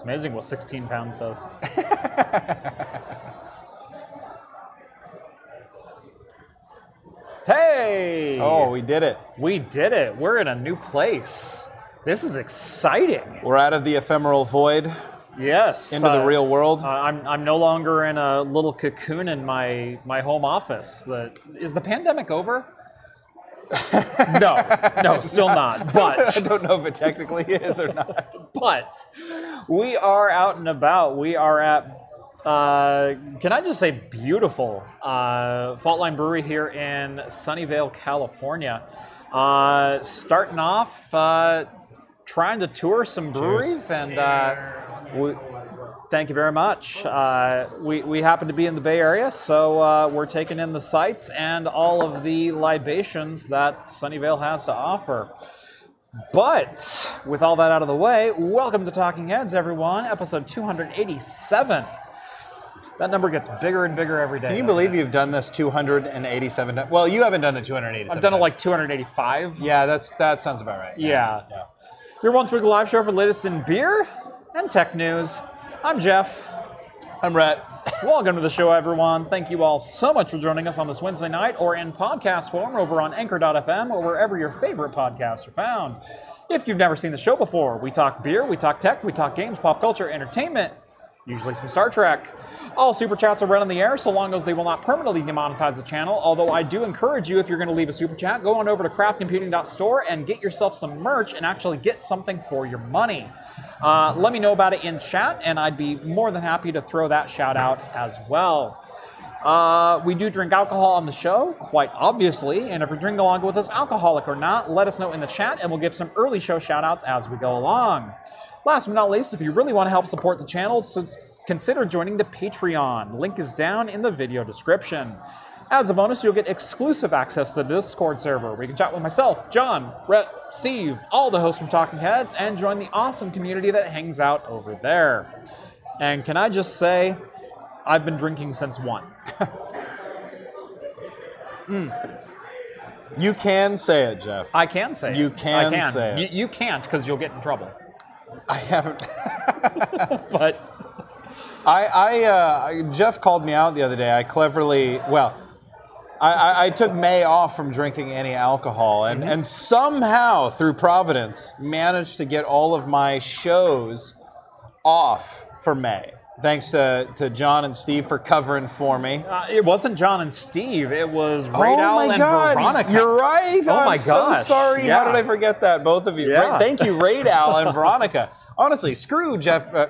It's amazing what 16 pounds does. hey! Oh, we did it. we did it. We're in a new place. This is exciting. We're out of the ephemeral void Yes. into the uh, real world. Uh, I'm, I'm no longer in a little cocoon in my, my home office. The, is the pandemic over? No, no, still not. But I don't know if it technically is or not. but we are out and about. We are at uh, can I just say beautiful uh, Faultline Brewery here in Sunnyvale, California. Uh, starting off, uh, trying to tour some breweries, and uh, we, thank you very much. Uh, we, we happen to be in the Bay Area, so uh, we're taking in the sights and all of the libations that Sunnyvale has to offer. But with all that out of the way, welcome to Talking Heads, everyone. Episode 287. That number gets bigger and bigger every day. Can you believe you've done this 287 times? Well, you haven't done it 287 I've done it like 285. Yeah, that's that sounds about right. Yeah. Yeah. Your once weekly live show for the latest in beer and tech news. I'm Jeff. I'm Rett. Welcome to the show, everyone. Thank you all so much for joining us on this Wednesday night or in podcast form over on anchor.fm or wherever your favorite podcasts are found. If you've never seen the show before, we talk beer, we talk tech, we talk games, pop culture, entertainment, usually some Star Trek. All super chats are read on the air so long as they will not permanently demonetize the channel. Although I do encourage you, if you're going to leave a super chat, go on over to craftcomputing.store and get yourself some merch and actually get something for your money. Uh, let me know about it in chat, and I'd be more than happy to throw that shout out as well. Uh, we do drink alcohol on the show, quite obviously, and if you're drinking along with us, alcoholic or not, let us know in the chat, and we'll give some early show shout outs as we go along. Last but not least, if you really want to help support the channel, consider joining the Patreon. Link is down in the video description. As a bonus, you'll get exclusive access to the Discord server where you can chat with myself, John, Rett, Steve, all the hosts from Talking Heads, and join the awesome community that hangs out over there. And can I just say, I've been drinking since one. Hmm. You can say it, Jeff. I can say You it. can I can. say it. You, you can't because you'll get in trouble. I haven't. But I, I uh, Jeff called me out the other day. I cleverly, well, I, I, I took May off from drinking any alcohol, and, and somehow, through Providence, managed to get all of my shows off for May. Thanks to, to John and Steve for covering for me. uh, it wasn't John and Steve. It was Raid oh my and God, Veronica. you're right. Oh I'm my so sorry. Yeah. How did I forget that? Both of you. Yeah. Ra- Thank you, Raid Owl and Veronica. Honestly, screw Jeff. Uh,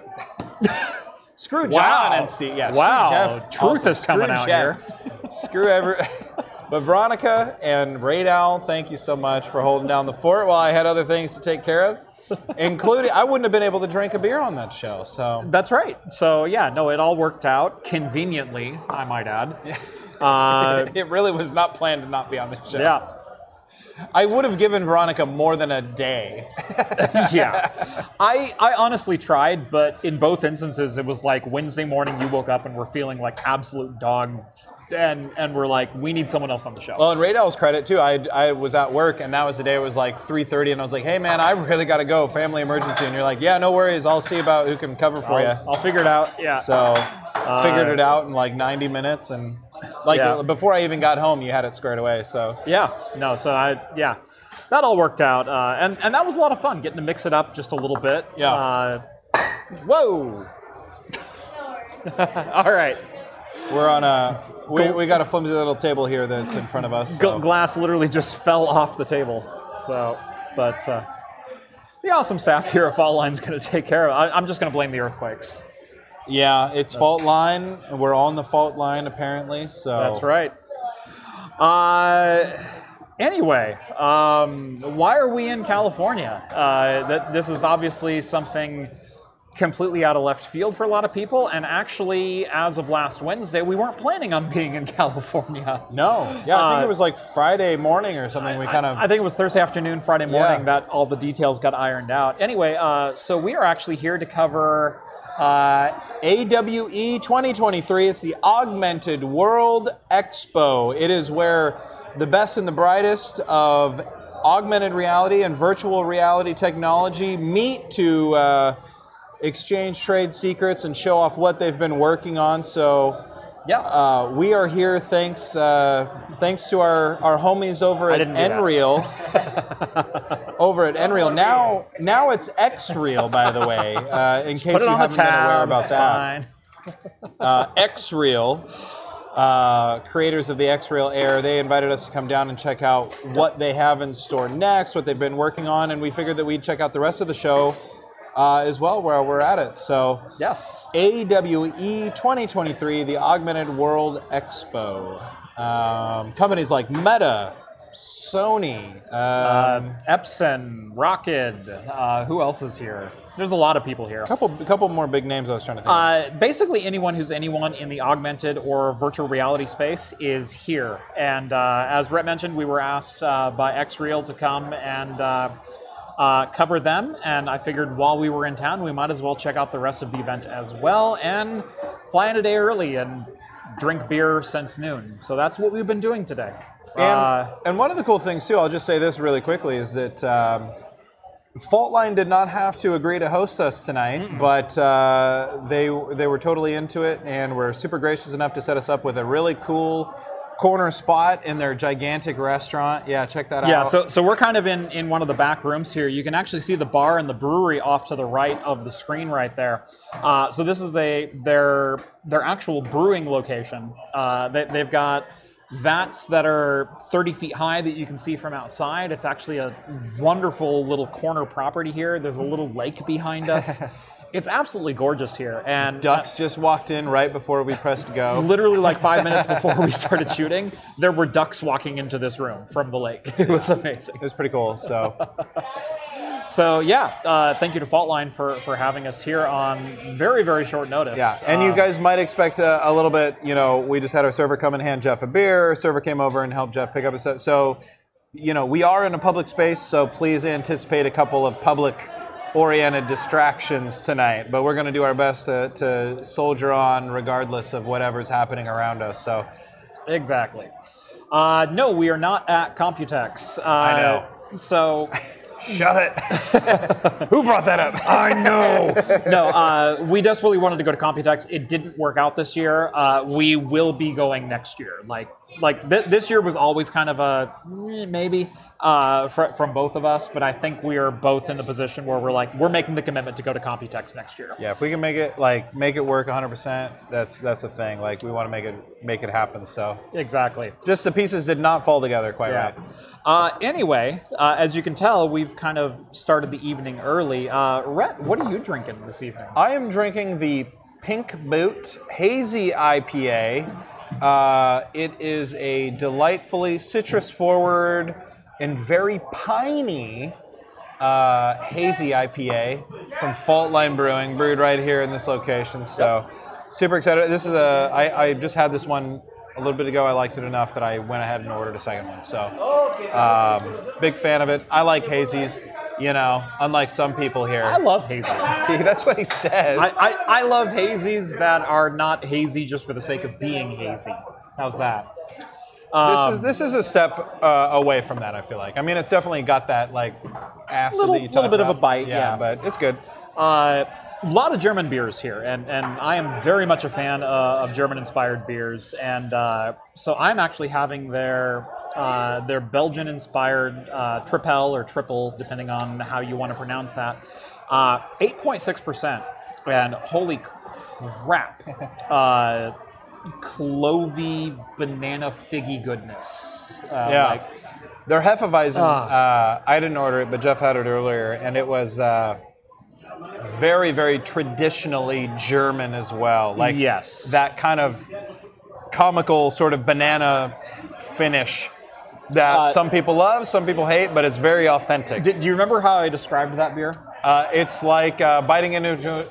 screw John Wow. and Steve. Yeah, Wow. Jeff. Truth Also, is coming out Jeff. Screw every. But Veronica and Raid Owl, thank you so much for holding down the fort while I had other things to take care of, including I wouldn't have been able to drink a beer on that show. So That's right. So yeah, no, it all worked out conveniently, I might add. Uh, it really was not planned to not be on the show. yeah. I would have given Veronica more than a day. yeah. I, I honestly tried, but in both instances, it was like Wednesday morning you woke up and were feeling like absolute dog, and and we're like, we need someone else on the show. Well, and Raid Owl's credit too. I, I was at work and that was the day. It was like 3:30, and I was like, "Hey man, I really got to go. Family emergency." And you're like, "Yeah, no worries. I'll see about who can cover for I'll, you." I'll figure it out. Yeah. So uh, figured it out in like 90 minutes, and like Yeah. before I even got home, you had it squared away. So Yeah, no, so I yeah, that all worked out, uh, and and that was a lot of fun getting to mix it up just a little bit. Yeah. Uh, whoa. all right. we're on a we, we got a flimsy little table here that's in front of us. So. glass literally just fell off the table. So, but uh, the awesome staff here at Faultline's going to take care of it. I, I'm just going to blame the earthquakes. Yeah, it's fault line. and We're on the fault line apparently. So That's right. Uh, anyway, um, why are we in California? Uh, that this is obviously something completely out of left field for a lot of people, and actually, as of last Wednesday, we weren't planning on being in California. No, yeah, I think Uh, it was like Friday morning or something. We kind of I think it was Thursday afternoon, Friday morning Yeah. that all the details got ironed out. Anyway, uh, so we are actually here to cover. Uh, AWE 2023 is the Augmented World Expo. It is where the best and the brightest of augmented reality and virtual reality technology meet to uh, exchange trade secrets and show off what they've been working on. So Yeah. uh, we are here thanks uh, thanks to our, our homies over I at didn't do that. Nreal. over at Nreal. Now now it's Xreal, by the way, uh, in case you haven't been aware tab. about that uh, Xreal, uh, creators of the Xreal Air, they invited us to come down and check out what they have in store next, what they've been working on, and we figured that we'd check out the rest of the show uh, as well while we're at it. So, Yes. AWE 2023, the Augmented World Expo. Um, companies like Meta, Sony, um, Uh, Epson, Rocket. Uh, who else is here? There's a lot of people here. a couple, a couple more big names I was trying to think. Uh, basically, anyone who's anyone in the augmented or virtual reality space is here. And uh, as Rett mentioned, we were asked uh, by Xreal to come and uh, uh, cover them. And I figured while we were in town, we might as well check out the rest of the event as well and fly in a day early and drink beer since noon. So that's what we've been doing today. And, Uh, and one of the cool things too, I'll just say this really quickly, is that um, Faultline did not have to agree to host us tonight, but uh, they they were totally into it and were super gracious enough to set us up with a really cool corner spot in their gigantic restaurant. Yeah, check that Yeah, out. Yeah, so, so we're kind of in, in one of the back rooms here. You can actually see the bar and the brewery off to the right of the screen right there. Uh, so this is a their their actual brewing location. Uh, they, they've got vats that are 30 feet high that you can see from outside. It's actually a wonderful little corner property here. There's a little lake behind us. it's absolutely gorgeous here, and uh, Ducks just walked in right before we pressed go. literally like five minutes before we started shooting, there were ducks walking into this room from the lake. It was amazing. It was pretty cool. So So yeah, uh, thank you to Faultline for for having us here on very very short notice. Yeah, and you Uh, guys might expect a, a little bit. You know, we just had our server come and hand Jeff a beer. Server came over and helped Jeff pick up a set. So, you know, we are in a public space, so please anticipate a couple of public-oriented distractions tonight. But we're going to do our best to, to soldier on, regardless of whatever's happening around us. So, exactly. Uh, no, we are not at Computex. Uh, I know. So shut it. Who brought that up? I know. no, uh, we desperately wanted to go to Computex. It didn't work out this year. Uh, we will be going next year. Like, like th- this year was always kind of a eh, maybe uh, fr- from both of us, but I think we are both in the position where we're like we're making the commitment to go to Computex next year. Yeah, if we can make it like make it work 100%, that's that's the thing. Like we want to make it make it happen. So Exactly. just the pieces did not fall together quite Yeah. right. Uh, anyway, uh, as you can tell, we've kind of started the evening early. Uh, Rett, what are you drinking this evening? I am drinking the Pink Boot Hazy IPA. Uh, it is a delightfully citrus forward and very piney uh, hazy IPA from Faultline Brewing, brewed right here in this location. So super excited. This is a I, I just had this one a little bit ago. I liked it enough that I went ahead and ordered a second one. So um, big fan of it. I like hazies. You know, unlike some people here. I love hazies. That's what he says. I, I, I love hazies that are not hazy just for the sake of being hazy. How's that? This Um, is this is a step uh, away from that. I feel like. I mean, it's definitely got that like acid Little- that you little bit of a bite, yeah. but it's good. Uh, a lot of German beers here, and, and I am very much a fan uh, of German-inspired beers, and uh, so I'm actually having their uh, their Belgian-inspired uh, Tripel or Triple, depending on how you want to pronounce that, uh, 8.6%, and holy crap, uh, clovey banana figgy goodness. Uh, Yeah. like- Their Hefeweizen, Ah. uh, I didn't order it, but Jeff had it earlier, and it was uh, very, very traditionally German as well. Like Yes. that kind of comical sort of banana finish that Uh, some people love, some people hate, but it's very authentic. do, do you remember how I described that beer? Uh, it's like uh, biting into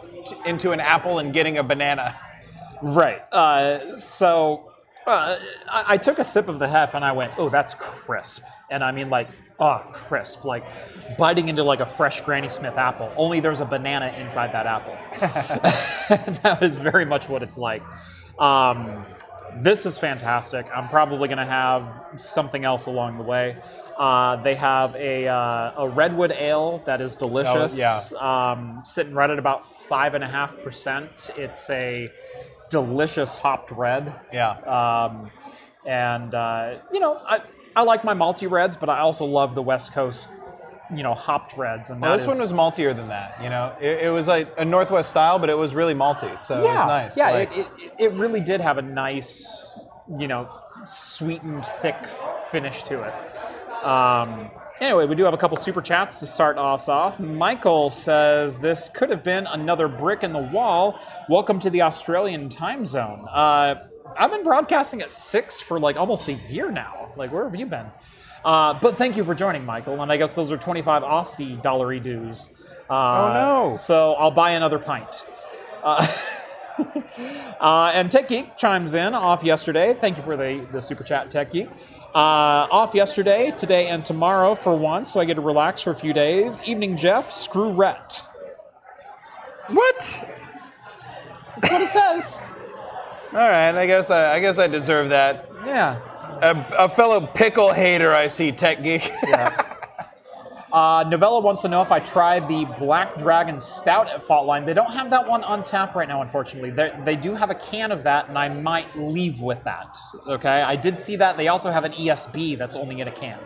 into an apple and getting a banana. Right. Uh, so uh, I, I took a sip of the hef and I went, "Oh, that's crisp," and I mean like, oh, crisp, like biting into like a fresh Granny Smith apple. Only there's a banana inside that apple. that is very much what it's like. Um, This is fantastic. I'm probably going to have something else along the way. Uh, they have a, uh, a redwood ale that is delicious. yeah. Um, sitting right at about five and a half percent. It's a delicious hopped red. Yeah. Um, and uh, you know, I, I like my malty reds, but I also love the West Coast, you know, hopped reds. And Well, this one was maltier than that. You know, it, it was like a Northwest style, but it was really malty, so it was nice. Yeah, Like- it, it, it really did have a nice, you know, sweetened, thick finish to it. Um, anyway, we do have a couple super chats to start us off. Michael says this could have been another brick in the wall. Welcome to the Australian time zone. Uh, I've been broadcasting at six for like almost a year now. Like, where have you been? Uh, but thank you for joining, Michael. And I guess those are 25 Aussie dollary dues. Uh, Oh, no. So I'll buy another pint. Uh, and Tech Geek chimes in off yesterday. Thank you for the, the super chat, Tech Geek. Uh, off yesterday, today, and tomorrow for once, so I get to relax for a few days. Evening, Jeff. Screw Rett. what? That's what it says. All right, I guess I, I guess I deserve that. Yeah. A, a fellow pickle hater, I see, tech geek. Uh, Novella wants to know if I tried the Black Dragon Stout at Faultline. They don't have that one on tap right now, unfortunately. They, they do have a can of that, and I might leave with that. Okay, I did see that. They also have an ESB that's only in a can.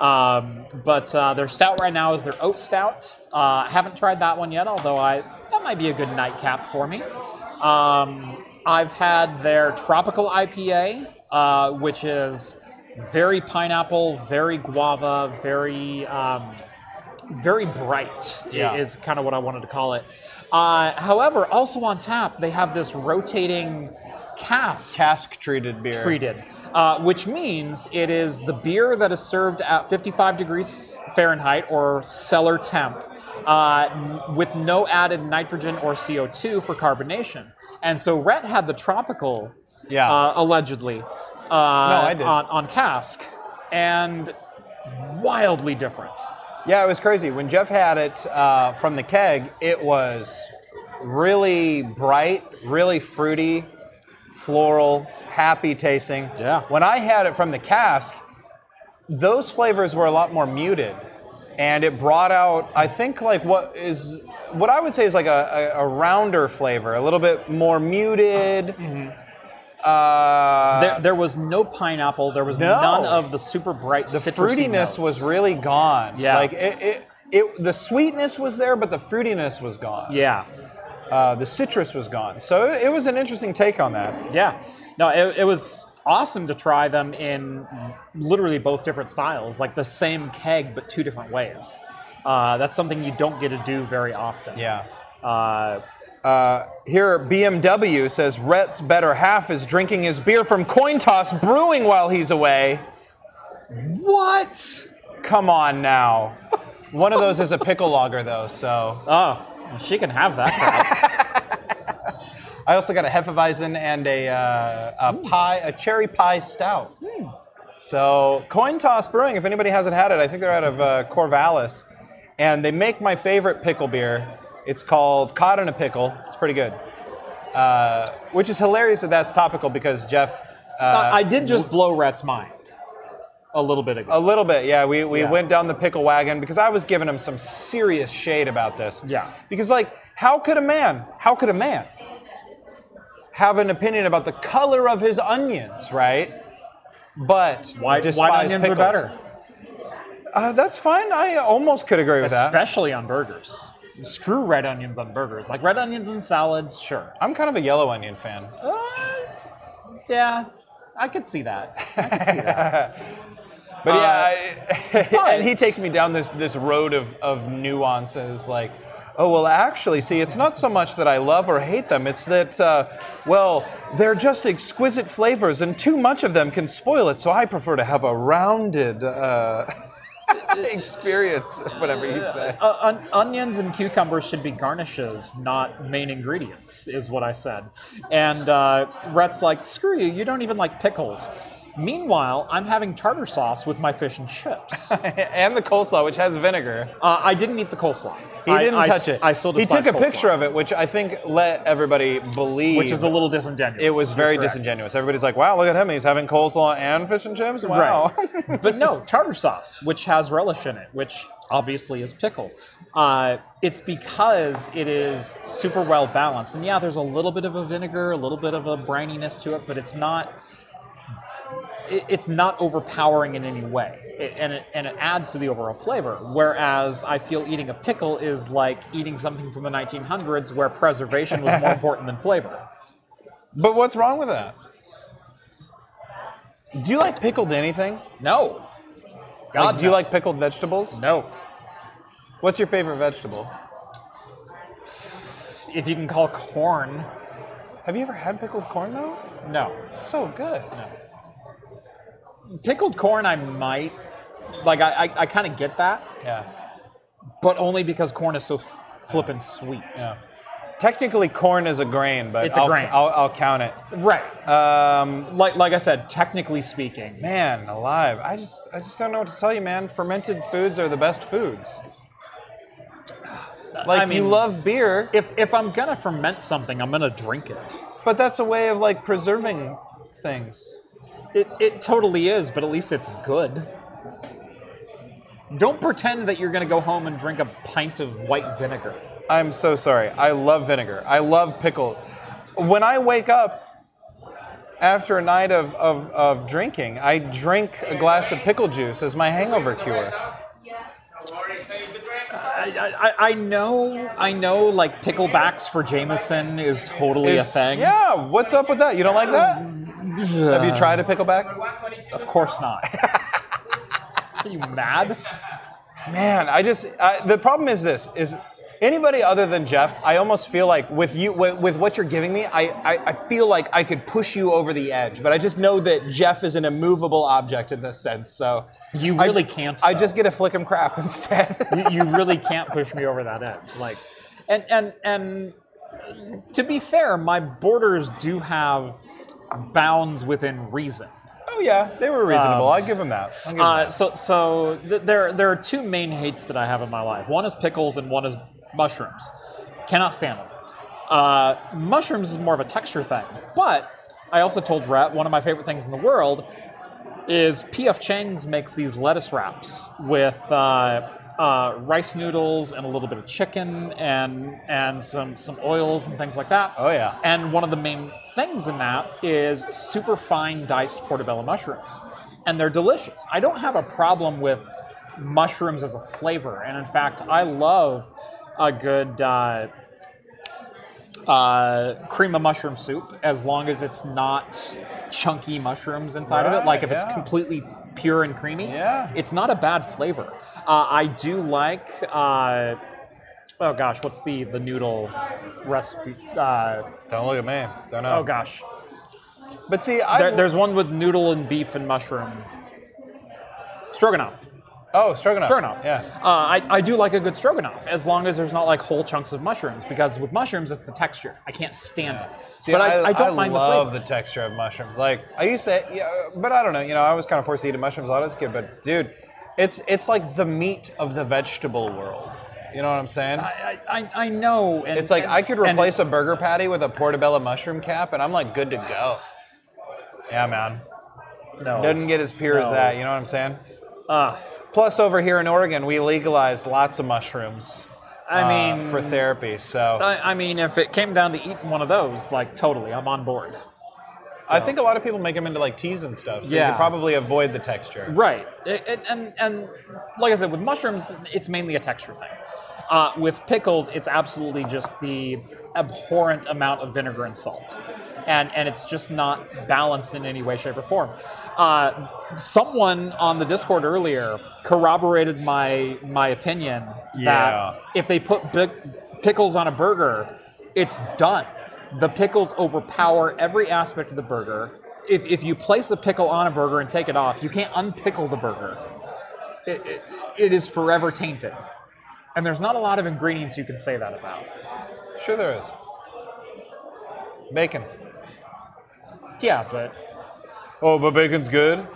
Um, but uh, their stout right now is their oat stout. Uh, haven't tried that one yet, although I that might be a good nightcap for me. Um, I've had their tropical IPA, uh, which is very pineapple, very guava, very um, very bright. Yeah. Is kind of what I wanted to call it. Uh, however, also on tap, they have this rotating cask Cask treated beer. treated, uh, which means it is the beer that is served at 55 degrees Fahrenheit or cellar temp, uh, with no added nitrogen or CO2 for carbonation. And so Rett had the tropical, Yeah. uh, allegedly, uh, I did. On, on cask, and wildly different. Yeah, it was crazy. When Jeff had it uh, from the keg, it was really bright, really fruity, floral, happy tasting. Yeah. When I had it from the cask, those flavors were a lot more muted. And it brought out, I think, like what is what I would say is like a, a, a rounder flavor, a little bit more muted. Uh, There, there was no pineapple. There was No. none of the super bright the fruitiness notes. was really gone. Yeah. Like it, it, it, the sweetness was there, but the fruitiness was gone. yeah. Uh, the citrus was gone. So it, it was an interesting take on that. Yeah. No, it, it was awesome to try them in literally both different styles, like the same keg but two different ways. Uh, that's something you don't get to do very often. Yeah. Uh, Uh, here, BMW says Rett's better half is drinking his beer from Coin Toss Brewing while he's away. what? Come on now. One of those is a pickle lager, though, so. Oh, well, she can have that. I also got a Hefeweizen and a, uh, a pie, a cherry pie stout. So Coin Toss Brewing, if anybody hasn't had it, I think they're out of uh, Corvallis, and they make my favorite pickle beer. It's called Caught in a Pickle. It's pretty good, uh, which is hilarious that that's topical because Jeff. Uh, I did just blow Rett's mind a little bit ago. a little bit, yeah. We, we Yeah. went down the pickle wagon because I was giving him some serious shade about this. Yeah. Because, like, how could a man, how could a man have an opinion about the color of his onions, right? But White, white onions pickles. are better, Uh, that's fine. I almost could agree with that. especially on burgers. Screw red onions on burgers. Like red onions in salads, sure. I'm kind of a yellow onion fan. Uh, yeah, I could see that. I could see that. But Uh, yeah, I- and he takes me down this this road of of nuances, like, oh well, actually, see, it's not so much that I love or hate them; it's that, uh, well, they're just exquisite flavors, and too much of them can spoil it. So I prefer to have a rounded uh, experience, whatever you say. Uh, on- onions and cucumbers should be garnishes, not main ingredients, is what I said. And uh, Rett's like, screw you, you don't even like pickles. Meanwhile, I'm having tartar sauce with my fish and chips. uh, and the coleslaw, which has vinegar. I didn't eat the coleslaw. He I- didn't I touch s- it. I still he despise took a coleslaw. picture of it, which I think let everybody believe. which is a little disingenuous. It was very correct. disingenuous. Everybody's like, "Wow, look at him! He's having coleslaw and fish and chips. Wow!" Right. but no, tartar sauce, which has relish in it, which obviously is pickle. Uh, it's because it is super well balanced. And yeah, there's a little bit of a vinegar, a little bit of a brininess to it, but it's not. It- It's not overpowering in any way, It- and it and it adds to the overall flavor. Whereas I feel eating a pickle is like eating something from the 1900s, where preservation was more important than flavor. but what's wrong with that? Do you like pickled anything? No, God, Like, do you like pickled vegetables? no? What's your favorite vegetable? If you can call corn, Have you ever had pickled corn though? no. So good. Pickled corn, I might. Like, I, I, I kind of get that, Yeah. but only because corn is so f- flippin' sweet. Yeah. Technically, corn is a grain, but It's a I'll, grain. I'll, I'll count it. Right. Um, Like, like I said, technically speaking, man, alive. I just, I just don't know what to tell you, man. Fermented foods are the best foods. Like I mean, you love beer, if if I'm gonna ferment something, I'm gonna drink it. but that's a way of like preserving things. It it totally is, but at least it's good. Don't pretend that you're gonna go home and drink a pint of white vinegar. I'm so sorry. I love vinegar. I love pickle. When I wake up after a night of, of, of drinking, I drink a glass of pickle juice as my hangover cure. I, I, I know, I know, like picklebacks for Jameson is totally Is- a thing. Yeah, what's up with that? You don't like that? Have you tried a pickleback? Of course not. Are you mad? Man, I just I, the problem is this is anybody other than Jeff. I almost feel like with you with, with what you're giving me, I, I I feel like I could push you over the edge. But I just know that Jeff is an immovable object in this sense. So You I- really can't. I just get to flick him crap instead. you, you really can't push me over that edge. Like, and and and to be fair, my borders do have bounds within reason. oh yeah, they were reasonable. Um, I give them that. Give Uh, that. so so th- there there are two main hates that I have in my life. One is pickles and one is mushrooms. Cannot stand them. Uh, mushrooms is more of a texture thing, but I also told Rhett one of my favorite things in the world is P.F. Chang's makes these lettuce wraps with uh, uh, rice noodles and a little bit of chicken and and some some oils and things like that. Oh, yeah. And one of the main things in that is super fine diced portobello mushrooms, and they're delicious. I don't have a problem with mushrooms as a flavor, and in fact, I love a good. Uh, uh, cream of mushroom soup as long as it's not chunky mushrooms inside of it. Like if it's completely pure and creamy, Yeah. it's not a bad flavor. Uh, I do like. Uh, oh gosh, what's the the noodle recipe? Uh, Don't look at me. Don't know. oh gosh, But see, I there, there's one with noodle and beef and mushroom. Stroganoff. Oh stroganoff. Stroganoff. Yeah. Uh, I, I do like a good stroganoff as long as there's not like whole chunks of mushrooms because with mushrooms it's the texture. I can't stand it. See, but I, I don't mind the flavor. I love the texture of mushrooms. Like I used to, yeah, but I don't know. You know, I was kind of forced to eat mushrooms a lot as a kid. But dude, it's it's like the meat of the vegetable world. You know what I'm saying? I, I, I know. And, It's like and- I could and- replace a burger patty with a portobello mushroom cap, and I'm like good to go. Yeah, man. no. Doesn't get as pure as that. You know what I'm saying? Uh, Plus, over here in Oregon, we legalized lots of mushrooms. I uh, mean, for therapy. So I, I mean, if it came down to eating one of those, like totally, I'm on board. I think a lot of people make them into like teas and stuff. So you Yeah. could probably avoid the texture. Right. It, it- and and like I said, with mushrooms, it's mainly a texture thing. Uh, with pickles, it's absolutely just the abhorrent amount of vinegar and salt, and and it's just not balanced in any way, shape, or form. Uh, someone on the Discord earlier corroborated my my opinion Yeah. that if they put big pickles on a burger, it's done. The pickles overpower every aspect of the burger. If, if you place the pickle on a burger and take it off, you can't unpickle the burger. It, it, it is forever tainted. And there's not a lot of ingredients you can say that about. Sure, there is. Bacon. Yeah, but Oh, but bacon's good.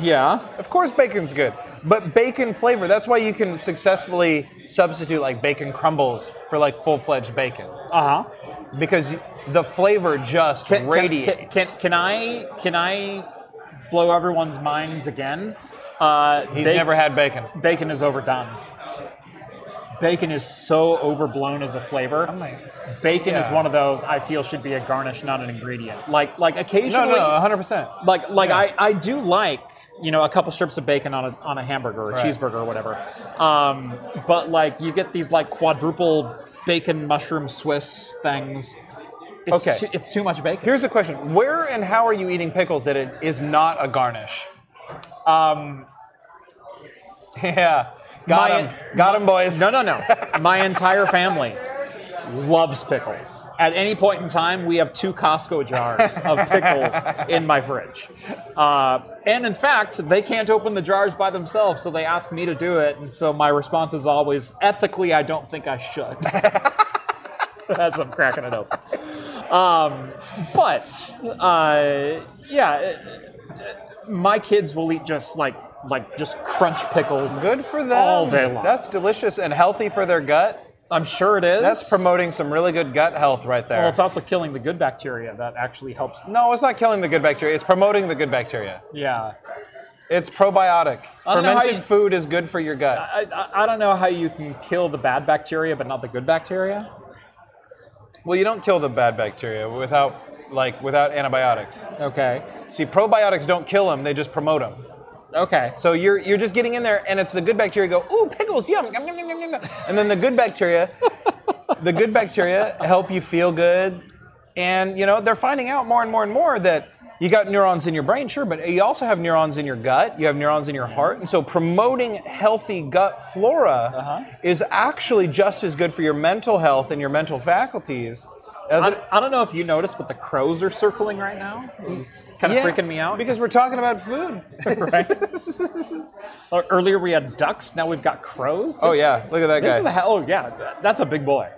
yeah, Of course, bacon's good. But bacon flavor, that's why you can successfully substitute like bacon crumbles for like full-fledged bacon. Uh huh. Because the flavor just Can, radiates. can, can, can I can I blow everyone's minds again? Uh, He's never had bacon. bacon is overdone. Bacon is so overblown as a flavor. Bacon is one of those I feel should be a garnish, not an ingredient. Like like No, occasionally, no, 100%. like like Yeah. I, I do like you know a couple strips of bacon on a on a hamburger or a Right. cheeseburger or whatever. Um, but like you get these like quadruple bacon mushroom Swiss things. It's Okay. too, it's too much bacon. Here's the question: Where and how are you eating pickles that it is not a garnish? um, Yeah, got My- him, got him, boys. No, no, no. My entire family loves pickles. At any point in time, we have two Costco jars of pickles in my fridge. Uh, and in fact, they can't open the jars by themselves, so they ask me to do it. And so my response is always, ethically, I don't think I should. As I'm cracking it open. Um, but, uh, yeah, my kids will eat just like, like just crunch pickles Good for them. all day long. That's delicious and healthy for their gut. I'm sure it is. That's promoting some really good gut health right there. Well, it's also killing the good bacteria that actually helps. no, it's not killing the good bacteria. It's promoting the good bacteria. Yeah. It's probiotic. I don't know how Fermented you- food is good for your gut. I, I, I don't know how you can kill the bad bacteria but not the good bacteria. Well, you don't kill the bad bacteria without like without antibiotics. Okay. See, probiotics don't kill them; they just promote them. Okay. So you're you're just getting in there, and it's the good bacteria go, ooh, pickles, yum, yum, yum, yum, yum, yum. and then the good bacteria, the good bacteria help you feel good, and you know they're finding out more and more and more that you got neurons in your brain, sure, but you also have neurons in your gut, you have neurons in your heart, and so promoting healthy gut flora Uh-huh. is actually just as good for your mental health and your mental faculties as I. I don't know if you noticed, but the crows are circling right now. It's kind of Yeah, freaking me out. because we're talking about food. right? Earlier we had ducks. Now we've got crows. Oh yeah, look at that guy. This is a hell. Oh yeah, that's a big boy.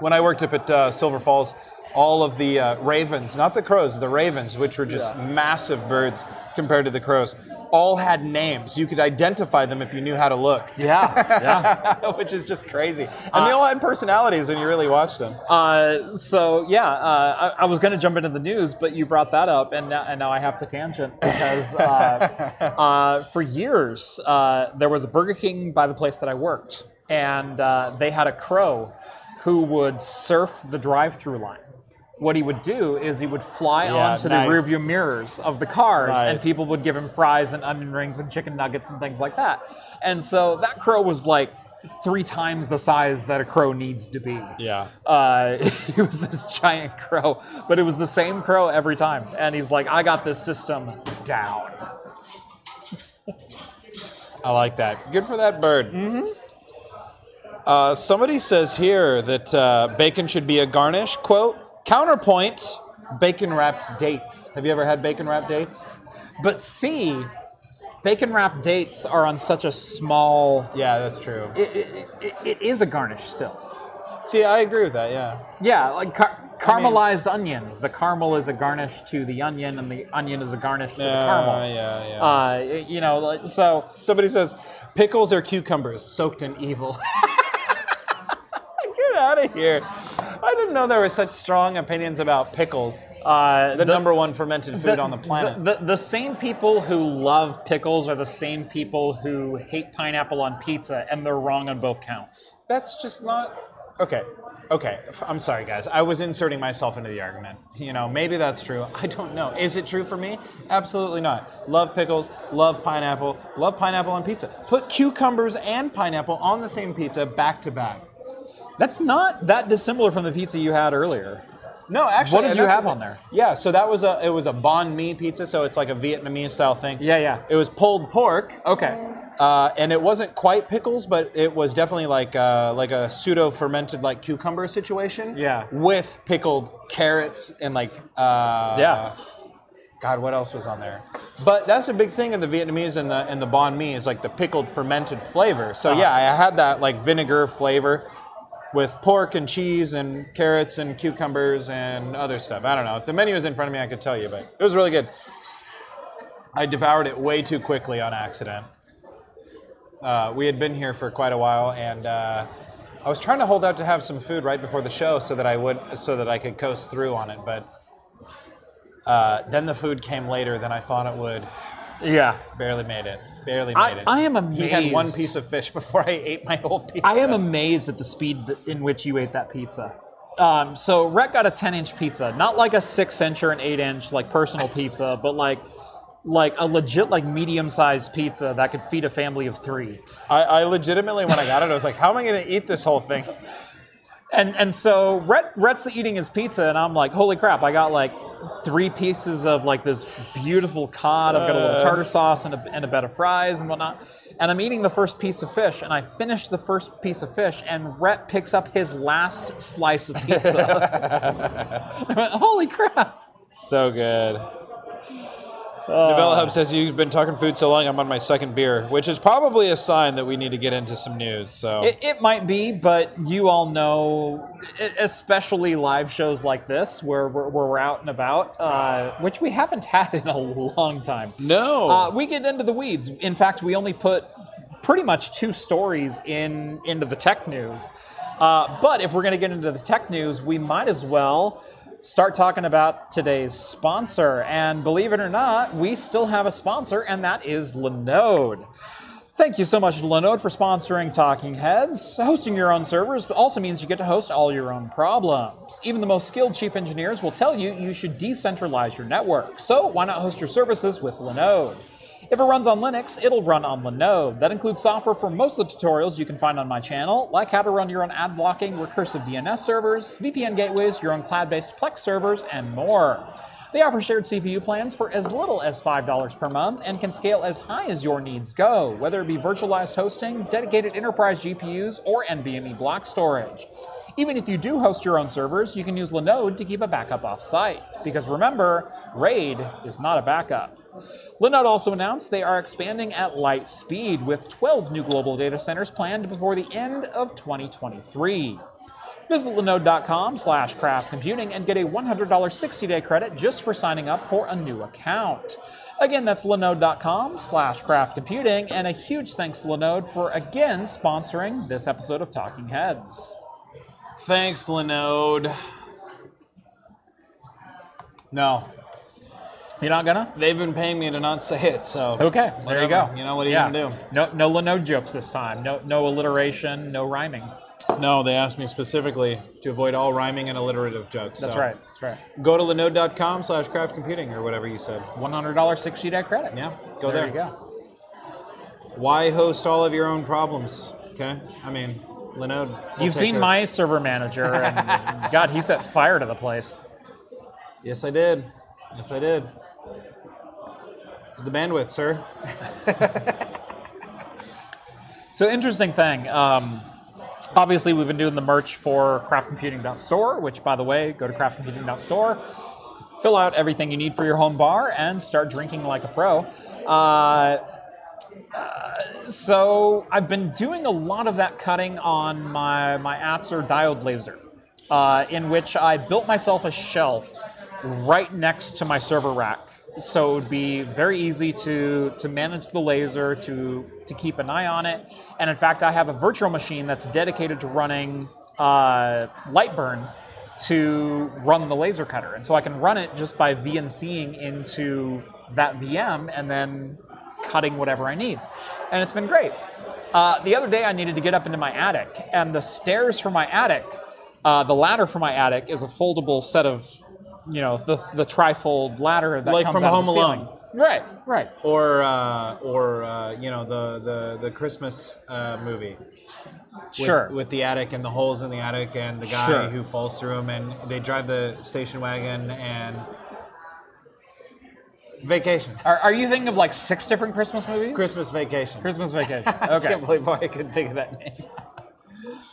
when I worked up at uh, Silver Falls, all of the uh, ravens, not the crows, the ravens, which were just Yeah. massive birds compared to the crows, all had names. You could identify them if you knew how to look, Yeah. Yeah. which is just crazy. And they all had personalities when you really watched them. Uh, so yeah, uh, I, I was going to jump into the news, but you brought that up, and now, and now I have to tangent because uh, uh, for years uh, there was a Burger King by the place that I worked, and uh, they had a crow who would surf the drive-through line. What he would do is he would fly Yeah, onto nice. the rearview mirrors of the cars, and people would give him fries and onion rings and chicken nuggets and things like that. And so that crow was like three times the size that a crow needs to be. Yeah. Uh, he was this giant crow, but it was the same crow every time. And he's like, I got this system down. I like that. Good for that bird. Mm-hmm. Uh, somebody says here that uh, bacon should be a garnish. Quote, counterpoint, bacon wrapped dates. Have you ever had bacon wrapped dates? But see, bacon wrapped dates are on such a small. Yeah, that's true. It, it, it, it is a garnish still. See, I agree with that, yeah. Yeah, like car- caramelized onions. The caramel is a garnish to the onion, and the onion is a garnish to the caramel. yeah, yeah. Uh, you know, like, so Somebody says pickles are cucumbers soaked in evil. Get out of here. I didn't know there were such strong opinions about pickles, uh, the, number one fermented food on the planet. The, the, the same people who love pickles are the same people who hate pineapple on pizza, and they're wrong on both counts. That's just not. Okay. Okay. I'm sorry, guys. I was inserting myself into the argument. You know, maybe that's true. I don't know. Is it true for me? Absolutely not. Love pickles, love pineapple, love pineapple on pizza. Put cucumbers and pineapple on the same pizza back to back. That's not that dissimilar from the pizza you had earlier. No, actually, What did you have on there? Yeah, so that was a it was a banh mi pizza, so it's like a Vietnamese style thing. Yeah, yeah. It was pulled pork, Okay. uh, and it wasn't quite pickles, but it was definitely like uh, like a pseudo fermented like cucumber situation. Yeah. with pickled carrots and like uh, Yeah. God, what else was on there? But that's a big thing in the Vietnamese and the and the banh mi is like the pickled fermented flavor. So Uh-huh. yeah, I had that like vinegar flavor with pork and cheese and carrots and cucumbers and other stuff. I don't know. If the menu was in front of me, I could tell you, but it was really good. I devoured it way too quickly on accident. Uh, we had been here for quite a while, and uh, I was trying to hold out to have some food right before the show so that I would so that I could coast through on it. But uh, then the food came later than I thought it would. Yeah. Barely made it. Barely I- made it. I am He had one amazed. piece of fish before I ate my whole pizza. I am amazed at the speed in which you ate that pizza. Um, so Rett got a 10 inch pizza, not like a six inch or an eight inch like personal pizza, but like like a legit like medium sized pizza that could feed a family of three. I, I legitimately, when I got it, I was like, "How am I going to eat this whole thing?" And and so Rett, Rett's eating his pizza, and I'm like, holy crap! I got like three pieces of like this beautiful cod. I've got a little Uh. tartar sauce and a, and a bed of fries and whatnot. And I'm eating the first piece of fish, and I finish the first piece of fish, and Rett picks up his last slice of pizza. I went, holy crap! So good. Novella Hub says you've been talking food so long. I'm on my second beer, which is probably a sign that we need to get into some news. So It, it might be, but you all know, especially live shows like this, where we're, where we're out and about, uh, which we haven't had in a long time. no, Uh, we get into the weeds. In fact, we only put pretty much two stories in into the tech news. Uh, but if we're going to get into the tech news, we might as well start talking about today's sponsor. And believe it or not, we still have a sponsor, and that is Linode. Thank you so much Linode for sponsoring Talking Heads. Hosting your own servers also means you get to host all your own problems. Even the most skilled chief engineers will tell you you should decentralize your network. So why not host your services with Linode? If it runs on Linux, it'll run on Linode. That includes software for most of the tutorials you can find on my channel, like how to run your own ad blocking, recursive DNS servers, VPN gateways, your own cloud-based Plex servers, and more. They offer shared CPU plans for as little as $5 per month and can scale as high as your needs go, whether it be virtualized hosting, dedicated enterprise GPUs, or NVMe block storage. Even if you do host your own servers, you can use Linode to keep a backup off-site. Because remember, RAID is not a backup. Linode also announced they are expanding at light speed with 12 new global data centers planned before the end of 2023. Visit linode.com slash craft computing and get a $100 60-day credit just for signing up for a new account. Again, that's linode.com slash craft computing, and a huge thanks to Linode for again sponsoring this episode of Talking Heads. Thanks, Linode. No, You're not gonna? they've been paying me to not say it. So Okay, there you go. You know what are you Yeah. gonna do? No, no Linode jokes this time. No, no alliteration. No rhyming. No, they asked me specifically to avoid all rhyming and alliterative jokes. That's so right. That's right. Go to linode.com slash craft computing or whatever you said. $100 60-day credit. Yeah, go there. there. you go. Why host all of your own problems? Okay, I mean, Linode. You've seen my server manager, and God, he set fire to the place. Yes, I did. Yes, I did. It's the bandwidth, sir. So interesting thing. Um, obviously, we've been doing the merch for craftcomputing.store, which, by the way, go to craftcomputing.store, fill out everything you need for your home bar, and start drinking like a pro. Uh, so I've been doing a lot of that cutting on my my Atzer diode laser, uh, in which I built myself a shelf right next to my server rack. So it would be very easy to to manage the laser, to to keep an eye on it, and in fact, I have a virtual machine that's dedicated to running uh, Lightburn to run the laser cutter, and so I can run it just by VNCing into that VM and then cutting whatever I need, and it's been great. Uh, the other day, I needed to get up into my attic, and the stairs for my attic, uh, the ladder for my attic is a foldable set of, you know, the the trifold ladder that Like comes from out of Home the ceiling. Alone. Right, right. Or, uh, or uh, you know, the the the Christmas uh, movie. With, Sure. With the attic and the holes in the attic and the guy Sure. who falls through them, and they drive the station wagon and vacation. Are, are you thinking of like six different Christmas movies? Christmas vacation. Christmas Vacation. I can't believe I couldn't think of that name.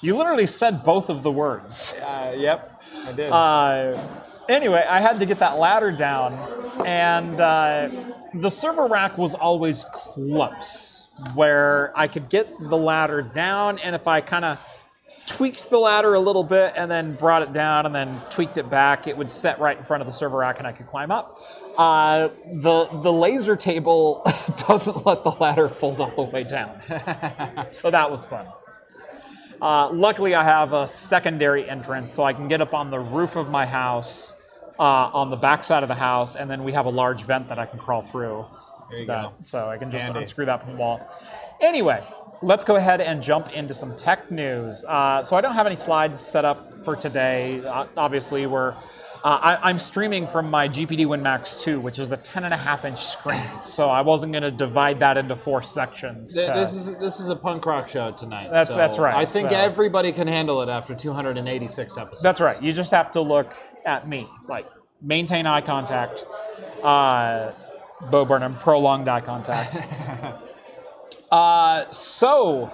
You literally said both of the words. Uh, yep, I did. Uh, anyway, I had to get that ladder down, and uh, the server rack was always close, where I could get the ladder down, and if I kind of tweaked the ladder a little bit and then brought it down and then tweaked it back, it would set right in front of the server rack and I could climb up. Uh, the the laser table doesn't let the ladder fold all the way down, so that was fun. Uh, luckily, I have a secondary entrance, so I can get up on the roof of my house, uh, on the back side of the house, and then we have a large vent that I can crawl through. There you that, go. So I can just Handy. unscrew that from the wall. Anyway, let's go ahead and jump into some tech news. Uh, so I don't have any slides set up for today. Uh, obviously, we're uh, I, I'm streaming from my GPD WinMax 2, which is a 10 and a half inch screen. So I wasn't going to divide that into four sections. Th- to- This is this is a punk rock show tonight. That's- so that's right, I think so- everybody can handle it after 286 episodes. That's right. You just have to look at me, like maintain eye contact. Uh, Bo Burnham, prolonged eye contact. uh, so,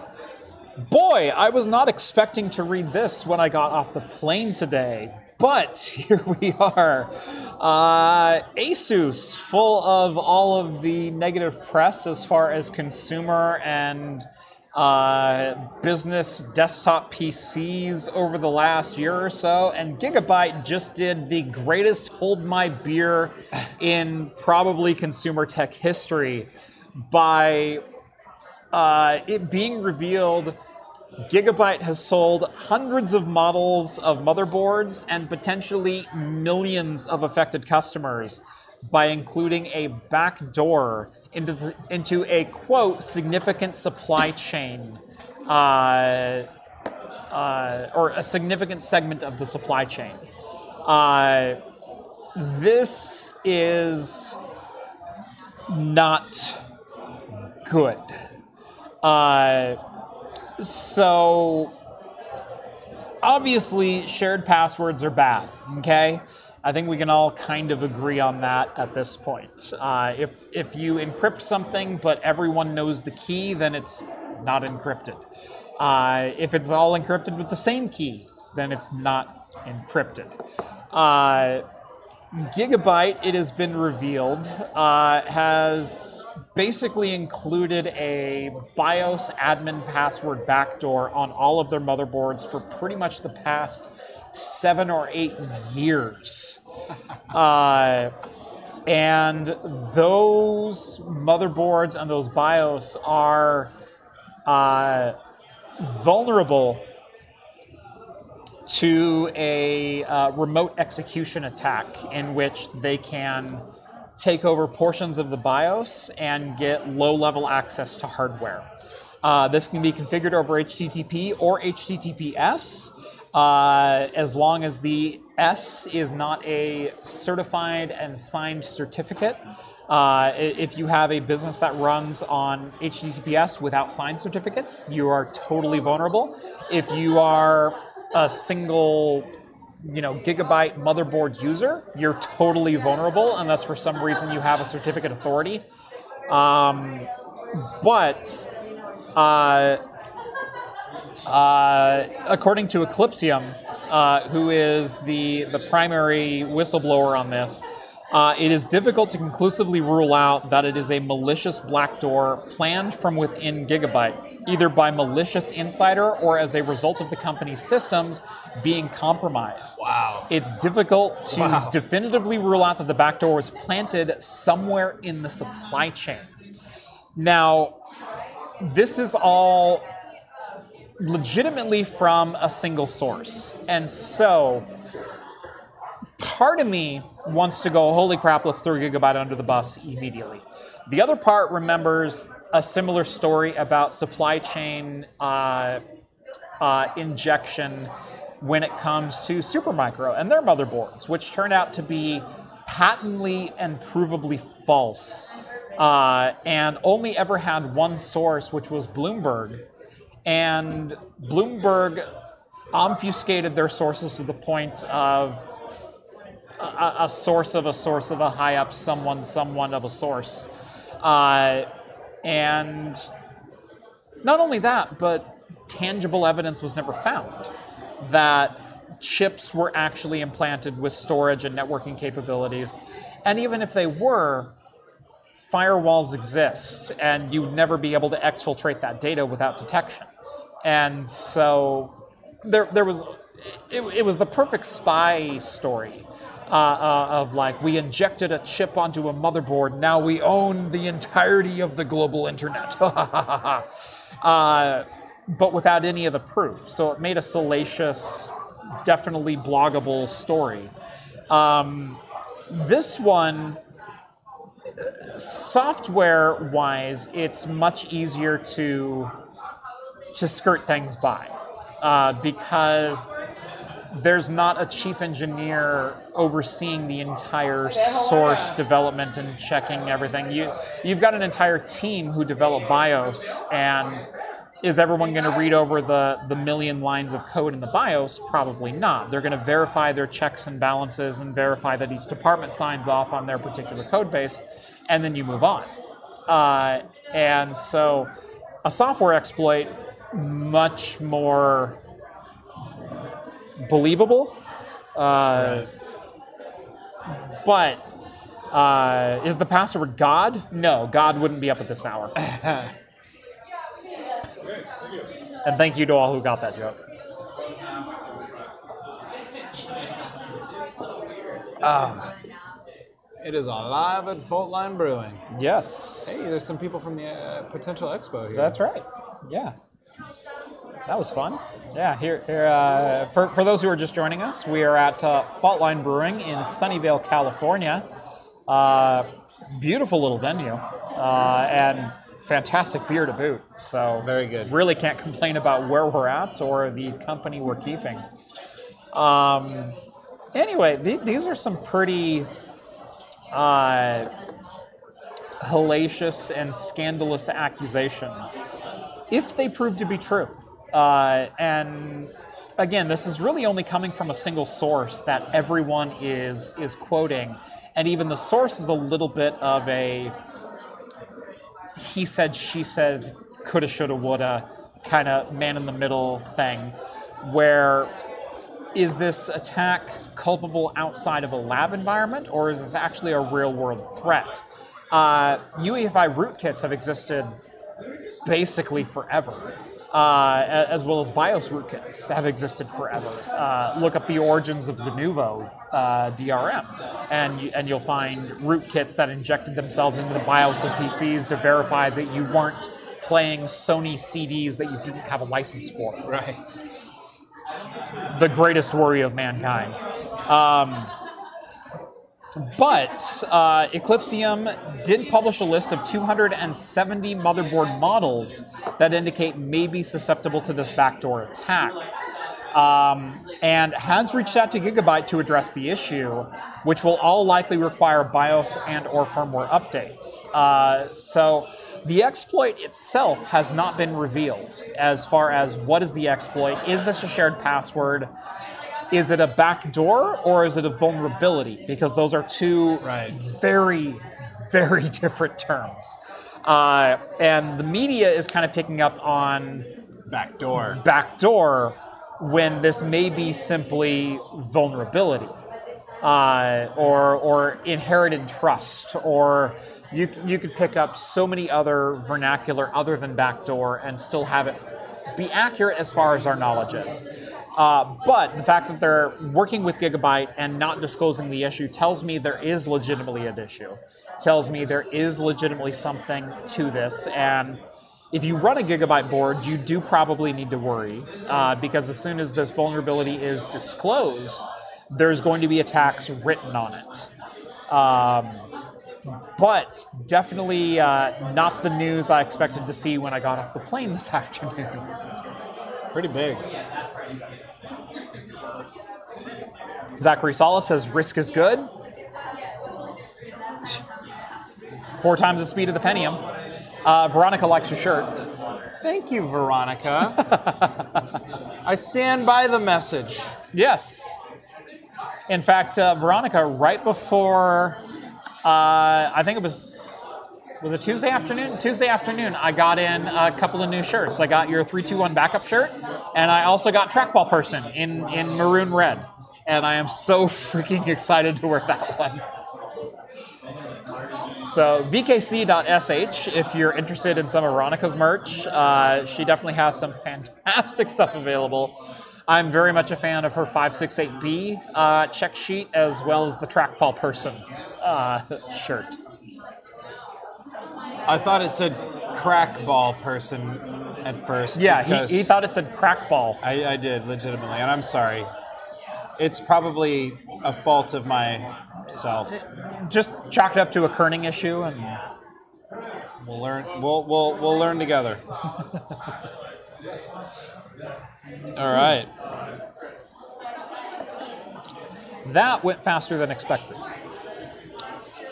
boy, I was not expecting to read this when I got off the plane today, but here we are. Uh, Asus, full of all of the negative press as far as consumer and uh, business desktop PCs over the last year or so, and Gigabyte just did the greatest hold my beer in probably consumer tech history by uh, it being revealed Gigabyte has sold hundreds of models of motherboards and potentially millions of affected customers by including a backdoor into the, into a quote significant supply chain uh, uh, or a significant segment of the supply chain. Uh, this is not good. So obviously shared passwords are bad okay? I think we can all kind of agree on that at this point. Uh, if if you encrypt something but everyone knows the key then it's not encrypted. Uh, if it's all encrypted with the same key then it's not encrypted. Uh, Gigabyte, it has been revealed, uh, has basically included a BIOS admin password backdoor on all of their motherboards for pretty much the past seven or eight years. Uh, and those motherboards and those BIOS are uh, vulnerable to a uh, remote execution attack in which they can take over portions of the BIOS and get low level access to hardware. Uh, this can be configured over HTTP or HTTPS uh, as long as the S is not a certified and signed certificate. Uh, if you have a business that runs on HTTPS without signed certificates, you are totally vulnerable. If you are a single you know gigabyte motherboard user you're totally vulnerable unless for some reason you have a certificate authority. Um, but uh, uh, according to Eclypsium, uh, who is the, the primary whistleblower on this, uh, it is difficult to conclusively rule out that it is a malicious black door planned from within Gigabyte, either by malicious insider or as a result of the company's systems being compromised. Wow. It's difficult to Wow. definitively rule out that the back door was planted somewhere in the supply chain. Now, this is all legitimately from a single source. And so, part of me wants to go, holy crap, let's throw Gigabyte under the bus immediately. The other part remembers a similar story about supply chain uh, uh, injection when it comes to Supermicro and their motherboards, which turned out to be patently and provably false, uh, and only ever had one source, which was Bloomberg. And Bloomberg obfuscated their sources to the point of a, a source of a source of a high up someone, someone of a source. Uh, and not only that, but tangible evidence was never found that chips were actually implanted with storage and networking capabilities. And even if they were, firewalls exist, and you'd never be able to exfiltrate that data without detection. And so there there was it, it was the perfect spy story. Uh, uh, of like we injected a chip onto a motherboard. Now we own the entirety of the global internet. Uh, but without any of the proof. So it made a salacious definitely bloggable story. Um, this one software wise it's much easier to to skirt things by uh, because there's not a chief engineer overseeing the entire source development and checking everything. You you've got an entire team who develop BIOS and is everyone going to read over the, the million lines of code in the BIOS? Probably not. They're going to verify their checks and balances and verify that each department signs off on their particular code base, and then you move on. Uh, and so a software exploit, much more believable. Uh, But uh, is the password God? No, God wouldn't be up at this hour. and thank you to all who got that joke. It is alive at Faultline Brewing. Yes, Hey, there's some people from the uh, potential expo here. that's right. Yeah, that was fun. Yeah, here, here uh, for, for those who are just joining us, we are at uh, Faultline Brewing in Sunnyvale, California. Uh, beautiful little venue uh, and fantastic beer to boot. So Very good. Really can't complain about where we're at or the company we're keeping. Um, anyway, th- these are some pretty uh, hellacious and scandalous accusations, if they prove to be true. Uh, and again, this is really only coming from a single source that everyone is is quoting, and even the source is a little bit of a he said, she said, coulda, shoulda, woulda kind of man in the middle thing, where is this attack culpable outside of a lab environment, or is this actually a real world threat? Uh, UEFI rootkits have existed basically forever. Uh, as well as BIOS rootkits have existed forever. Uh, look up the origins of Denuvo uh, DRM, and you, and you'll find rootkits that injected themselves into the BIOS of PCs to verify that you weren't playing Sony CDs that you didn't have a license for Right. the greatest worry of mankind. Um, but uh, Eclypsium did publish a list of 270 motherboard models that indicate may be susceptible to this backdoor attack. Um, and has reached out to Gigabyte to address the issue, which will all likely require BIOS and or firmware updates. Uh, so the exploit itself has not been revealed as far as what is the exploit. Is this a shared password? Is it a backdoor or is it a vulnerability? Because those are two Right. very, very different terms. Uh, and the media is kind of picking up on Backdoor. backdoor when this may be simply vulnerability uh, or or inherited trust or you you could pick up so many other vernacular other than backdoor and still have it be accurate as far as our knowledge is. Uh, but the fact that they're working with Gigabyte and not disclosing the issue tells me there is legitimately an issue. Tells me there is legitimately something to this, and if you run a gigabyte board, you do probably need to worry uh, because as soon as this vulnerability is disclosed, there's going to be attacks written on it. Um, but definitely uh, not the news I expected to see when I got off the plane this afternoon. Pretty big. Zachary Salas says RISC is good. Four times the speed of the Pentium. Uh, Veronica likes your shirt. Thank you, Veronica. I stand by the message. Yes. In fact, uh, Veronica, right before, uh, I think it was, was it Tuesday afternoon? Tuesday afternoon, I got in a couple of new shirts. I got your 321 backup shirt, and I also got Trackball Person in, in maroon red. And I am so freaking excited to wear that one. So vkc.sh if you're interested in some of Veronica's merch. Uh, she definitely has some fantastic stuff available. I'm very much a fan of her 568B uh, check sheet as well as the trackball person uh, shirt. I thought it said crackball person at first. Yeah, he, he thought it said crackball. I, I did legitimately, and I'm sorry. It's probably a fault of myself. Just chalk it up to a kerning issue and We'll learn. We'll we'll we'll learn together. All right. that went faster than expected.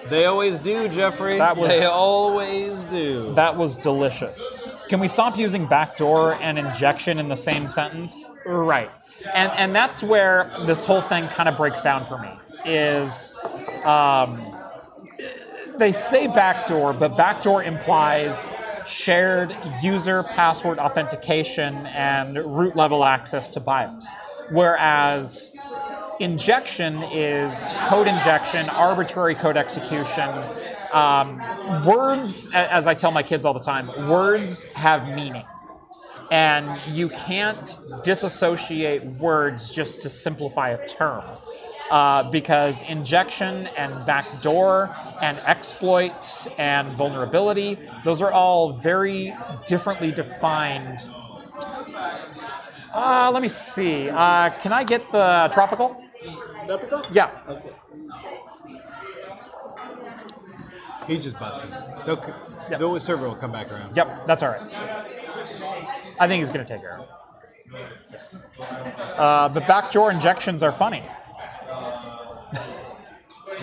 They always do, Jeffrey. That was- they always do. That was delicious. Can we stop using backdoor and injection in the same sentence? Right. And and that's where this whole thing kind of breaks down for me. Is um, they say backdoor, but backdoor implies shared user password authentication and root level access to BIOS. Whereas injection is code injection, arbitrary code execution. Um, words, as I tell my kids all the time, words have meaning. And you can't disassociate words just to simplify a term. Uh, because injection and backdoor and exploit and vulnerability, those are all very differently defined. Uh, let me see. Uh, can I get the tropical? Tropical? Yeah. He's just busting. Yep. The server will come back around. Yep, that's all right. I think he's going to take care of. Yes. Uh, but backdoor injections are funny.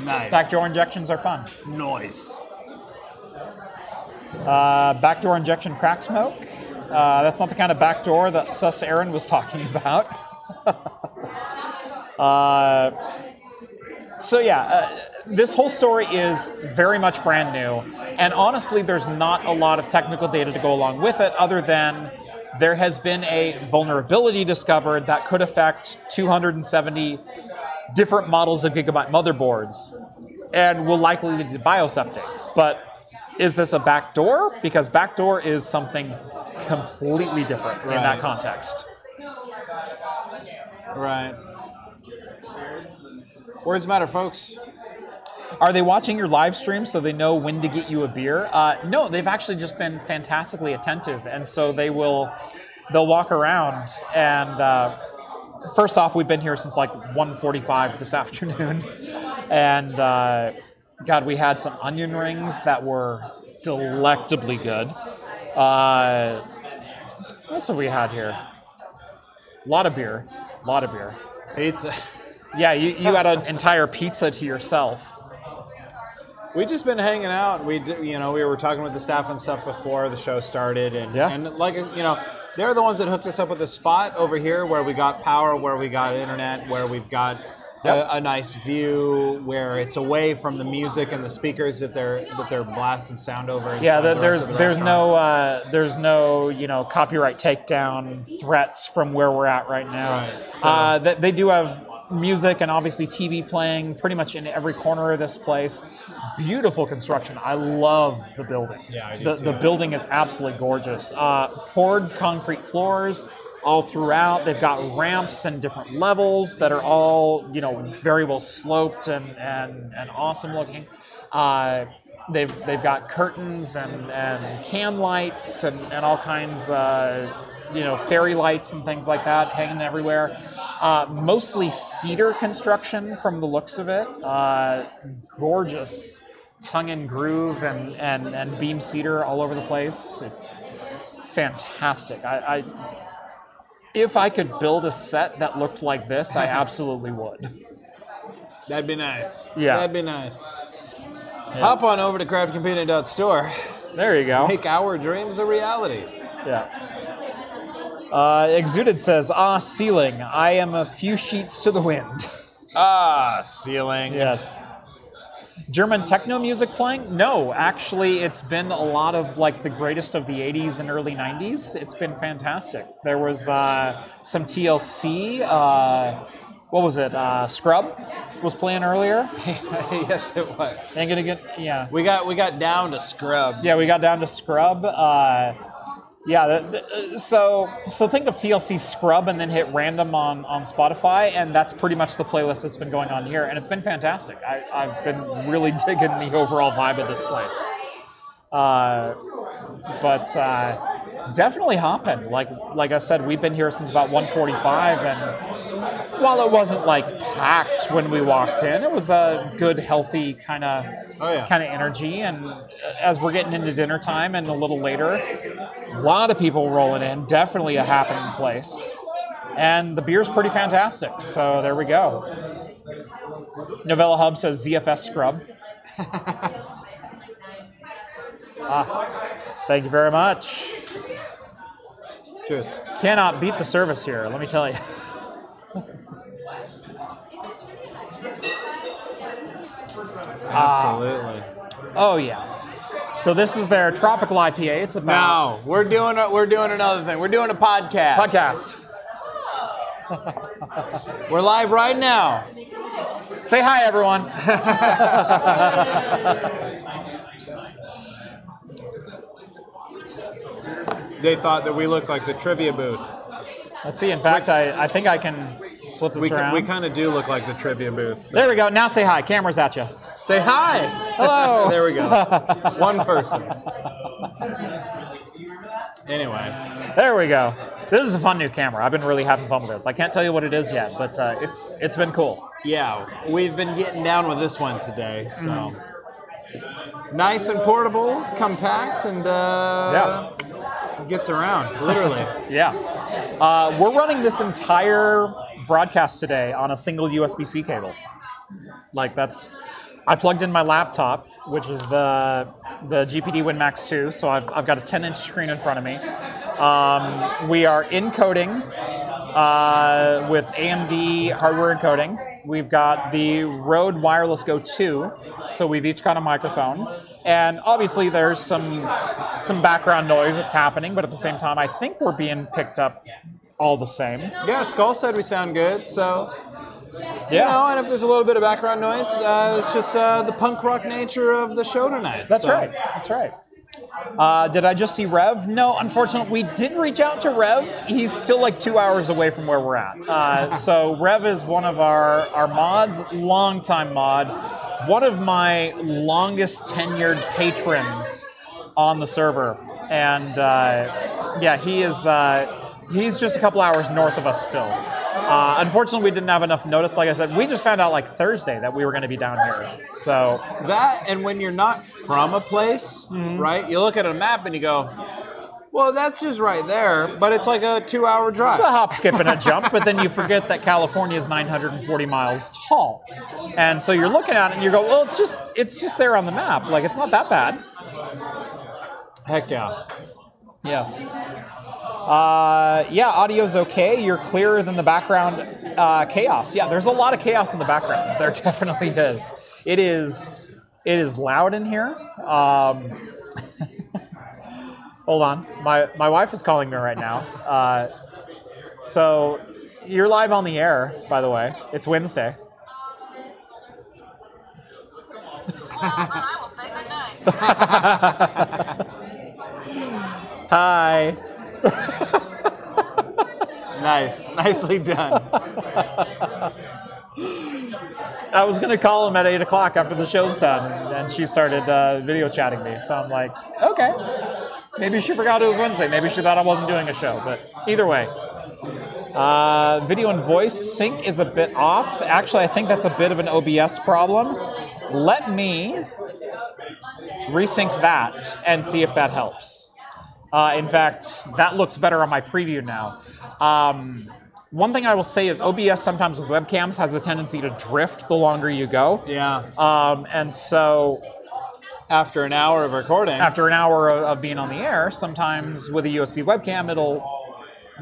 Nice. Backdoor injections are fun. noise. Uh, backdoor injection crack smoke. Uh, that's not the kind of backdoor that Sus Aaron was talking about. uh, so yeah, uh, this whole story is very much brand new, and honestly, there's not a lot of technical data to go along with it, other than there has been a vulnerability discovered that could affect 270 different models of Gigabyte motherboards, and will likely lead to BIOS updates. But is this a backdoor? Because backdoor is something completely different in that context. Right. Words matter, folks. Are they watching your live stream so they know when to get you a beer? Uh, no, they've actually just been fantastically attentive, and so they will they'll walk around. And uh, first off, we've been here since like 1:45 this afternoon, and uh, God, we had some onion rings that were delectably good. Uh, what else have we had here? A lot of beer, a lot of beer. Pizza. Yeah, you, you had an entire pizza to yourself. We just been hanging out. We, d- you know, we were talking with the staff and stuff before the show started, and Yeah. and like you know, they're the ones that hooked us up with a spot over here where we got power, where we got internet, where we've got Yep. a, a nice view, where it's away from the music and the speakers that they're that they're blasting sound over. Yeah, the there's the there's restaurant. no uh, there's no you know copyright takedown threats from where we're at right now. Right, so- Uh, they, they do have music and obviously TV playing pretty much in every corner of this place. Beautiful construction. I love the building. Yeah, I do the, too. the building is absolutely gorgeous. Uh, poured concrete floors all throughout. They've got ramps and different levels that are all you know very well sloped and and, and awesome looking. Uh, they've they've got curtains and, and can lights and, and all kinds uh, you know fairy lights and things like that hanging everywhere. Uh, mostly cedar construction from the looks of it. Uh, gorgeous tongue and groove and, and, and beam cedar all over the place. It's fantastic. I, I if I could build a set that looked like this, I absolutely would. That'd be nice. Yeah. that'd be nice. Hop on over to craftcomputing.store. There you go. Make our dreams a reality. Yeah. Uh, Exuded says, "Ah, ceiling. I am a few sheets to the wind." Ah, ceiling. yes. German techno music playing? No, actually, it's been a lot of like the greatest of the '80s and early '90s. It's been fantastic. There was uh, some TLC. Uh, what was it? Uh, Scrub was playing earlier. yes, it was. Ain't gonna get yeah. We got we got down to scrub. Yeah, we got down to Scrub. Yeah, the, the, so so think of TLC Scrub and then hit random on, on Spotify, and that's pretty much the playlist that's been going on here, and it's been fantastic. I, I've been really digging the overall vibe of this place. Uh, but uh, definitely hopping. Like like I said, we've been here since about 1:45, and while it wasn't like packed when we walked in, it was a good, healthy kind of Oh, yeah. kind of energy. And as we're getting into dinner time and a little later, a lot of people rolling in. Definitely a happening place, and the beer's pretty fantastic. So there we go. Novella Hub says ZFS Scrub. ah, thank you very much. Cheers. Cannot beat the service here, let me tell you. Uh, Absolutely. Oh yeah. So this is their tropical IPA. It's about Now we're doing a, we're doing another thing. We're doing a podcast. podcast. We're live right now. Say hi, everyone. They thought that we looked like the trivia booth. Let's see. In fact, I, I think I can flip this We, around. we kind of do look like the trivia booth. so- there we go. Now say hi. Camera's at you. Say hi. Hello. there we go. One person. Anyway, There we go. This is a fun new camera. I've been really having fun with this. I can't tell you what it is yet, but uh, it's it's been cool. yeah, we've been getting down with this one today. So Mm-hmm. Nice and portable, compact, and uh, gets around literally. Yeah. Uh, we're running this entire broadcast today on a single USB-C cable. Like that's, I plugged in my laptop, which is the the GPD WinMax 2. So I've, I've got a 10-inch screen in front of me. Um, we are encoding uh, with AMD hardware encoding. We've got the Rode Wireless Go 2, so we've each got a microphone. And obviously, there's some some background noise that's happening, but at the same time, I think we're being picked up all the same. Yeah, Skull said we sound good, so Yeah, you know. And if there's a little bit of background noise, uh, it's just uh, the punk rock nature of the show tonight. That's so- right. That's right. Uh, did I just see Rev? No, unfortunately, we did reach out to Rev. He's still like two hours away from where we're at. Uh, so Rev is one of our our mods, longtime mod, one of my longest tenured patrons on the server, and uh, yeah, he is. Uh, he's just a couple hours north of us still. Uh, unfortunately, we didn't have enough notice. Like I said, we just found out like Thursday that we were going to be down here. So That and when you're not from a place, Mm-hmm. right? You look at a map and you go, "Well, that's just right there," but it's like a two-hour drive. It's a hop, skip, and a jump, but then you forget that California is 940 miles tall, and so you're looking at it and you go, "Well, it's just it's just there on the map. Like it's not that bad." Heck yeah! Yes. Uh, yeah, audio's okay. You're clearer than the background uh, chaos. Yeah, there's a lot of chaos in the background. There definitely is. It is. It is loud in here. Um, hold on, my my wife is calling me right now. Uh, so you're live on the air, by the way. It's Wednesday. I will say goodnight. Hi. Nice, nicely done. I was gonna call him at eight o'clock after the show's done, and, and she started uh, video chatting me. So I'm like, okay, maybe she forgot it was Wednesday. Maybe she thought I wasn't doing a show. But either way, uh, video and voice sync is a bit off. Actually, I think that's a bit of an OBS problem. Let me resync that and see if that helps. Uh, in fact, that looks better on my preview now. Um, one thing I will say is OBS sometimes with webcams has a tendency to drift the longer you go. Yeah. Um, and so After an hour of recording, after an hour of, of being on the air, sometimes with a USB webcam, it'll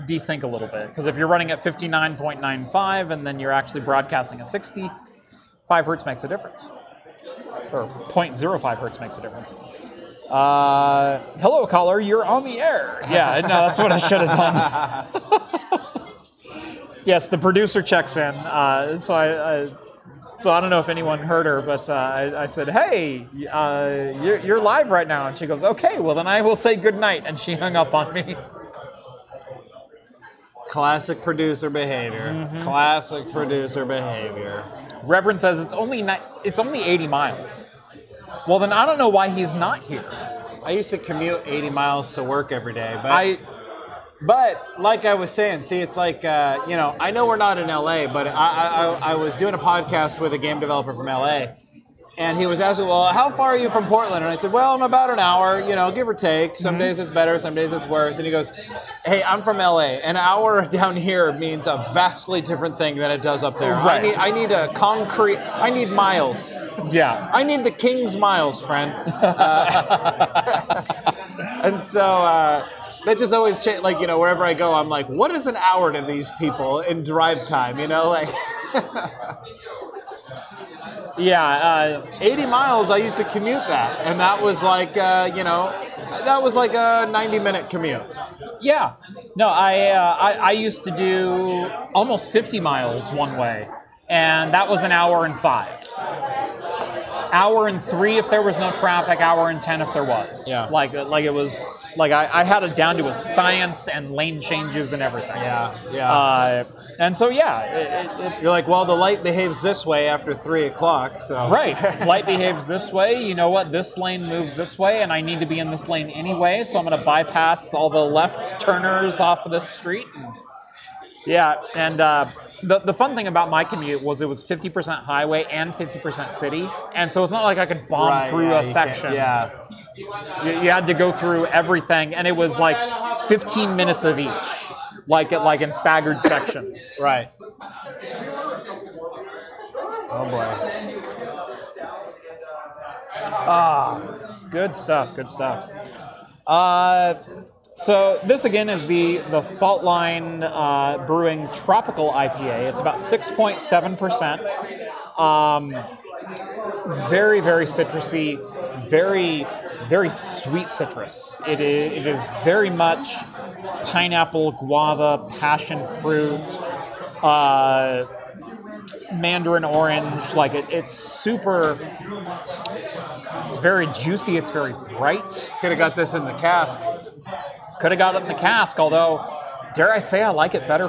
desync a little bit. Because if you're running at 59.95 and then you're actually broadcasting at 60, 5 hertz makes a difference. Or 0.05 hertz makes a difference. Uh, hello, caller, you're on the air. Yeah, no, that's what I should have done. yes, the producer checks in. Uh, so I, I, So I don't know if anyone heard her, but uh, I, I said, "Hey, uh, you're, you're live right now," and she goes, "Okay, well then I will say good night," and she hung up on me. Classic producer behavior. Mm-hmm. Classic producer behavior. Reverend says it's only ni- it's only 80 miles. Well, then I don't know why he's not here. I used to commute 80 miles to work every day, but I But like I was saying, see, it's like uh, you know, I know we're not in LA, but I, I I- I was doing a podcast with a game developer from LA, and he was asking, well, how far are you from Portland? And I said, well, I'm about an hour, you know, give or take. Some Mm-hmm. days it's better, some days it's worse. And he goes, hey, I'm from LA. An hour down here means a vastly different thing than it does up there. I Right. need I need a concrete. I need miles. yeah. I need the king's miles, friend. Uh, and so uh, that just always cha- like you know wherever I go, I'm like, what is an hour to these people in drive time? You know, like Yeah, uh, 80 miles. I used to commute that, and that was like uh, you know, that was like a 90 minute commute. yeah. No, I, uh, I I used to do almost 50 miles one way, and that was an hour and five. Hour and three if there was no traffic. Hour and ten if there was. Yeah. Like like it was like I, I had it down to a science and lane changes and everything. Yeah, yeah. Uh, and so yeah, it, it, it's You're like, well, the light behaves this way after three o'clock, so Right. Light behaves this way. You know what? This lane moves this way, and I need to be in this lane anyway, so I'm going to bypass all the left turners off of this street. And, yeah, and uh, the, the fun thing about my commute was it was 50% highway and 50% city, and so it's not like I could bomb Right, through yeah, a section. Yeah. You, you had to go through everything, and it was like 15 minutes of each, like it like in staggered sections. Right. Oh boy. Ah, Good stuff. Good stuff. Uh, so this again is the the Faultline uh, Brewing Tropical IPA. It's about six point seven percent. Very very citrusy, very very sweet citrus. It is it is very much pineapple, guava, passion fruit. Uh, mandarin orange like it, it's super it's very juicy it's very bright Could have got this in the cask. could have got it in the cask although dare i say i like it better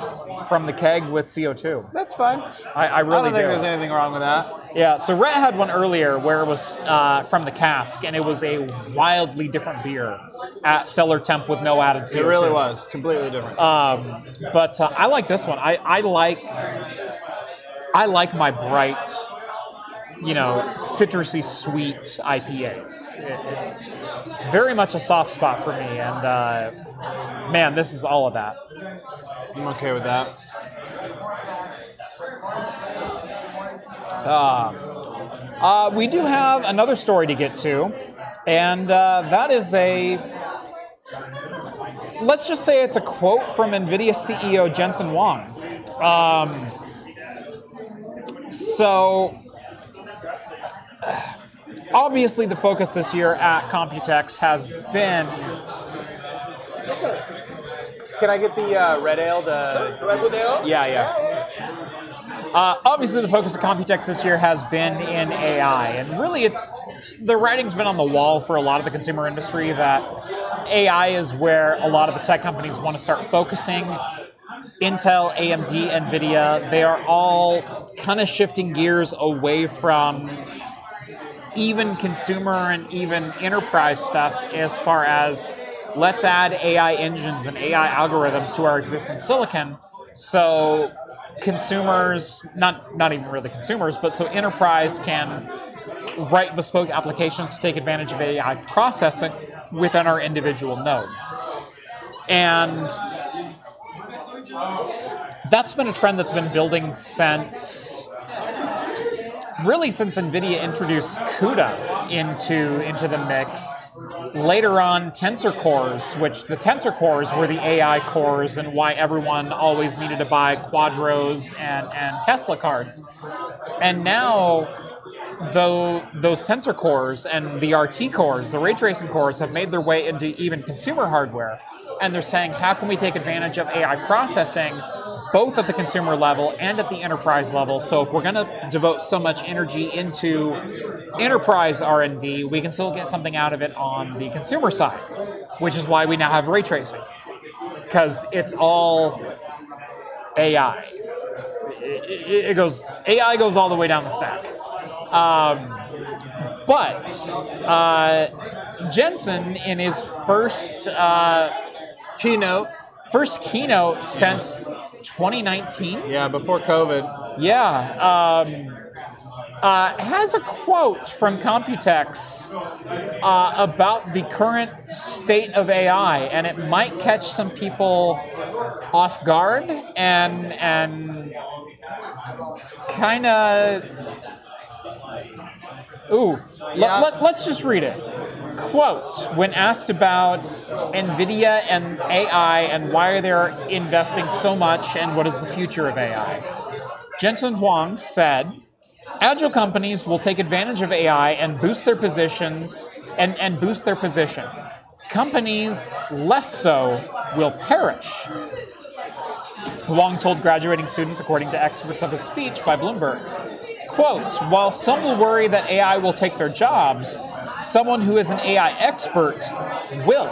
from the keg with co2 That's fine. i, I I really don't think do there's anything wrong with that. yeah so Rett had one earlier where it was uh, from the cask and it was a wildly different beer at cellar temp with no added CO2. It really was completely different. Um, but uh, I like this one. I, I like I like my bright, you know, citrusy sweet IPAs. It's very much a soft spot for me, and uh, man, this is all of that. I'm okay with that. Uh, we do have another story to get to, and uh, that is a. Let's just say it's a quote from NVIDIA CEO Jensen Huang. Um, so, obviously, the focus this year at Computex has been Can I get the uh, red ale? The red ale yeah, yeah. Uh, obviously, the focus of Computex this year has been in AI, and really, it's the writing's been on the wall for a lot of the consumer industry that AI is where a lot of the tech companies want to start focusing. Intel, AMD, Nvidia, they are all kind of shifting gears away from even consumer and even enterprise stuff as far as let's add AI engines and AI algorithms to our existing silicon. So consumers not not even really consumers but so enterprise can write bespoke applications to take advantage of AI processing within our individual nodes. And that's been a trend that's been building since really since NVIDIA introduced CUDA into, into the mix. Later on, tensor cores, which the tensor cores were the AI cores and why everyone always needed to buy Quadros and, and Tesla cards. And now, though those tensor cores and the RT cores, the ray tracing cores, have made their way into even consumer hardware, and they're saying, how can we take advantage of AI processing both at the consumer level and at the enterprise level. So if we're going to devote so much energy into enterprise R&D, we can still get something out of it on the consumer side, which is why we now have ray tracing because it's all AI. It, it- it goes AI goes all the way down the stack. Um, but uh, Jensen, in his first uh, Keynote. first keynote since 2019, Yeah, before COVID. yeah, um, uh, has a quote from Computex uh, about the current state of AI, and it might catch some people off guard and and kind of. Ooh, Yeah. let, us just read it. Quote When asked about NVIDIA and AI and why they're investing so much and what is the future of AI, Jensen Huang said, Agile companies will take advantage of AI and boost their positions and, and boost their position. Companies less so will perish. Huang told graduating students, according to excerpts of his speech by Bloomberg. Quote, while some will worry that AI will take their jobs, someone who is an AI expert will.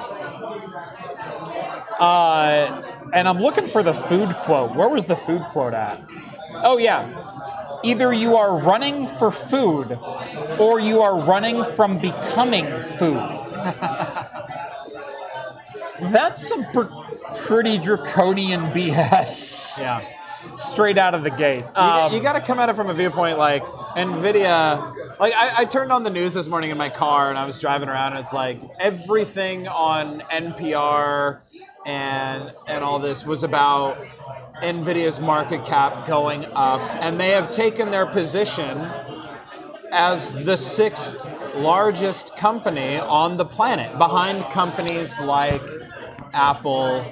Uh, and I'm looking for the food quote. Where was the food quote at? Oh, yeah. Either you are running for food or you are running from becoming food. That's some pr- pretty draconian BS. Yeah. Straight out of the gate. You, Um, you got to come at it from a viewpoint like Nvidia. Like I, I turned on the news this morning in my car and I was driving around and it's like everything on NPR and and all this was about Nvidia's market cap going up, and they have taken their position as the sixth largest company on the planet, behind companies like Apple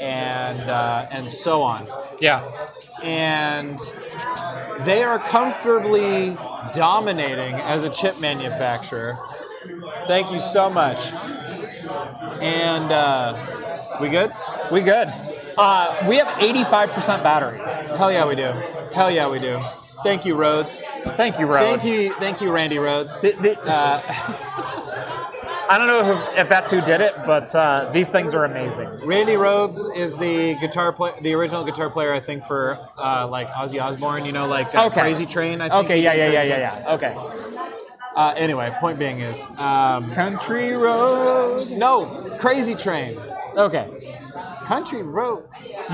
and uh, and so on yeah. and they are comfortably dominating as a chip manufacturer. Thank you so much. And uh, we good? We good. Uh, we have 85% battery. Hell yeah, we do. Hell yeah, we do. Thank you, Rhodes. Thank you, Rod. Thank you, thank you, Randy Rhodes. Uh, I don't know if, if that's who did it, but uh, these things are amazing. Randy Rhodes is the guitar play, the original guitar player, I think, for uh, like Ozzy Osbourne. You know, like uh, Okay. Crazy Train. I think. Okay, yeah, yeah, yeah, yeah, yeah. Okay. Uh, anyway, point being is, um, Country road. no, Crazy Train, Okay. Country Road.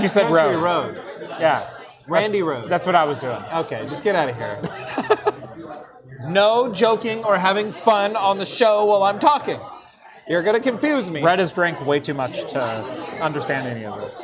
You said Country road. Roads. Yeah. Randy That's- Rhodes. That's what I was doing. Okay, just get out of here. no joking or having fun on the show while I'm talking. You're gonna confuse me. Red has drank way too much to understand any of this.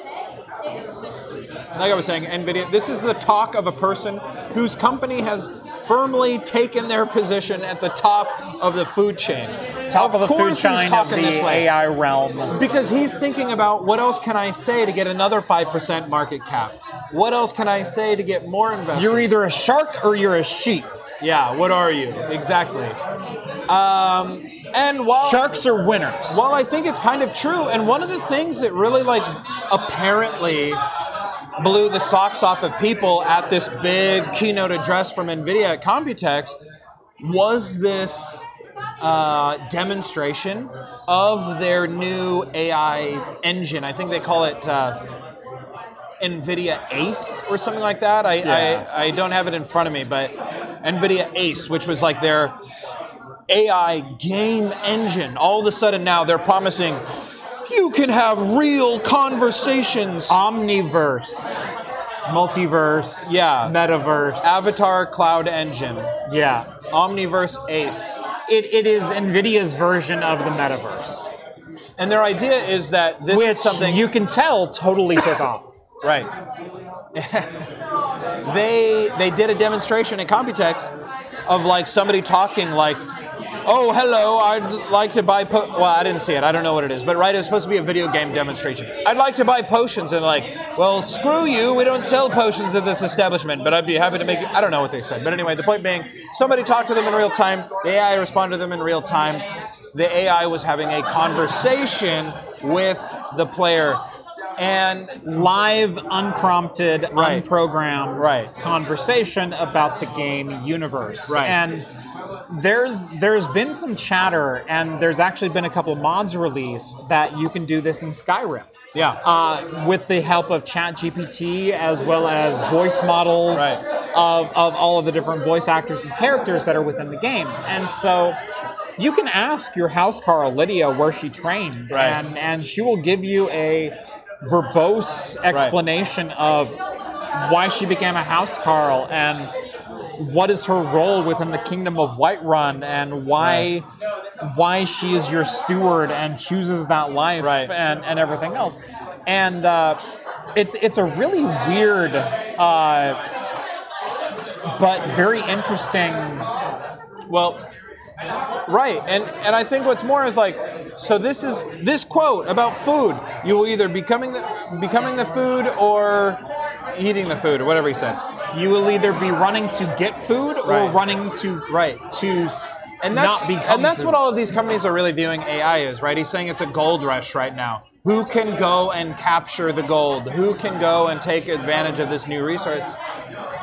Like I was saying, Nvidia. This is the talk of a person whose company has firmly taken their position at the top of the food chain. Top of the food chain of talking the this way. AI realm. Because he's thinking about what else can I say to get another 5% market cap? What else can I say to get more investors? You're either a shark or you're a sheep. Yeah, what are you? Exactly. Um, and while Sharks are winners. Well, I think it's kind of true. And one of the things that really, like, apparently blew the socks off of people at this big keynote address from NVIDIA at Computex was this uh, demonstration of their new AI engine. I think they call it. Uh, NVIDIA Ace or something like that. I, Yeah. I, I don't have it in front of me, but NVIDIA Ace, which was like their AI game engine. All of a sudden now they're promising you can have real conversations. Omniverse. Multiverse. Yeah. Metaverse. Avatar Cloud Engine, yeah. Omniverse Ace. It, it is NVIDIA's version of the metaverse. And their idea is that this Which is something you can tell totally took off. Right. they they did a demonstration at Computex of like somebody talking like, "Oh, hello, I'd like to buy po-. well, I didn't see it. I don't know what it is, but right, it was supposed to be a video game demonstration. I'd like to buy potions and like, well, screw you, we don't sell potions at this establishment, but I'd be happy to make. I don't know what they said, but anyway, the point being, somebody talked to them in real time. The AI responded to them in real time. The AI was having a conversation with the player and live, unprompted, Right. unprogrammed Right. conversation about the game universe. Right. And there's there's been some chatter, and there's actually been a couple mods released that you can do this in Skyrim. yeah, Uh, with the help of ChatGPT as well as voice models Right. of, of all of the different voice actors and characters that are within the game. And so you can ask your housecarl Lydia where she trained, Right. and, and she will give you a verbose explanation of why she became a housecarl and what is her role within the kingdom of Whiterun and why why she is your steward and chooses that life Right. and, and everything else. And uh, it's it's a really weird uh, but very interesting Well, right, and and I think what's more is like, so this is this quote about food. You will either becoming the becoming the food or eating the food or whatever he said. you will either be running to get food or Right. running to Right. to And that's not become and that's food. what all of these companies are really viewing AI as, right? He's saying it's a gold rush right now. Who can go and capture the gold? Who can go and take advantage of this new resource?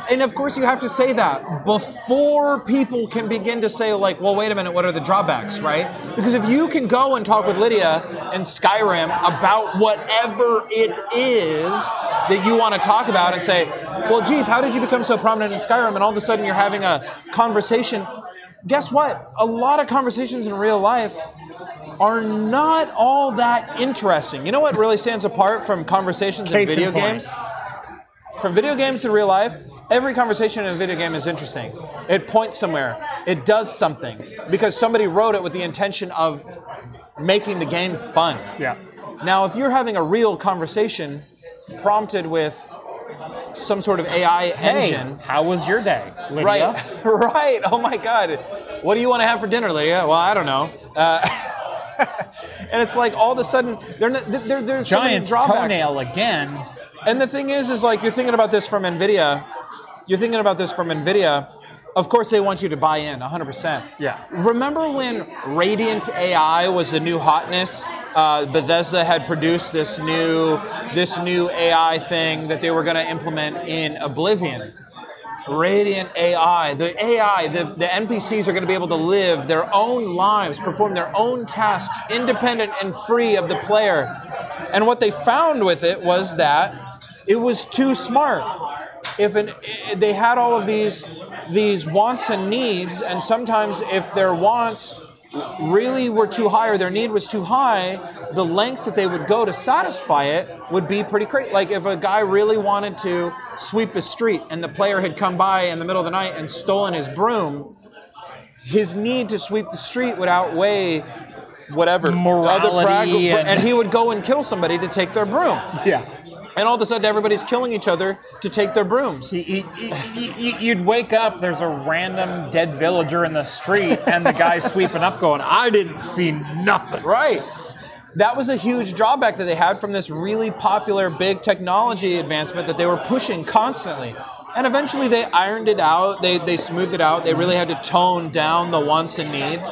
And of course, you have to say that before people can begin to say, like, well, wait a minute, what are the drawbacks, right? Because if you can go and talk with Lydia and Skyrim about whatever it is that you want to talk about and say, well, geez, how did you become so prominent in Skyrim? And all of a sudden you're having a conversation. Guess what? A lot of conversations in real life are not all that interesting. You know what really stands apart from conversations Case in in video point. games? From video games to real life, every conversation in a video game is interesting. It points somewhere. It does something because somebody wrote it with the intention of making the game fun. yeah Now, if you're having a real conversation prompted with some sort of AI hey engine, how was your day Lydia? Right, right. Oh my God. What do you want to have for dinner, Lydia? Well, I don't know. Uh, and it's like all of a sudden, they're, not, they're, there's so many giant's drawbacks. toenail again And the thing is, is like you're thinking about this from NVIDIA. You're thinking about this from NVIDIA. Of course, they want you to buy in 100%. Yeah. Remember when Radiant AI was the new hotness? Uh, Bethesda had produced this new this new AI thing that they were going to implement in Oblivion. Radiant AI, the AI, the, the NPCs are going to be able to live their own lives, perform their own tasks, independent and free of the player. And what they found with it was that it was too smart. If an, they had all of these these wants and needs, and sometimes if their wants really were too high or their need was too high, the lengths that they would go to satisfy it would be pretty crazy. Like if a guy really wanted to sweep a street and the player had come by in the middle of the night and stolen his broom, his need to sweep the street would outweigh whatever Morality prag- and- and he would go and kill somebody to take their broom. yeah And all of a sudden, everybody's killing each other to take their brooms. You- You'd wake up, there's a random dead villager in the street, and the guy's sweeping up going, I didn't see nothing. Right. That was a huge drawback that they had from this really popular big technology advancement that they were pushing constantly. And eventually they ironed it out, they, they smoothed it out, they really had to tone down the wants and needs.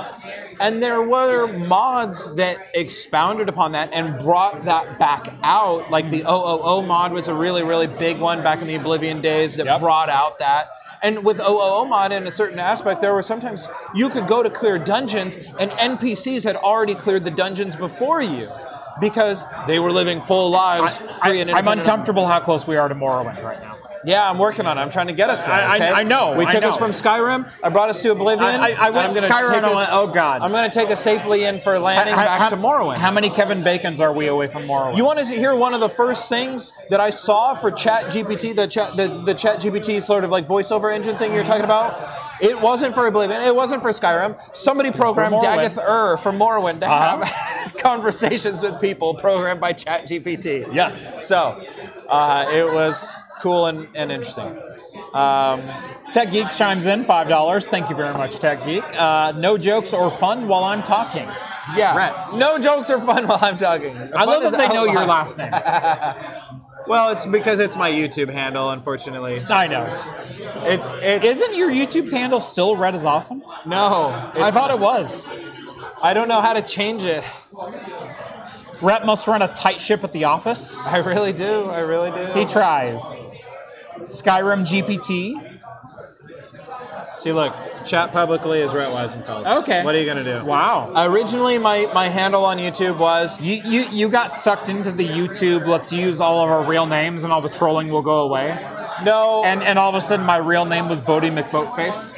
And there were mods that expounded upon that and brought that back out. Like the OOO mod was a really, really big one back in the Oblivion days that Yep. brought out that. And with OOO mod, in a certain aspect, there were sometimes you could go to clear dungeons, and NPCs had already cleared the dungeons before you because they were living full lives, free and I, am uncomfortable how close we are to Morrowind right now. Yeah, I'm working on it. I'm trying to get us there. I- I- I know, We took us from Skyrim. I brought us to Oblivion. I- I- went Skyrim us- oh, God. I'm going to take us safely in for landing How- back how- to Morrowind. How many Kevin Bacons are we away from Morrowind? You want to hear one of the first things that I saw for Chat GPT, the Chat, the, the Chat GPT sort of like voiceover engine thing you're talking about? It wasn't for Oblivion. It wasn't for Skyrim. Somebody programmed. Dagoth Ur for Morrowind to Uh-huh. have conversations with people programmed by Chat GPT. Yes. So uh, it was cool and, and interesting. Um, Tech Geek chimes in five dollars. Thank you very much, Tech Geek. Uh, no jokes or fun while I'm talking. yeah, Right. no jokes are fun while I'm talking. I love that they know your last. last name. Well, it's because it's my YouTube handle, unfortunately. I know. It's it's Isn't your YouTube handle still Rett is Awesome? no. I thought it was. I don't know how to change it. Rett must run a tight ship at the office. I really do. I really do. He tries. Skyrim GPT. See, look, chat publicly is Rett Weisenfels. Okay. What are you gonna do? Wow. Originally, my, my handle on YouTube was You, you you got sucked into the YouTube. Let's use all of our real names, and all the trolling will go away. no, And and all of a sudden, my real name was Bodie McBoatface.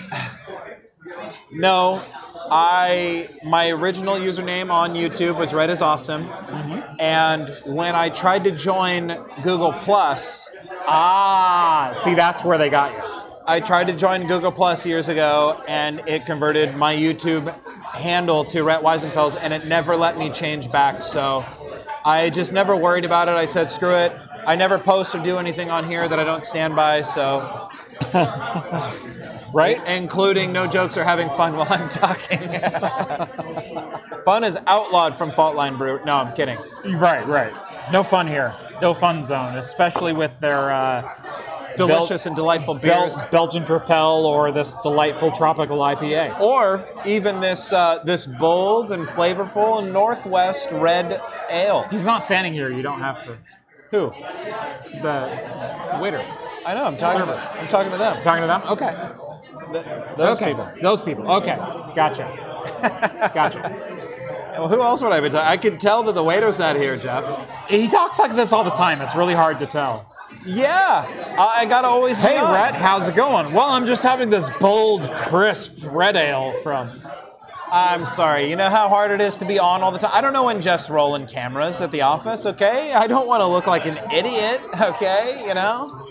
no. I my original username on YouTube was Rett is Awesome, mm-hmm. and when I tried to join Google Plus, Ah, see, that's where they got you. I tried to join Google Plus years ago, and it converted my YouTube handle to Rett Weisenfels, and it never let me change back. So I just never worried about it. I said, screw it. I never post or do anything on here that I don't stand by. So, Right? including no jokes or having fun while I'm talking. fun is outlawed from Faultline Brew. No, I'm kidding. Right, right. No fun here. No fun zone, especially with their uh, Delicious and delightful Bel- beers. Belgian Tripel or this delightful tropical IPA. or even this uh, this bold and flavorful Northwest Red Ale. He's not standing here. You don't have to. Who? The waiter. I know. I'm talking. Server. To, I'm talking to them. Talking to them? Okay. Th- those okay. people. Those people. Okay. Gotcha. gotcha. Well, who else would I be? talking? I could tell that the waiter's not here, Jeff. He talks like this all the time. It's really hard to tell. Yeah, I, gotta always. Hey, on. Rett, how's it going? Well, I'm just having this bold, crisp red ale from. I'm sorry. You know how hard it is to be on all the time. I don't know when Jeff's rolling cameras at the office. Okay, I don't want to look like an idiot. Okay, you know.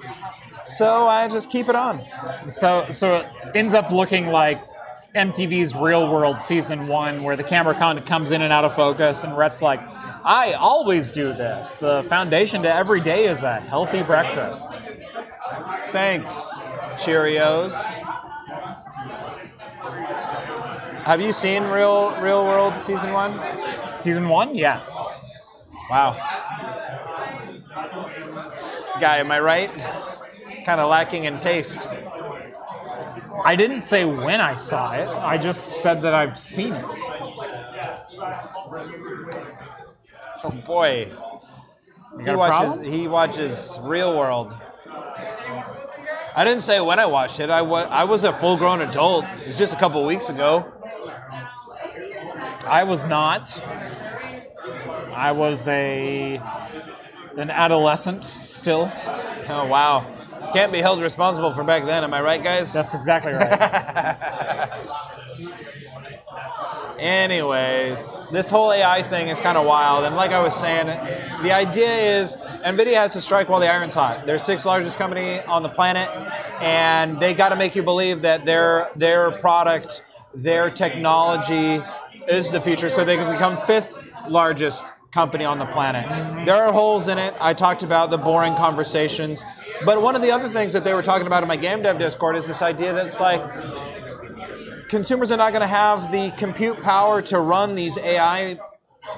So I just keep it on. So, so it ends up looking like MTV's Real World season one, where the camera kind of comes in and out of focus, and Rett's like, "I always do this. The foundation to every day is a healthy breakfast." Thanks, Cheerios. Have you seen Real Real World season one? Season one, yes. Wow. This guy, am I right? Kind of lacking in taste. I didn't say when I saw it. I just said that I've seen it. Oh boy. He got a problem? watches, he watches Real World. I didn't say when I watched it. I was, I was a full grown adult. It was just a couple weeks ago. I was not. I was a an adolescent still. Oh, wow. Can't be held responsible for back then. Am I right, guys? That's exactly right. Anyways, this whole AI thing is kind of wild. And like I was saying, the idea is NVIDIA has to strike while the iron's hot. They're the sixth largest company on the planet, and they got to make you believe that their, their product, their technology is the future so they can become fifth largest company on the planet. There are holes in it. I talked about the boring conversations. But one of the other things that they were talking about in my game dev Discord is this idea that it's like, consumers are not going to have the compute power to run these AI,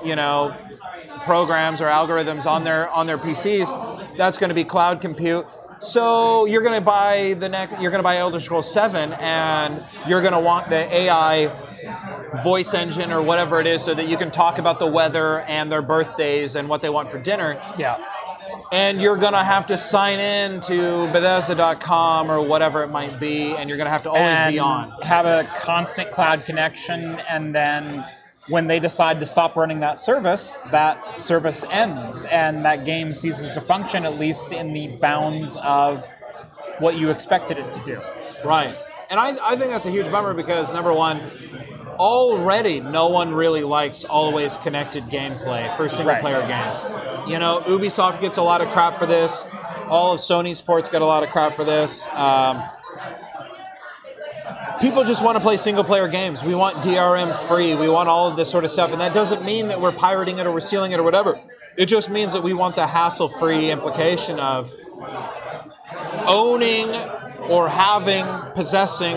you know, programs or algorithms on their on their PCs. That's going to be cloud compute. So you're going to buy the next. You're going to buy Elder Scrolls 7, and you're going to want the AI voice engine or whatever it is, so that you can talk about the weather and their birthdays and what they want for dinner yeah. and you're gonna have to sign in to Bethesda.com or whatever it might be, and you're gonna have to always and be on. have a constant cloud connection, and then when they decide to stop running that service, that service ends, and that game ceases to function, at least in the bounds of what you expected it to do. Right. And I, I think that's a huge bummer because number one, already no one really likes always connected gameplay for single Right. player games. You know, Ubisoft gets a lot of crap for this. All of Sony's ports get a lot of crap for this. Um, people just want to play single player games. We want DRM free. We want all of this sort of stuff. And that doesn't mean that we're pirating it or we're stealing it or whatever. It just means that we want the hassle free implication of owning or having, possessing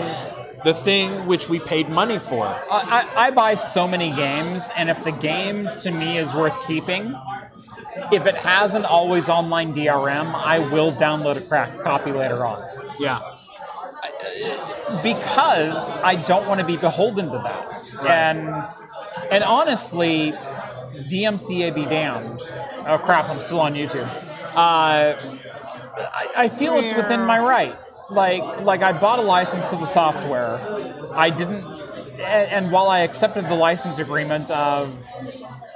the thing which we paid money for. I, I, buy so many games, and if the game to me is worth keeping, if it has an always online DRM, I will download a crack copy later on. Yeah. because I don't want to be beholden to that. And and honestly, DMCA be damned. Oh crap! I'm still on YouTube. Uh, I, I feel it's within my right. Like like I bought a license to the software. I didn't, and, while I accepted the license agreement of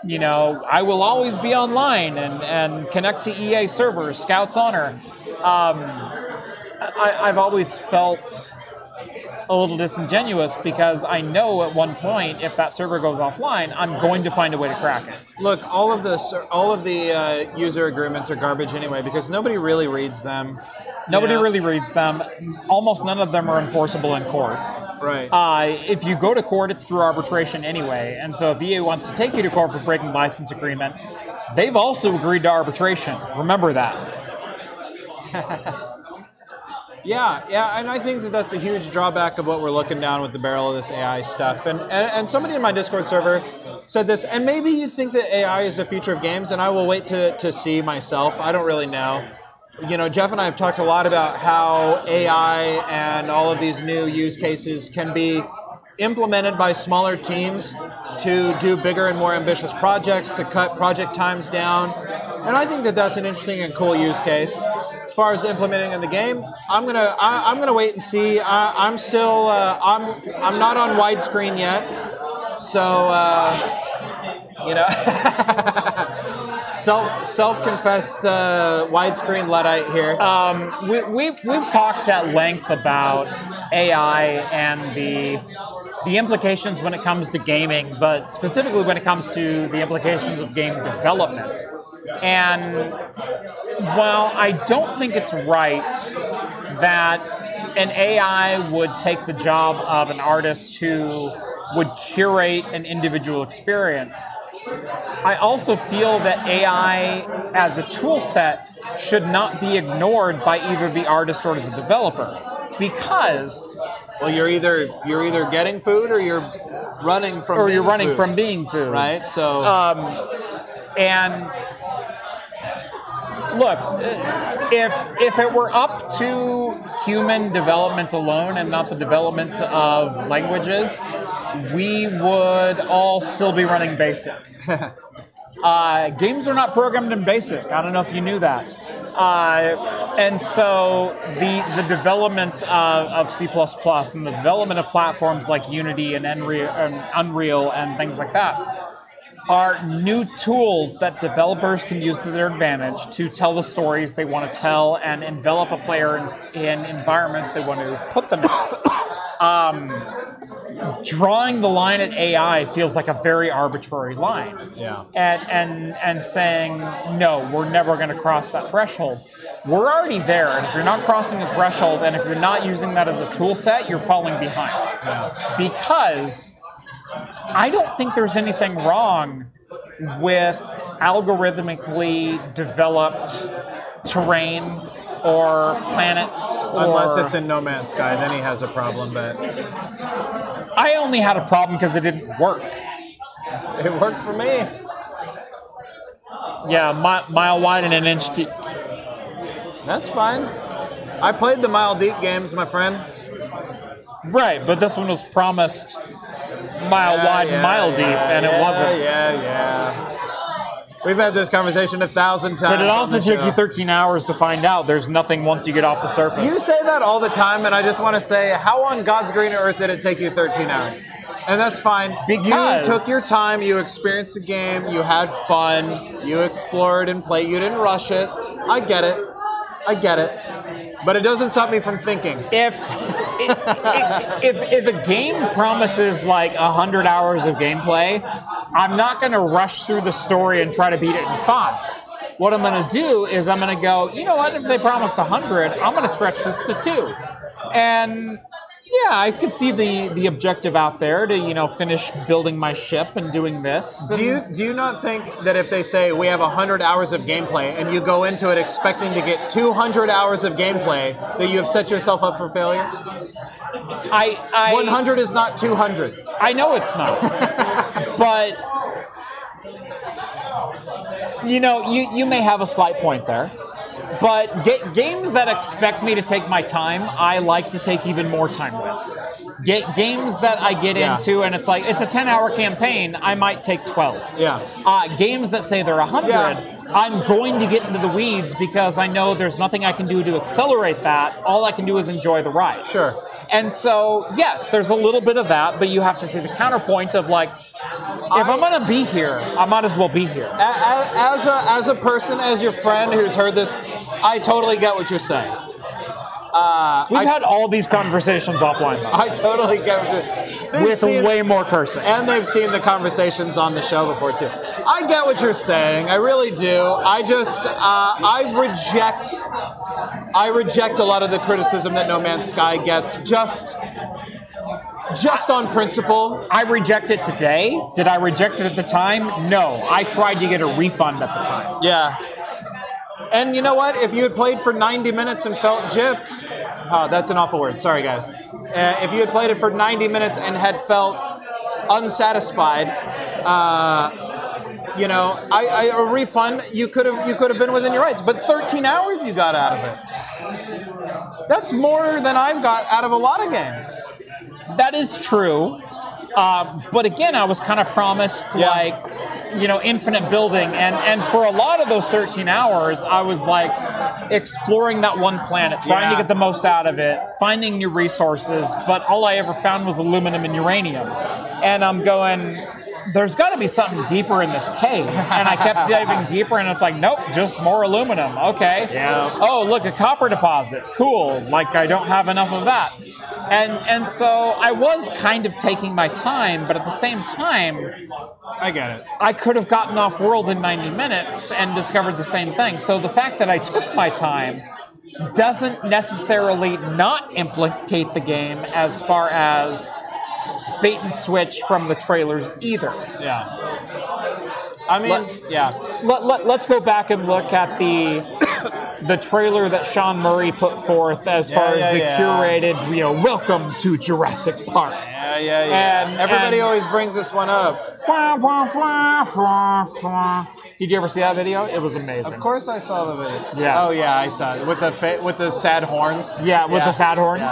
you know, I will always be online and, and connect to EA servers, Scouts Honor. Um, I, I've always felt a little disingenuous because I know at one point if that server goes offline, I'm going to find a way to crack it. Look, all of the all of the uh, user agreements are garbage anyway because nobody really reads them. Nobody Yeah. really reads them. Almost none of them are enforceable in court. Right. Uh, if you go to court, it's through arbitration anyway. And so if EA wants to take you to court for breaking license agreement, they've also agreed to arbitration. Remember that. Yeah, yeah, and I think that that's a huge drawback of what we're looking down with the barrel of this AI stuff. And, and and somebody in my Discord server said this, and maybe you think that AI is the future of games, and I will wait to, to see myself. I don't really know. You know, Jeff and I have talked a lot about how AI and all of these new use cases can be implemented by smaller teams to do bigger and more ambitious projects, to cut project times down. And I think that that's an interesting and cool use case. As far as implementing in the game, I'm gonna I, I'm gonna wait and see. I, I'm still uh, I'm I'm not on widescreen yet, so uh, you know. Self self confessed uh, widescreen luddite here. Um, we, we've we've talked at length about AI and the the implications when it comes to gaming, but specifically when it comes to the implications of game development. And while I don't think it's right that an AI would take the job of an artist who would curate an individual experience, I also feel that AI as a tool set should not be ignored by either the artist or the developer. Because, Well, you're either you're either getting food or you're running from or you're running food, from being food. right. So Um, and look, if if it were up to human development alone and not the development of languages, we would all still be running BASIC. uh, games are not programmed in BASIC. I don't know if you knew that. Uh, and so the the development of, of C++ and the development of platforms like Unity and Unreal, and Unreal and things like that are new tools that developers can use to their advantage to tell the stories they want to tell and envelop a player in, in environments they want to put them in. Um, drawing the line at AI feels like a very arbitrary line. Yeah. And and and saying no, we're never going to cross that threshold. We're already there, and if you're not crossing the threshold, and if you're not using that as a tool set, you're falling behind. Because I don't think there's anything wrong with algorithmically developed terrain or planets or unless it's in No Man's Sky, then he has a problem. But I only had a problem because it didn't work. it worked for me. Yeah, mi- mile wide and an inch deep. That's fine. I played the Mile Deep games, my friend. Right, but this one was promised mile Yeah, wide yeah, and mile yeah, deep, and it wasn't. Yeah, yeah. We've had this conversation a thousand times. But it also took show. you 13 hours to find out there's nothing once you get off the surface. You say that all the time, and I just want to say, how on God's green earth did it take you 13 hours? And that's fine. Because- you took your time, you experienced the game, you had fun, you explored and played, you didn't rush it. I get it. I get it. But it doesn't stop me from thinking. if, if, if a game promises like 100 hours of gameplay, I'm not going to rush through the story and try to beat it in five. What I'm going to do is I'm going to go, you know what, if they promised 100, I'm going to stretch this to two. And yeah, I could see the, the objective out there to, you know, finish building my ship and doing this. Do you do you not think that if they say we have 100 hours of gameplay and you go into it expecting to get 200 hours of gameplay, that you have set yourself up for failure? I, I 100 is not 200. I know it's not. but you know, you, you may have a slight point there. But ga- games that expect me to take my time, I like to take even more time with. Ga- games that I get Yeah. into, and it's like it's a ten-hour campaign. I might take twelve. Yeah. Uh, games that say they're hundred, Yeah. I'm going to get into the weeds because I know there's nothing I can do to accelerate that. All I can do is enjoy the ride. Sure. And so, yes, there's a little bit of that, but you have to see the counterpoint of like, if I'm gonna be here, I might as well be here. As a as a person, as your friend who's heard this, I totally get what you're saying. Uh, We've I, had all these conversations offline though, I totally get what you're. With seen- way more cursing. and they've seen the conversations on the show before too. I get what you're saying. I really do. I just uh, I reject I reject a lot of the criticism that No Man's Sky gets just just on principle. I reject it today. Did I reject it at the time? No. I tried to get a refund at the time. Yeah. And you know what? If you had played for 90 minutes and felt gypped, oh, that's an awful word. Sorry, guys. Uh, if you had played it for 90 minutes and had felt unsatisfied, uh, you know, I, I, a refund, you could have you could have been within your rights. But 13 hours you got out of it. That's more than I've got out of a lot of games. That is true. Uh, but again, I was kind of promised Yeah. like, you know, infinite building, and and for a lot of those 13 hours, I was like exploring that one planet, trying to get the most out of it, finding new resources. But all I ever found was aluminum and uranium, and I'm going. There's got to be something deeper in this cave, and I kept diving deeper, and it's like, nope, just more aluminum. Okay. Yeah. Oh, look, a copper deposit. Cool. Like I don't have enough of that. And and so I was kind of taking my time, but at the same time, I get it. I could have gotten off world in 90 minutes and discovered the same thing. So the fact that I took my time doesn't necessarily not implicate the game as far as bait and switch from the trailers either. Yeah. I mean, Let- yeah. Let, let, let's go back and look at the the trailer that Sean Murray put forth as Yeah, far yeah, as the yeah. curated, you know, welcome to Jurassic Park. Yeah, yeah, yeah. And- Everybody and- always brings this one up. Did you ever see that video? It was amazing. Of course, I saw the video. Yeah. Oh yeah, I saw it with the fa- with the sad horns. Yeah, with the sad horns.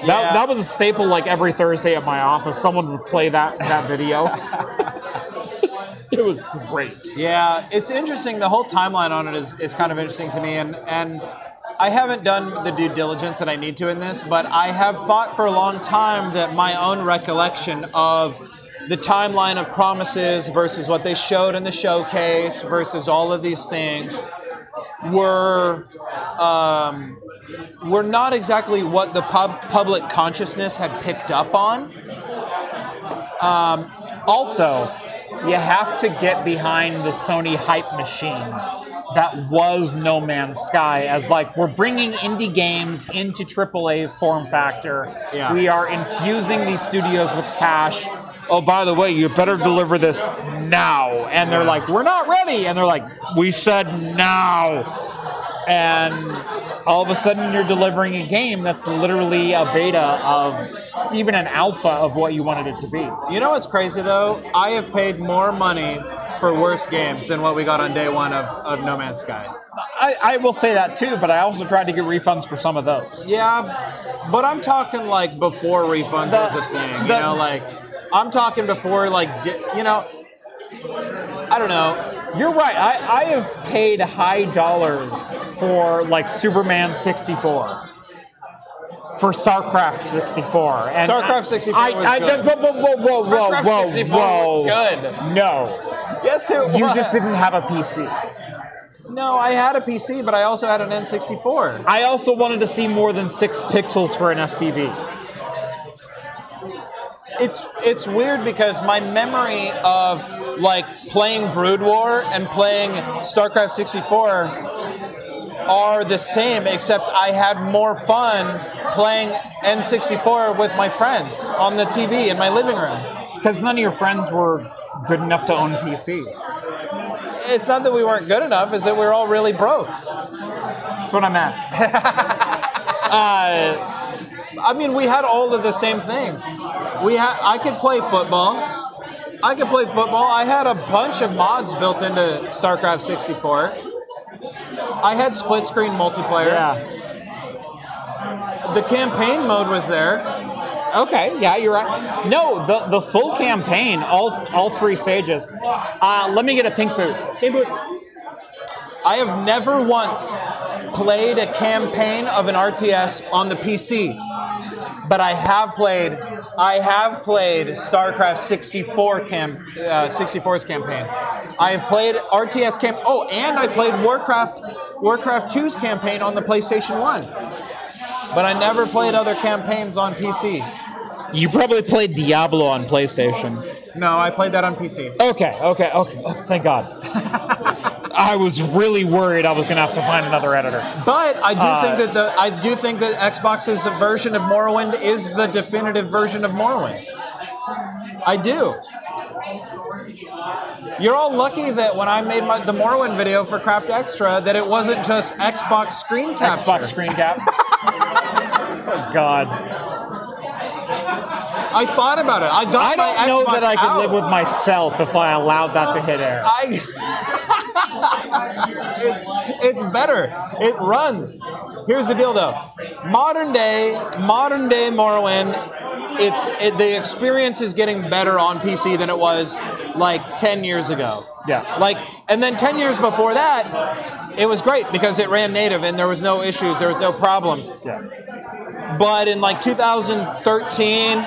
Yeah. That, that was a staple like every Thursday at my office. Someone would play that, that video. it was great. Yeah, it's interesting. The whole timeline on it is, is kind of interesting to me, and and I haven't done the due diligence that I need to in this, but I have thought for a long time that my own recollection of the timeline of promises versus what they showed in the showcase versus all of these things were um, were not exactly what the pub- public consciousness had picked up on. Um, also, you have to get behind the Sony hype machine that was No Man's Sky as like we're bringing indie games into AAA form factor. Yeah. We are infusing these studios with cash. Oh, by the way, you better deliver this now. And they're like, we're not ready. And they're like, we said now. And all of a sudden, you're delivering a game that's literally a beta of even an alpha of what you wanted it to be. You know what's crazy though? I have paid more money for worse games than what we got on day one of, of No Man's Sky. I, I will say that too, but I also tried to get refunds for some of those. Yeah, but I'm talking like before refunds The- was a thing. you know, like I'm talking before like you know, I don't know. You're right. I, I have paid high dollars for like Superman 64. For StarCraft 64. And StarCraft 64 I, was I, good. Whoa, whoa, whoa, whoa, whoa, StarCraft whoa, 64 whoa. was good. No. Yes, it was. You just didn't have a PC. No, I had a PC, but I also had an N64. I also wanted to see more than six pixels for an SCV. It's it's weird because my memory of like playing Brood War and playing StarCraft 64 are the same, except I had more fun playing N64 with my friends on the TV in my living room. It's because none of your friends were good enough to own PCs. It's not that we weren't good enough; is that we are all really broke. That's what I meant. uh, I mean, we had all of the same things. We had I could play football. I could play football. I had a bunch of mods built into StarCraft 64. I had split screen multiplayer. yeah. the campaign mode was there. Okay, yeah, you're right. No, the the full campaign, all all three stages. Uh, let me get a pink boot. Pink boots. I have never once played a campaign of an RTS on the PC, but I have played. I have played StarCraft 64 cam, uh, 64's campaign. I have played RTS camp. Oh, and I played Warcraft, Warcraft 2's campaign on the PlayStation 1. But I never played other campaigns on PC. You probably played Diablo on PlayStation. No, I played that on PC. Okay, okay, okay. Oh, thank God. I was really worried I was gonna have to find another editor. But I do Uh, think that the I do think that Xbox's version of Morrowind is the definitive version of Morrowind. I do. You're all lucky that when I made my, the Morrowind video for Craft Extra, that it wasn't just Xbox screen capture. Xbox screen cap. oh God. I thought about it. I got I don't know Xbox that I could out. live with myself if I allowed that to hit air. I. it's, it's better. It runs. Here's the deal, though. Modern day, modern day Morrowind. It's it, the experience is getting better on PC than it was like 10 years ago. Yeah. Like, and then 10 years before that, it was great because it ran native and there was no issues, there was no problems. Yeah. But in like 2013,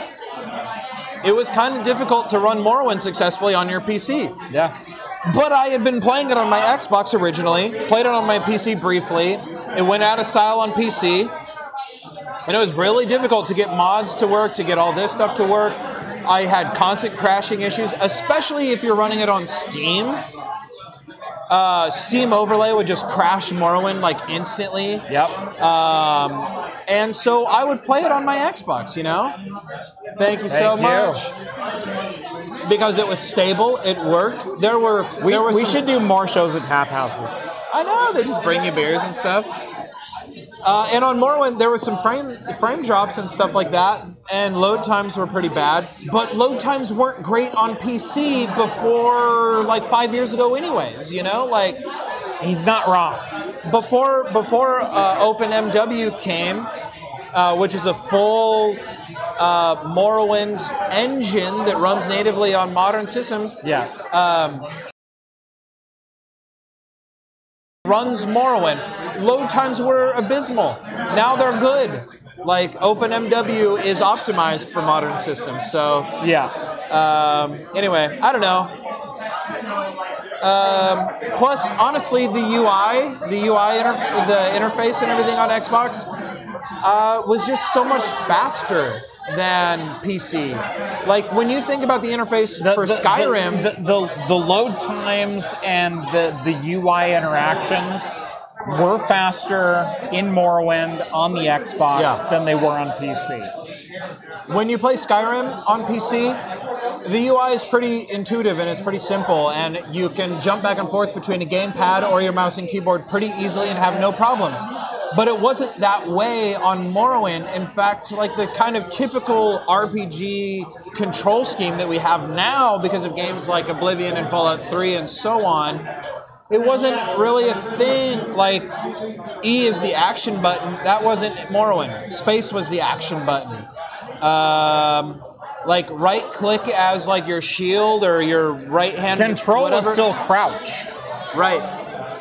it was kind of difficult to run Morrowind successfully on your PC. Yeah. But I had been playing it on my Xbox originally, played it on my PC briefly. It went out of style on PC. And it was really difficult to get mods to work, to get all this stuff to work. I had constant crashing issues, especially if you're running it on Steam. Uh, Steam Overlay would just crash Morrowind like instantly. Yep. Um, and so I would play it on my Xbox, you know? Thank you so Thank you. much. Because it was stable, it worked. There were We, there were we should do more shows at tap houses. I know they just bring you beers and stuff. Uh, and on Morrowind, there was some frame frame drops and stuff like that, and load times were pretty bad. But load times weren't great on PC before like five years ago, anyways. You know, like He's not wrong. before before uh, OpenMW came, uh, which is a full uh, Morrowind engine that runs natively on modern systems. Yeah. Um, runs Morrowind. Load times were abysmal. Now they're good. Like OpenMW is optimized for modern systems. So Yeah. um, anyway, I don't know. Um, plus, honestly, the UI, the UI, the interface and everything on Xbox uh, was just so much faster than PC. Like when you think about the interface The- for the- Skyrim, the, the, the load times and the, the UI interactions were faster in Morrowind on the Xbox Yeah. than they were on PC. when you play Skyrim on PC, the UI is pretty intuitive and it's pretty simple, and you can jump back and forth between a gamepad or your mouse and keyboard pretty easily and have no problems. But it wasn't that way on Morrowind. In fact, like the kind of typical RPG control scheme that we have now because of games like Oblivion and Fallout 3 and so on, it wasn't really a thing. Like E is the action button. That wasn't Morrowind. Space was the action button. Um, like right click as like your shield or your right hand Control was still crouch. right.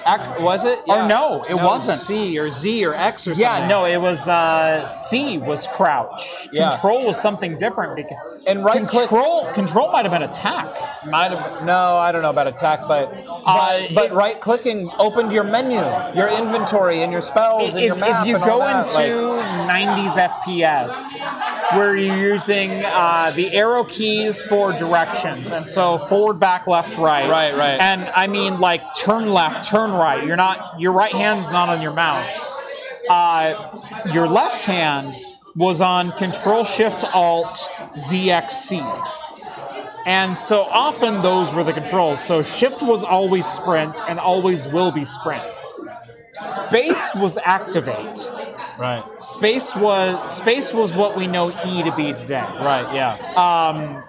Ac- was it? Or no, it wasn't. C or Z or X or something. Yeah, no, it was uh, C was crouch. Yeah. Control was something different because And right click- control control might have been attack. Might have. No, I don't know about attack, but but, Uh, but it- right clicking opened your menu, your inventory, and your spells and If, your map. if you and go that, like- into 90s FPS, where you're using uh, the arrow keys for directions, and so forward, back, left, right. Right, right. And I mean, like turn left, turn right. You're not. Your right hand's not on your mouse. Uh, your left hand was on Control Shift Alt ZXC. And so often those were the controls. So shift was always sprint and always will be sprint. Space was activate. right, Space was space was what we know E to be today. right, yeah. Um,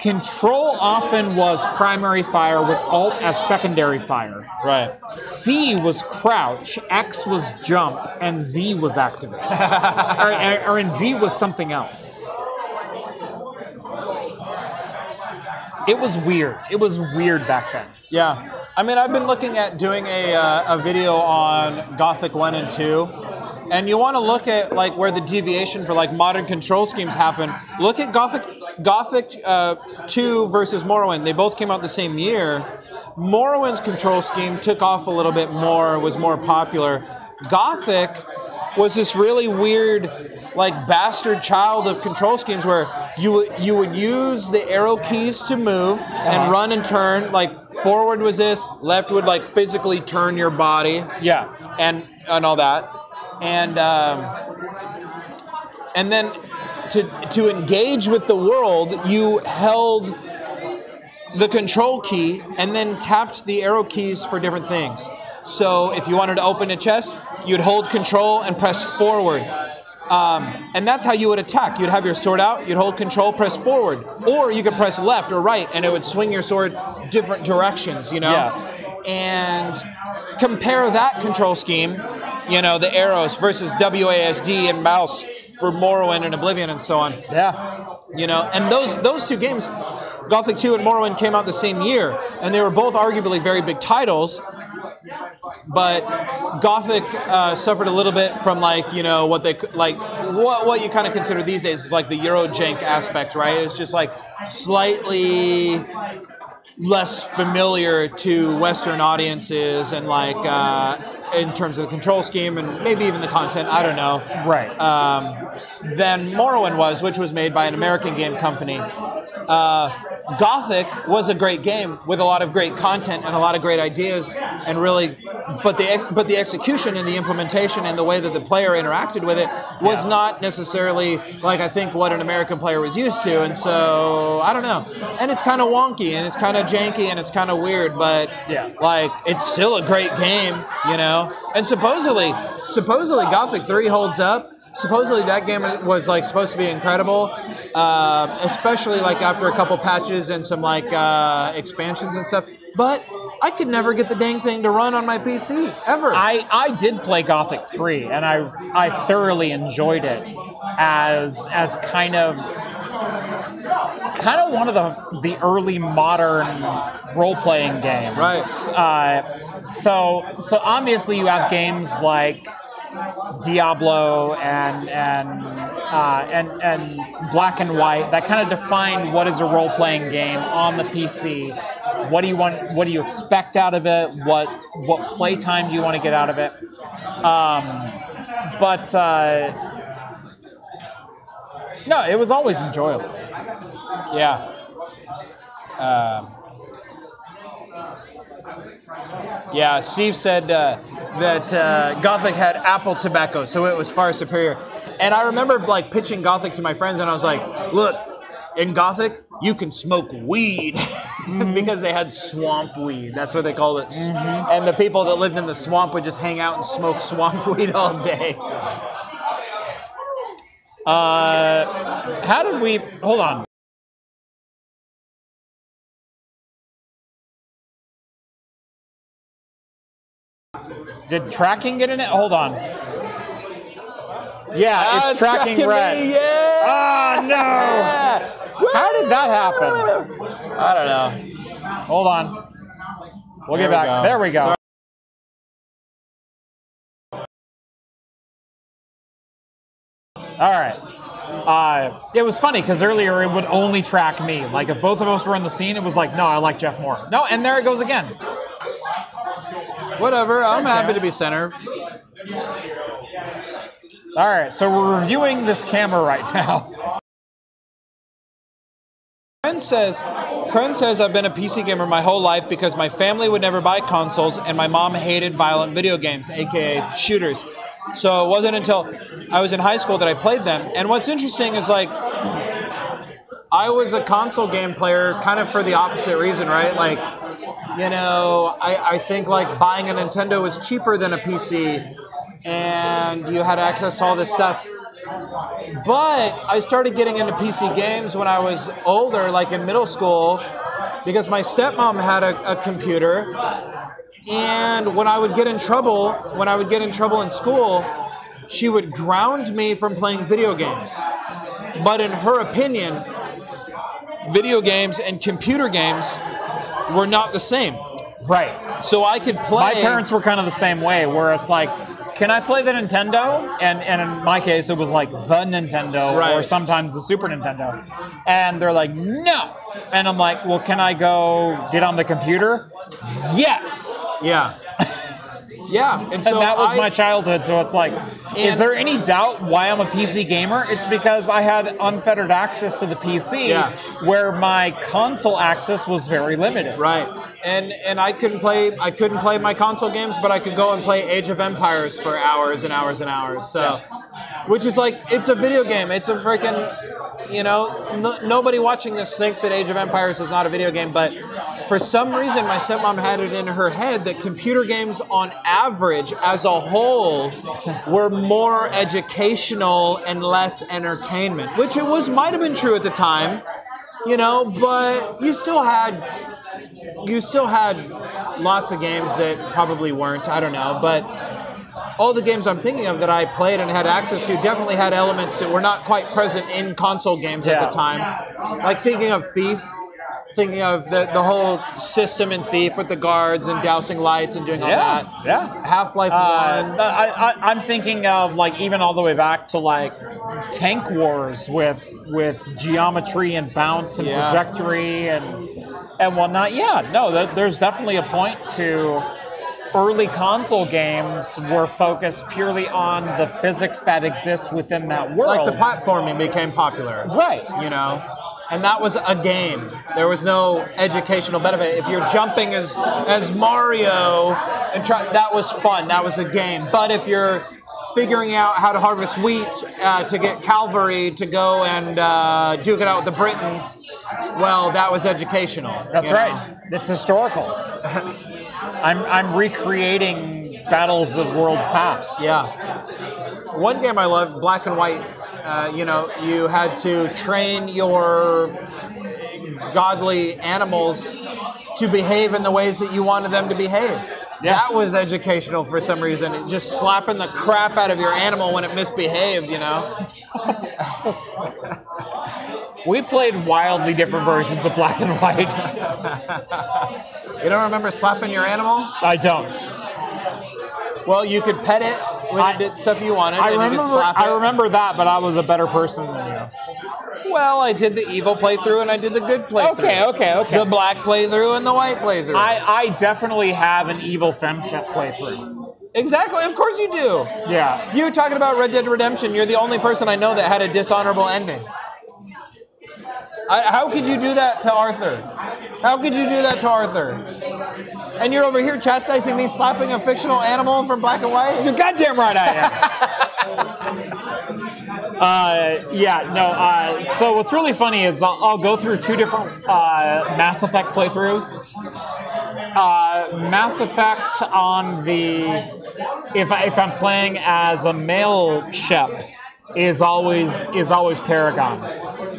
Control often was primary fire with Alt as secondary fire. Right. C was crouch, X was jump, and Z was activate. or, or, or in Z was something else. It was weird. It was weird back then. Yeah. I mean, I've been looking at doing a, uh, a video on Gothic 1 and 2. And you want to look at like where the deviation for like modern control schemes happen. Look at Gothic Gothic uh, 2 versus Morrowind. They both came out the same year. Morrowind's control scheme took off a little bit more, was more popular. Gothic was this really weird, like bastard child of control schemes where you you would use the arrow keys to move and run and turn. Like forward was this, left would like physically turn your body Yeah. and and all that, and um, and then to to engage with the world, you held the control key and then tapped the arrow keys for different things. So if you wanted to open a chest, you'd hold control and press forward. Um, and that's how you would attack. You'd have your sword out, you'd hold control, press forward. Or you could press left or right and it would swing your sword different directions, you know? Yeah. And compare that control scheme, you know, the arrows versus WASD and mouse for Morrowind and Oblivion and so on Yeah. you know and those those two games gothic 2 and morrowind came out the same year and they were both arguably very big titles but gothic uh, suffered a little bit from like you know what they like what, what you kind of consider these days is like the eurojank aspect right it's just like slightly less familiar to western audiences and like uh, in terms of the control scheme and maybe even the content i don't know Right. um, than Morrowind was, which was made by an American game company. Uh, Gothic was a great game with a lot of great content and a lot of great ideas, and really, but the but the execution and the implementation and the way that the player interacted with it was Yeah. not necessarily like I think what an American player was used to, and so I don't know. And it's kind of wonky and it's kind of janky and it's kind of weird, but Yeah. like it's still a great game, you know. And supposedly, supposedly Gothic Three holds up. Supposedly that game was like supposed to be incredible, uh, especially like after a couple patches and some like uh, expansions and stuff. But I could never get the dang thing to run on my PC ever. I, I did play Gothic 3 and I I thoroughly enjoyed it as as kind of kind of one of the the early modern role playing games. Right. Uh, so so obviously you have games like Diablo and and uh, and and Black and White that kind of define what is a role playing game on the PC. What do you want? What do you expect out of it? What what playtime do you want to get out of it? Um, but uh, no, it was always enjoyable. Yeah. Um, yeah, Steve said uh, that uh, Gothic had apple tobacco, so it was far superior. And I remember like pitching Gothic to my friends, and I was like, "Look, in Gothic, you can smoke weed because they had swamp weed. That's what they called it. And the people that lived in the swamp would just hang out and smoke swamp weed all day. Uh, how did we? Hold on. Did tracking get in it? Hold on. Yeah, Ah, it's tracking red. me, yeah. Ah, no. Yeah. How did that happen? I don't know. Hold on. We'll There get back. go. There we go. Sorry. All right. Uh, it was funny because earlier it would only track me. Like if both of us were in the scene, it was like, no, I like Jeff Moore. No, and there it goes again. Whatever. I'm happy to be center. All right, so we're reviewing this camera right now. Kren says, Kren says I've been a PC gamer my whole life because my family would never buy consoles and my mom hated violent video games, aka shooters. So it wasn't until I was in high school that I played them. And what's interesting is like I was a console game player kind of for the opposite reason, right? Like, you know, I, I think like buying a Nintendo was cheaper than a PC and you had access to all this stuff. But I started getting into PC games when I was older, like in middle school, because my stepmom had a, a computer. And when I would get in trouble, when I would get in trouble in school, she would ground me from playing video games. But in her opinion, video games and computer games were not the same. Right. So I could play. My parents were kind of the same way, where it's like, can I play the Nintendo? And and in my case, it was like the Nintendo, or sometimes the Super Nintendo. And they're like, no. And I'm like, well, can I go get on the computer? Yes. Yeah. Yeah. And so that was I- my childhood. So it's like, is there any doubt why I'm a PC gamer? It's because I had unfettered access to the PC, Yeah. where my console access was very limited. Right. And and I couldn't play I couldn't play my console games, but I could go and play Age of Empires for hours and hours and hours. So which is like it's a video game. It's a freaking you know, no, nobody watching this thinks that Age of Empires is not a video game, but for some reason my stepmom had it in her head that computer games on average as a whole were more educational and less entertainment, which it was might have been true at the time, you know, but you still had you still had lots of games that probably weren't. I don't know, but all the games I'm thinking of that I played and had access to definitely had elements that were not quite present in console games Yeah. at the time. Like thinking of Thief, thinking of the, the whole system in Thief with the guards and dousing lights and doing all Yeah, that. yeah. Half Life Uh, One. I, I, I'm thinking of like even all the way back to like Tank Wars with with geometry and bounce and Yeah. trajectory and and whatnot. Yeah, no, there, there's definitely a point to early console games were focused purely on the physics that exist within that world. Like the platforming became popular. right. you know and that was a game there was no educational benefit if you're jumping as as mario and try that was fun that was a game but if you're figuring out how to harvest wheat uh, to get cavalry to go and uh, duke it out with the britons well that was educational That's you know? right. It's historical. I'm I'm recreating battles of worlds past. Yeah. One game I loved, Black and White. Uh, you know, you had to train your godly animals to behave in the ways that you wanted them to behave. Yeah. That was educational for some reason. It just slapping the crap out of your animal when it misbehaved, you know? We played wildly different versions of Black and White. You don't remember slapping your animal? I don't. Well, you could pet it when I- it stuff you wanted, I and you remember. it. I remember that, but I was a better person than you. Well, I did the evil playthrough and I did the good playthrough. Okay, okay, okay. The black playthrough and the white playthrough. I, I definitely have an evil FemShep playthrough. exactly, of course you do. Yeah. You were talking about Red Dead Redemption. You're the only person I know that had a dishonorable ending. I, how could you do that to Arthur? How could you do that to Arthur? And you're over here chastising me slapping a fictional animal from Black and White? You're goddamn right I am. uh, yeah, no. Uh, so what's really funny is I'll, I'll go through two different uh, Mass Effect playthroughs. Uh, Mass Effect on the if I, if I'm playing as a male Shep is always is always Paragon.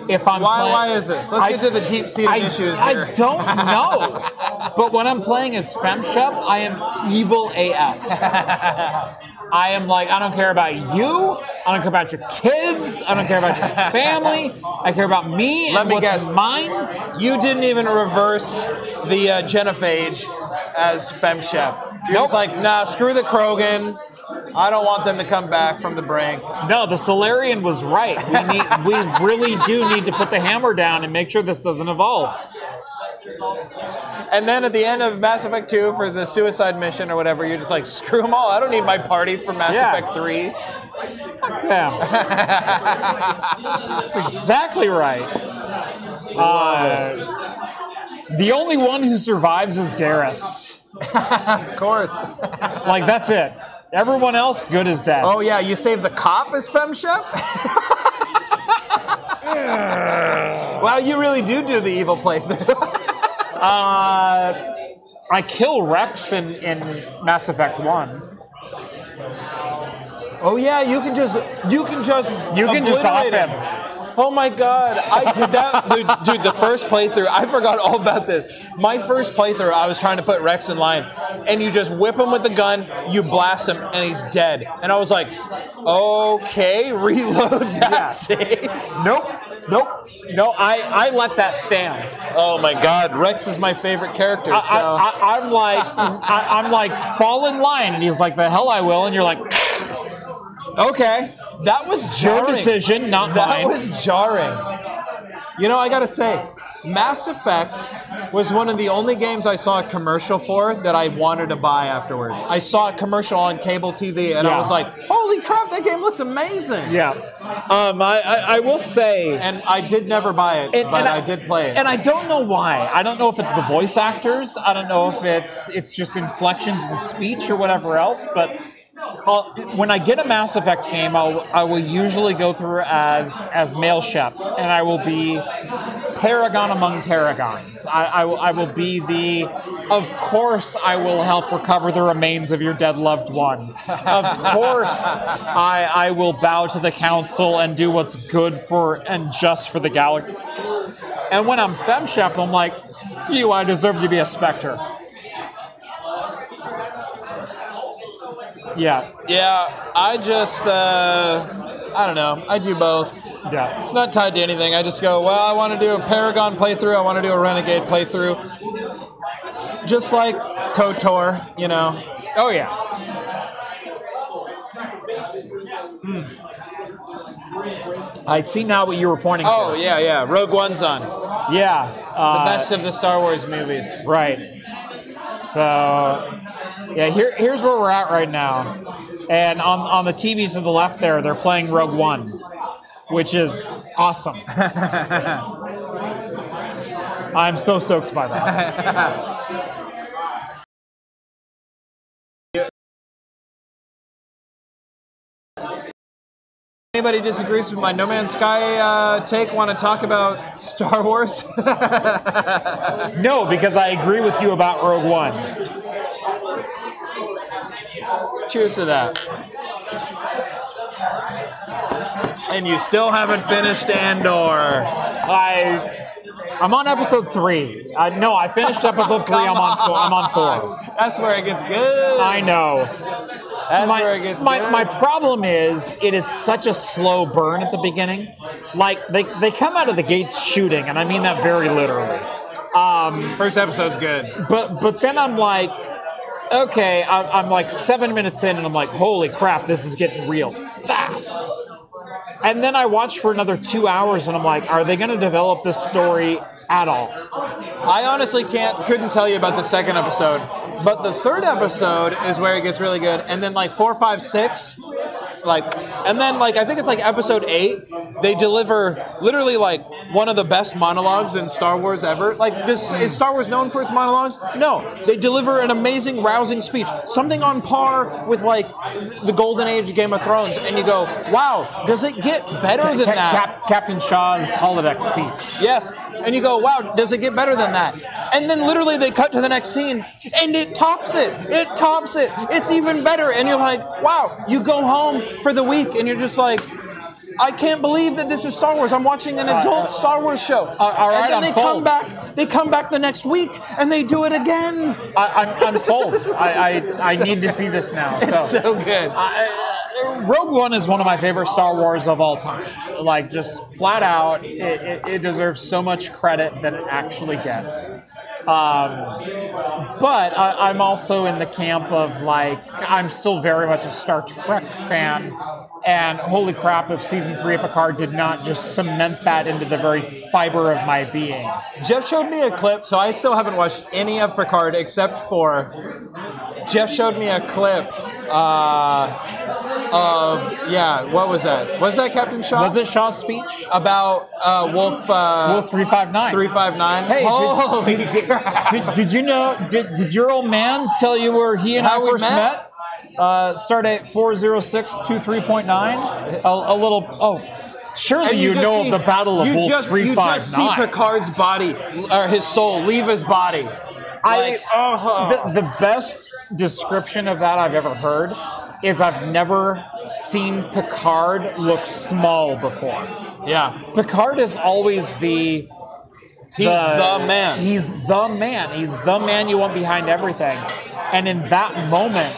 If I'm Why, play- why is this? Let's I- get to the deep seated issues I don't know. but when I'm playing as FemShep, I am evil AF. I am like, I don't care about you. I don't care about your kids. I don't care about your family. I care about me Let and me guess. mine. You didn't even reverse the uh, Genophage as FemShep. You're Nope. just like, nah, screw the Krogan. I don't want them to come back from the brink. No, the Salarian was right. We need, we really do need to put the hammer down and make sure this doesn't evolve. And then at the end of Mass Effect 2 for the suicide mission or whatever, you're just like, screw them all. I don't need my party for Mass Yeah. Effect 3. Them. That's exactly right. Uh, the only one who survives is Garrus. Of course. Like that's it. Everyone else, good as dead. oh, yeah, you save the cop as FemShep? wow, you really do do the evil playthrough. Uh, I kill Wrex in, in Mass Effect One. Oh yeah, you can just you can just You can just off obliterate him. Oh my god, I did that, dude, dude. The first playthrough, I forgot all about this. My first playthrough, I was trying to put Wrex in line, and you just whip him with the gun, you blast him, and he's dead. And I was like, okay, reload that Yeah. save. Nope. Nope. No, I, I let that stand. Oh my god, Wrex is my favorite character. So I, I'm like, I, I'm like, fall in line, and he's like, the hell I will, and you're like, okay, that was your jarring. decision, not That mine. was jarring. You know, I gotta say, Mass Effect was one of the only games I saw a commercial for that I wanted to buy afterwards. I saw a commercial on cable TV and Yeah. I was like, holy crap, that game looks amazing. yeah. Um, I, I, I will say, And I did never buy it, And- but and I, did play it. And I don't know why. I don't know if it's the voice actors. I don't know if it's it's just inflections in speech or whatever else. But I'll, when I get a Mass Effect game, I'll, I will usually go through as as male Shep, and I will be paragon among paragons. I, I, will, I will be the. Of course, I will help recover the remains of your dead loved one. Of course, I, I will bow to the council and do what's good for and just for the galaxy. And when I'm FemShep, I'm like, you, I deserve to be a Spectre. Yeah, yeah, I just, uh, I don't know. I do both. yeah. It's not tied to anything. I just go, well, I want to do a Paragon playthrough. I want to do a Renegade playthrough. Just like KOTOR, you know. Oh, yeah. I see now what you were pointing Oh to. yeah, yeah. Rogue One's on. Yeah. Uh, best of the Star Wars movies. Right. So, yeah, here, here's where we're at right now. And on, on the TVs to the left there, they're playing Rogue One, which is awesome. I'm so stoked by that. Anybody disagrees with my No Man's Sky uh, take? Want to talk about Star Wars? No, because I agree with you about Rogue One. Cheers to that. And you still haven't finished Andor. I I'm on episode three. Uh, no, I finished episode three. I'm on four. I'm on four. That's where it gets good. I know. That's my, where it gets my, good. my problem is it is such a slow burn at the beginning. Like they, they come out of the gates shooting, and I mean that very literally. Um, First episode's good. but but then I'm like, okay, I'm, I'm like seven minutes in, and I'm like, holy crap, this is getting real fast. And then I watched for another two hours, and I'm like, are they going to develop this story at all? I honestly can't couldn't tell you about the second episode, but the third episode is where it gets really good, and then like four, five, six, like, and then like I think it's like episode eight, they deliver literally like one of the best monologues in Star Wars ever. Like, does, is Star Wars known for its monologues? No, they deliver an amazing, rousing speech, something on par with like the Golden Age Game of Thrones, and you go, wow, does it get better than that? Cap- Captain Shaw's holodeck speech. Yes. And you go, wow, does it get better than that? And then literally they cut to the next scene and it tops it. It tops it. It's even better. And you're like, wow, you go home for the week and you're just like, I can't believe that this is Star Wars. I'm watching an adult Star Wars show. all right, and then I'm they sold. come back. They come back the next week and they do it again. I, I'm, I'm sold. I, I, I need to see this now. So. It's so good. I, Rogue One is one of my favorite Star Wars of all time. Like, just flat out, it, it, it deserves so much credit that it actually gets. Um, but I, I'm also in the camp of like, I'm still very much a Star Trek fan. And holy crap, if season three of Picard did not just cement that into the very fiber of my being. Jeff showed me a clip, so I still haven't watched any of Picard except for Jeff showed me a clip uh, of yeah, what was that? Was that Captain Shaw? Was it Shaw's speech? about uh, Wolf uh, Wolf 359. three five nine? Hey, did- holy did, crap! did, did you know? Did, did your old man tell you where he and How I first met? met? Uh, start at 40623.9. A, a little. Oh, surely And you, just know see- of the Battle of you Wolf just, You just see Picard's body or his soul leave his body. I, Like, uh-huh. the, the best description of that I've ever heard is I've never seen Picard look small before. Yeah. Picard is always the He's the, man. He's the man. He's the man you want behind everything. And in that moment,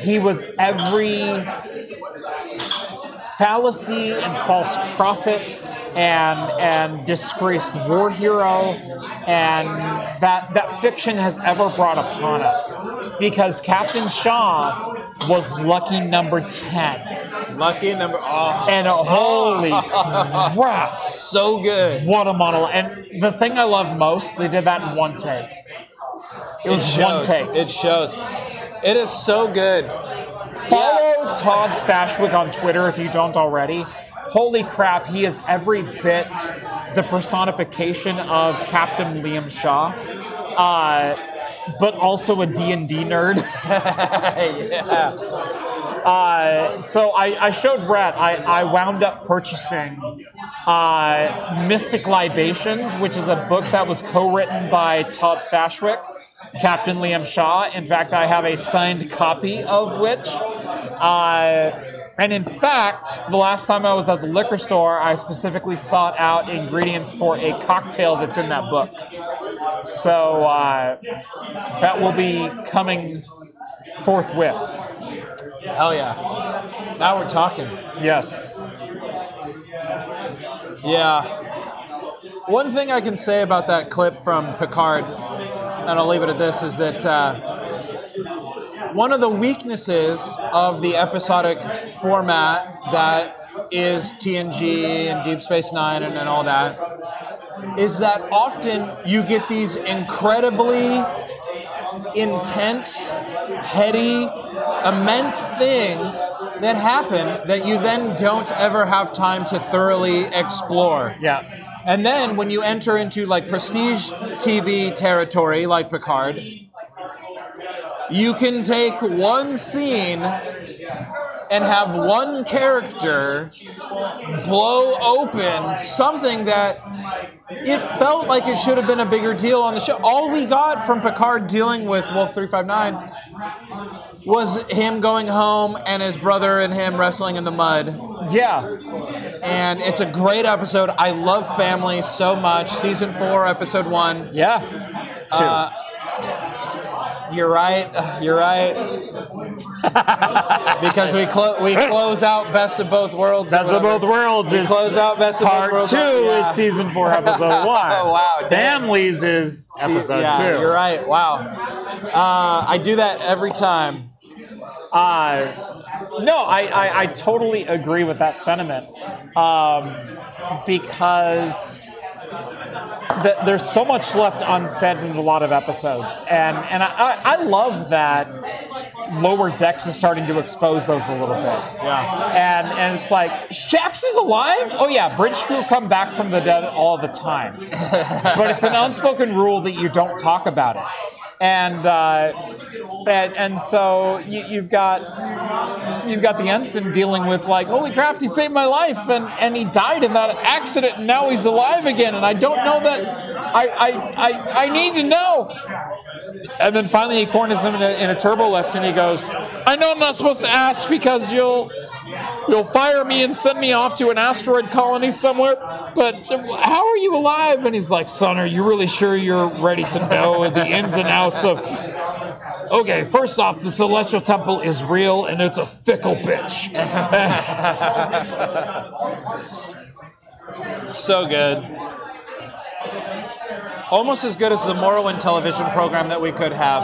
he was every fallacy and false prophet and and disgraced war hero and that that fiction has ever brought upon us because Captain Shaw was lucky number 10 Lucky number. Oh, and holy crap so good. what a model and the thing I love most they did that in one take it was it one take It shows. It is so good. Follow Todd Stashwick on Twitter if you don't already. Holy crap, he is every bit the personification of Captain Liam Shaw, uh, but also a D&D nerd. yeah. Uh, so I, I showed Rett, I, I wound up purchasing uh, Mystic Libations, which is a book that was co-written by Todd Stashwick, Captain Liam Shaw. In fact, I have a signed copy of which. Uh, and in fact, the last time I was at the liquor store, I specifically sought out ingredients for a cocktail that's in that book. So uh, that will be coming forthwith. Hell yeah. Now we're talking. Yes. Yeah. One thing I can say about that clip from Picard, and I'll leave it at this, is that uh, one of the weaknesses of the episodic format that is TNG and Deep Space Nine and, and all that is that often you get these incredibly intense, heady, immense things that happen that you then don't ever have time to thoroughly explore. Yeah. And then when you enter into like prestige TV territory like Picard, you can take one scene and have one character blow open something that it felt like it should have been a bigger deal on the show. All we got from Picard dealing with Wolf 359 was him going home and his brother and him wrestling in the mud Yeah. and it's a great episode. I love family so much. Season four, episode one. Yeah. Two. Uh, you're right. You're right. because we clo- we close out best of both worlds. Best of both worlds We is close out best of both worlds. part two Yeah. is season four, episode one. Oh, wow, damn. Families is episode yeah, two. You're right. Wow. Uh, I do that every time. Uh, no, I, I, I totally agree with that sentiment um, because th- there's so much left unsaid in a lot of episodes, and and I, I, I love that Lower Decks is starting to expose those a little bit. Yeah. And and it's like Shax is alive. Oh yeah, bridge crew come back from the dead all the time, but it's an unspoken rule that you don't talk about it. And uh, and, and so you, you've got you've got the ensign dealing with like, holy crap, he saved my life, and, and he died in that accident, and now he's alive again, and I don't know that I I, I, I need to know. And then finally, he corners him in a, in a turbo lift, and he goes, "I know I'm not supposed to ask because you'll you'll fire me and send me off to an asteroid colony somewhere. But how are you alive?" And he's like, "Son, are you really sure you're ready to know the ins and outs of?" Okay, first off, the Celestial Temple is real and it's a fickle bitch. So good. Almost as good as the Morrowind television program that we could have.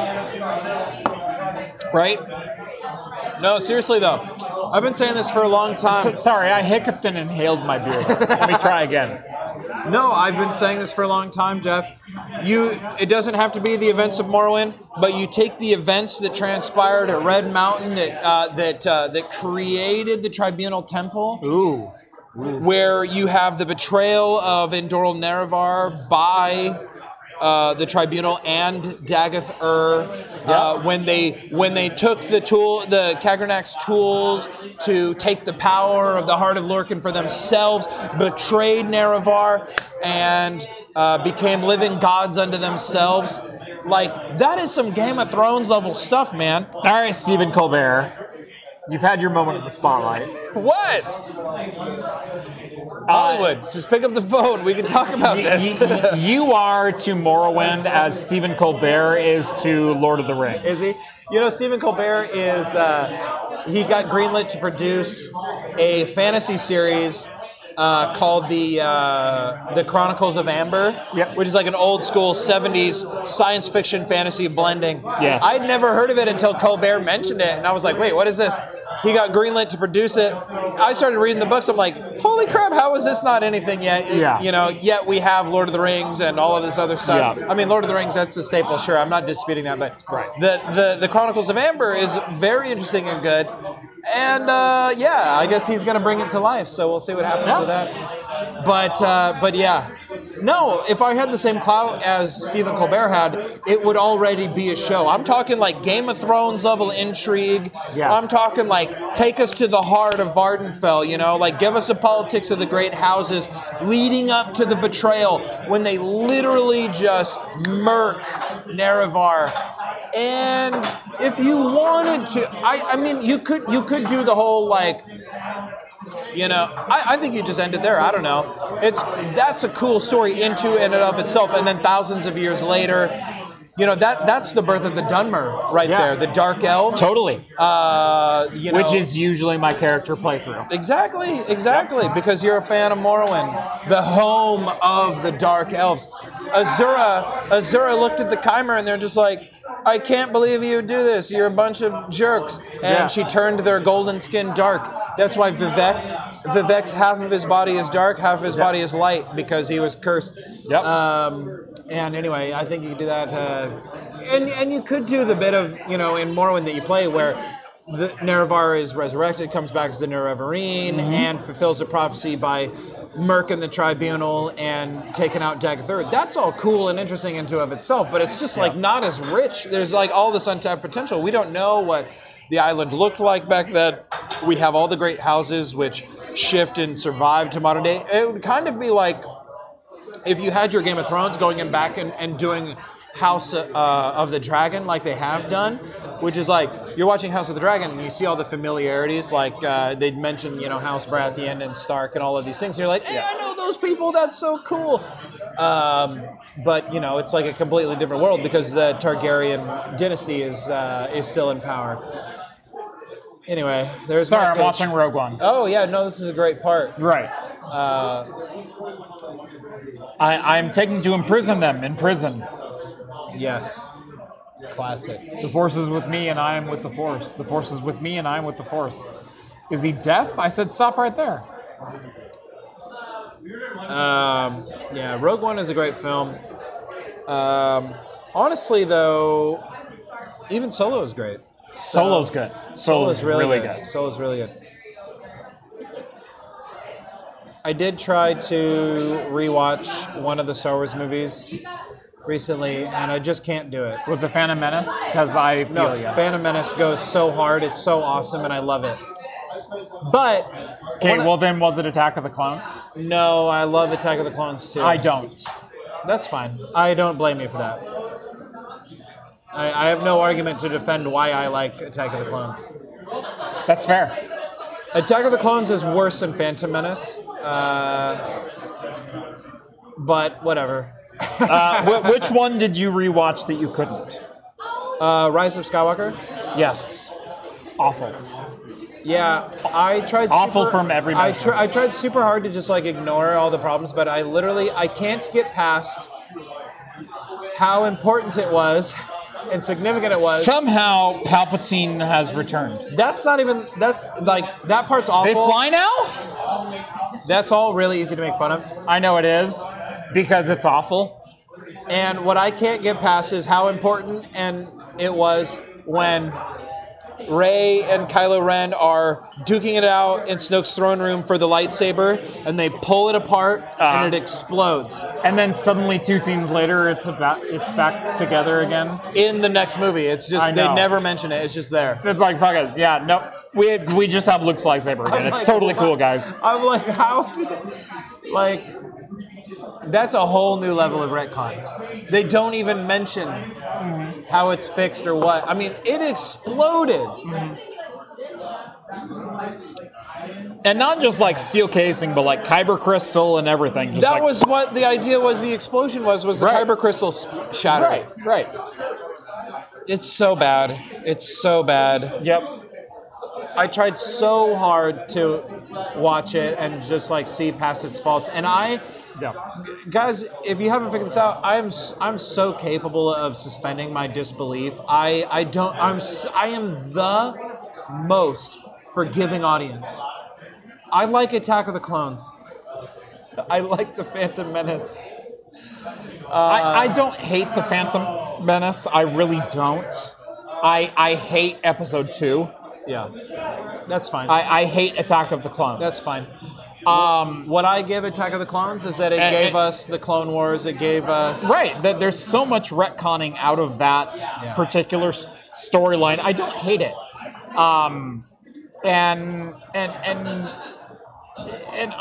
Right? No, seriously though. I've been saying this for a long time. So- sorry, I hiccuped and inhaled my beer. Let me try again. No, I've been saying this for a long time, Jeff. You, it doesn't have to be the events of Morrowind, but you take the events that transpired at Red Mountain that uh, that uh, that created the Tribunal Temple, Ooh. where you have the betrayal of Indoril Nerevar by uh, the Tribunal and Dagoth Ur. Uh, when they when they took the tool the Kagrenac's tools to take the power of the heart of Lorkhan for themselves, betrayed Nerevar and uh, became living gods unto themselves. Like that is some Game of Thrones level stuff, man. All right, Stephen Colbert. You've had your moment in the spotlight. What? Hollywood, just pick up the phone. We can talk about this. y- y- you are to Morrowind as Stephen Colbert is to Lord of the Rings. Is he? You know, Stephen Colbert is. Uh, he got greenlit to produce a fantasy series uh, called the uh, the Chronicles of Amber, Yep. which is like an old school '70s science fiction fantasy blending. Yes. I'd never heard of it until Colbert mentioned it, and I was like, "Wait, what is this?" He got greenlit to produce it. I started reading the books. I'm like, "Holy crap! How is this not anything yet?" Yeah. You know, yet we have Lord of the Rings and all of this other stuff. Yeah. I mean, Lord of the Rings, that's the staple. Sure, I'm not disputing that, but Right. the, the the Chronicles of Amber is very interesting and good. And uh, yeah, I guess he's gonna bring it to life. So we'll see what happens Yeah. with that. But uh, but yeah, no. If I had the same clout as Stephen Colbert had, it would already be a show. I'm talking like Game of Thrones level intrigue. Yeah. I'm talking like take us to the heart of Vvardenfell. You know, like give us the politics of the great houses leading up to the betrayal when they literally just murk Nerevar. And if you wanted to, I, I mean, you could you could do the whole like you know, I, I think you just ended there. I don't know. It's that's a cool story into and of itself, and then thousands of years later, you know that that's the birth of the Dunmer right Yeah. there, the Dark Elves. Totally. Uh, you know, Which is usually my character playthrough. Exactly, exactly, because you're a fan of Morrowind, the home of the Dark Elves. Azura, Azura looked at the Chimer and they're just like, I can't believe you do this. You're a bunch of jerks. And Yeah. she turned their golden skin dark. That's why Vivec, Vivec's half of his body is dark, half of his body is light because he was cursed. Yep. Um, and anyway, I think you could do that. Uh, and and you could do the bit of you know in Morrowind that you play where the Nerevar is resurrected, comes back as the Nerevarine, and fulfills the prophecy by murking the tribunal and taking out Dagoth Ur. That's all cool and interesting into of itself, but it's just like not as rich. There's like all this untapped potential. We don't know what the island looked like back then. We have all the great houses which shift and survive to modern day. It would kind of be like if you had your Game of Thrones going in back and, and doing House uh, of the Dragon like they have done, which is like you're watching House of the Dragon and you see all the familiarities, like uh, they'd mention, you know, House Baratheon and Stark and all of these things. And you're like, hey, I know those people. That's so cool. Um, but you know, it's like a completely different world because the Targaryen dynasty is uh, is still in power. Anyway, there's Sorry, I'm pitch. watching Rogue One. Oh yeah, no, this is a great part. Right. Uh, I, I'm taking to imprison them in prison. Yes, classic. The force is with me and I am with the force. The force is with me and I am with the force. Is he deaf? I said stop right there. Um, yeah, Rogue One is a great film. Um, honestly, though, even Solo is great. Solo's good. Solo's Solo's really, really good. good. Solo's really good. I did try to rewatch one of the Star Wars movies recently, and I just can't do it. Was it Phantom Menace? Because I feel No, ya. Phantom Menace goes so hard; it's so awesome, and I love it. But Okay, well then was it Attack of the Clones? no, I love Attack of the Clones too. I don't. That's fine. I don't blame you for that. I, I have no argument to defend why I like Attack of the Clones. That's fair. Attack of the Clones is worse than Phantom Menace, uh, but whatever. Uh, wh- which one did you rewatch that you couldn't? Uh, Rise of Skywalker. Yes. Awful. Yeah, I tried. Awful super, from every I, measure. tr- I tried super hard to just like ignore all the problems, but I literally I can't get past how important it was and significant it was. Somehow Palpatine has returned. that's not even. That's like that part's awful. They fly now? That's all really easy to make fun of. I know it is because it's awful. And what I can't get past is how important and it was when Rey and Kylo Ren are duking it out in Snoke's throne room for the lightsaber, and they pull it apart Uh-huh. and it explodes And then suddenly two scenes later it's about it's back together again. in the next movie. It's just they never mention it. It's just there. It's like fuck it. Yeah, no. We we just have Luke's lightsaber again. I'm It's like, totally cool, guys. I'm like, how did they, like that's a whole new level of retcon. They don't even mention how it's fixed or what. I mean, it exploded. And not just like steel casing, but like kyber crystal and everything. That like- was what the idea was. The explosion was was the Right. kyber crystal shattered. right, right. It's so bad. It's so bad. Yep. I tried so hard to watch it and just like see past its faults. And I, Yeah. guys, if you haven't figured this out, I'm I'm so capable of suspending my disbelief. I I don't. I'm I am the most forgiving audience. I like Attack of the Clones. I like the Phantom Menace. I, I don't hate the Phantom Menace. I really don't. I I hate Episode Two. Yeah, that's fine. I, I hate Attack of the Clones. that's fine. Um, What I give Attack of the Clones is that it And- gave and- us the Clone Wars. It gave us right. That there's so much retconning out of that particular s- storyline. I don't hate it. Um, and and and. And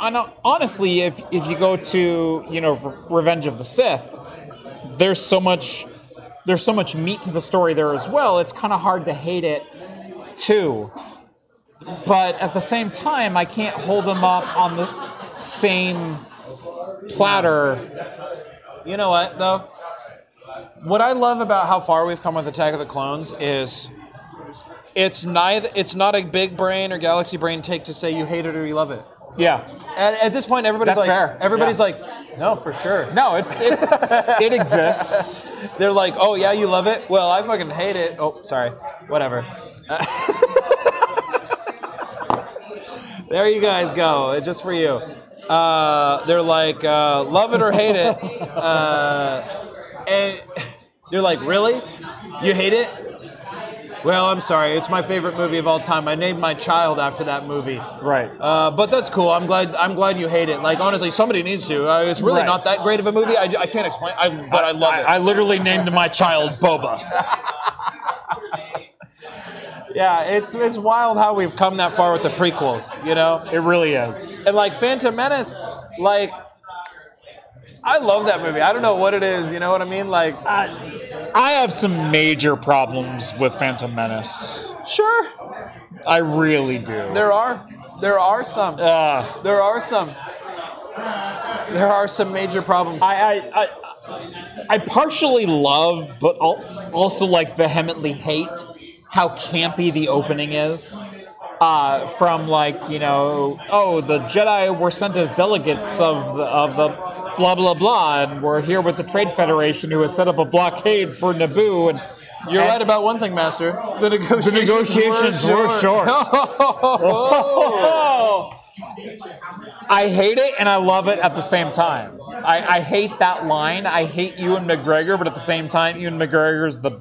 honestly, if if you go to you know Revenge of the Sith, there's so much there's so much meat to the story there as well. It's kind of hard to hate it too. But at the same time, I can't hold them up on the same platter. You know what though? What I love about how far we've come with Attack of the Clones is it's neither it's not a big brain or galaxy brain take to say you hate it or you love it. Yeah. At, at this point everybody's That's like fair, everybody's yeah. like no, for sure. No, it's it's it exists. They're like, "Oh yeah, you love it?" Well, I fucking hate it. Oh, sorry. Whatever. there you guys go. It's just for you. Uh, they're like, uh, "Love it or hate it," uh, and they're like, "Really? You hate it?" Well, I'm sorry. It's my favorite movie of all time. I named my child after that movie. Right. Uh, but that's cool. I'm glad. I'm glad you hate it. Like honestly, somebody needs to. Uh, it's really Right. not that great of a movie. I, I can't explain. I, but I love it. I literally named my child Boba. Yeah, it's it's wild how we've come that far with the prequels, you know? It really is. And like Phantom Menace, like I love that movie. I don't know what it is, you know what I mean? Like I have some major problems with Phantom Menace. sure, I really do. there are there are some. Uh, There are some. There are some major problems. I, I, I, I partially love, but also like vehemently hate how campy the opening is. Uh, from like you know, oh, the Jedi were sent as delegates of the of the blah blah blah, and we're here with the Trade Federation who has set up a blockade for Naboo, and You're and- right about one thing, Master. The negotiations, negotiations were short. Oh. I hate it and I love it at the same time. I, I hate that line. I hate Ewan McGregor, but at the same time, Ewan McGregor is the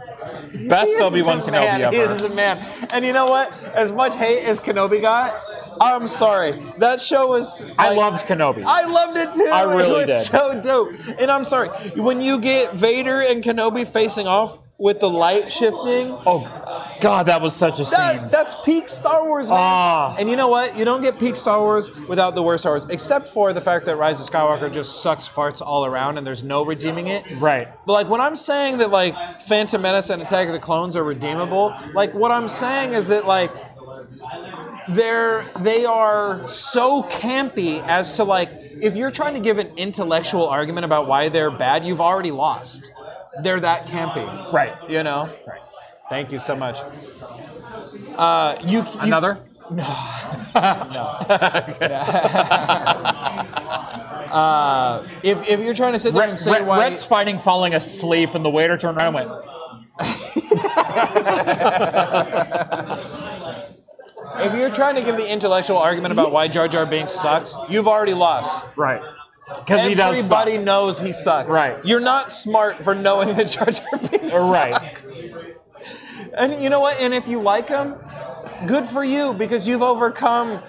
best Obi Wan Kenobi man. ever. He is the man. And you know what? As much hate as Kenobi got, I'm sorry. That show was. I loved Kenobi. I loved it too. I really it was did. so dope. And I'm sorry when you get Vader and Kenobi facing off with the light shifting. oh God, that was such a scene. That, that's peak Star Wars, man. Ah. And you know what? You don't get peak Star Wars without the worst Star Wars, except for the fact that Rise of Skywalker just sucks farts all around and there's no redeeming it. right. But like when I'm saying that like Phantom Menace and Attack of the Clones are redeemable, like what I'm saying is that like they're they are so campy as to like if you're trying to give an intellectual argument about why they're bad, you've already lost. They're that campy. Right. You know? Right. Thank you so much. Uh, you, you Another? uh, if, if you're trying to sit there and say Rett- why Rett's fighting falling asleep, and the waiter turned around and went, if you're trying to give the intellectual argument about why Jar Jar Binks sucks, you've already lost. right. Because he does suck. Everybody knows he sucks. Right. You're not smart for knowing that Jar Jar Binks uh, Right. sucks. And you know what? And if you like him, good for you because you've overcome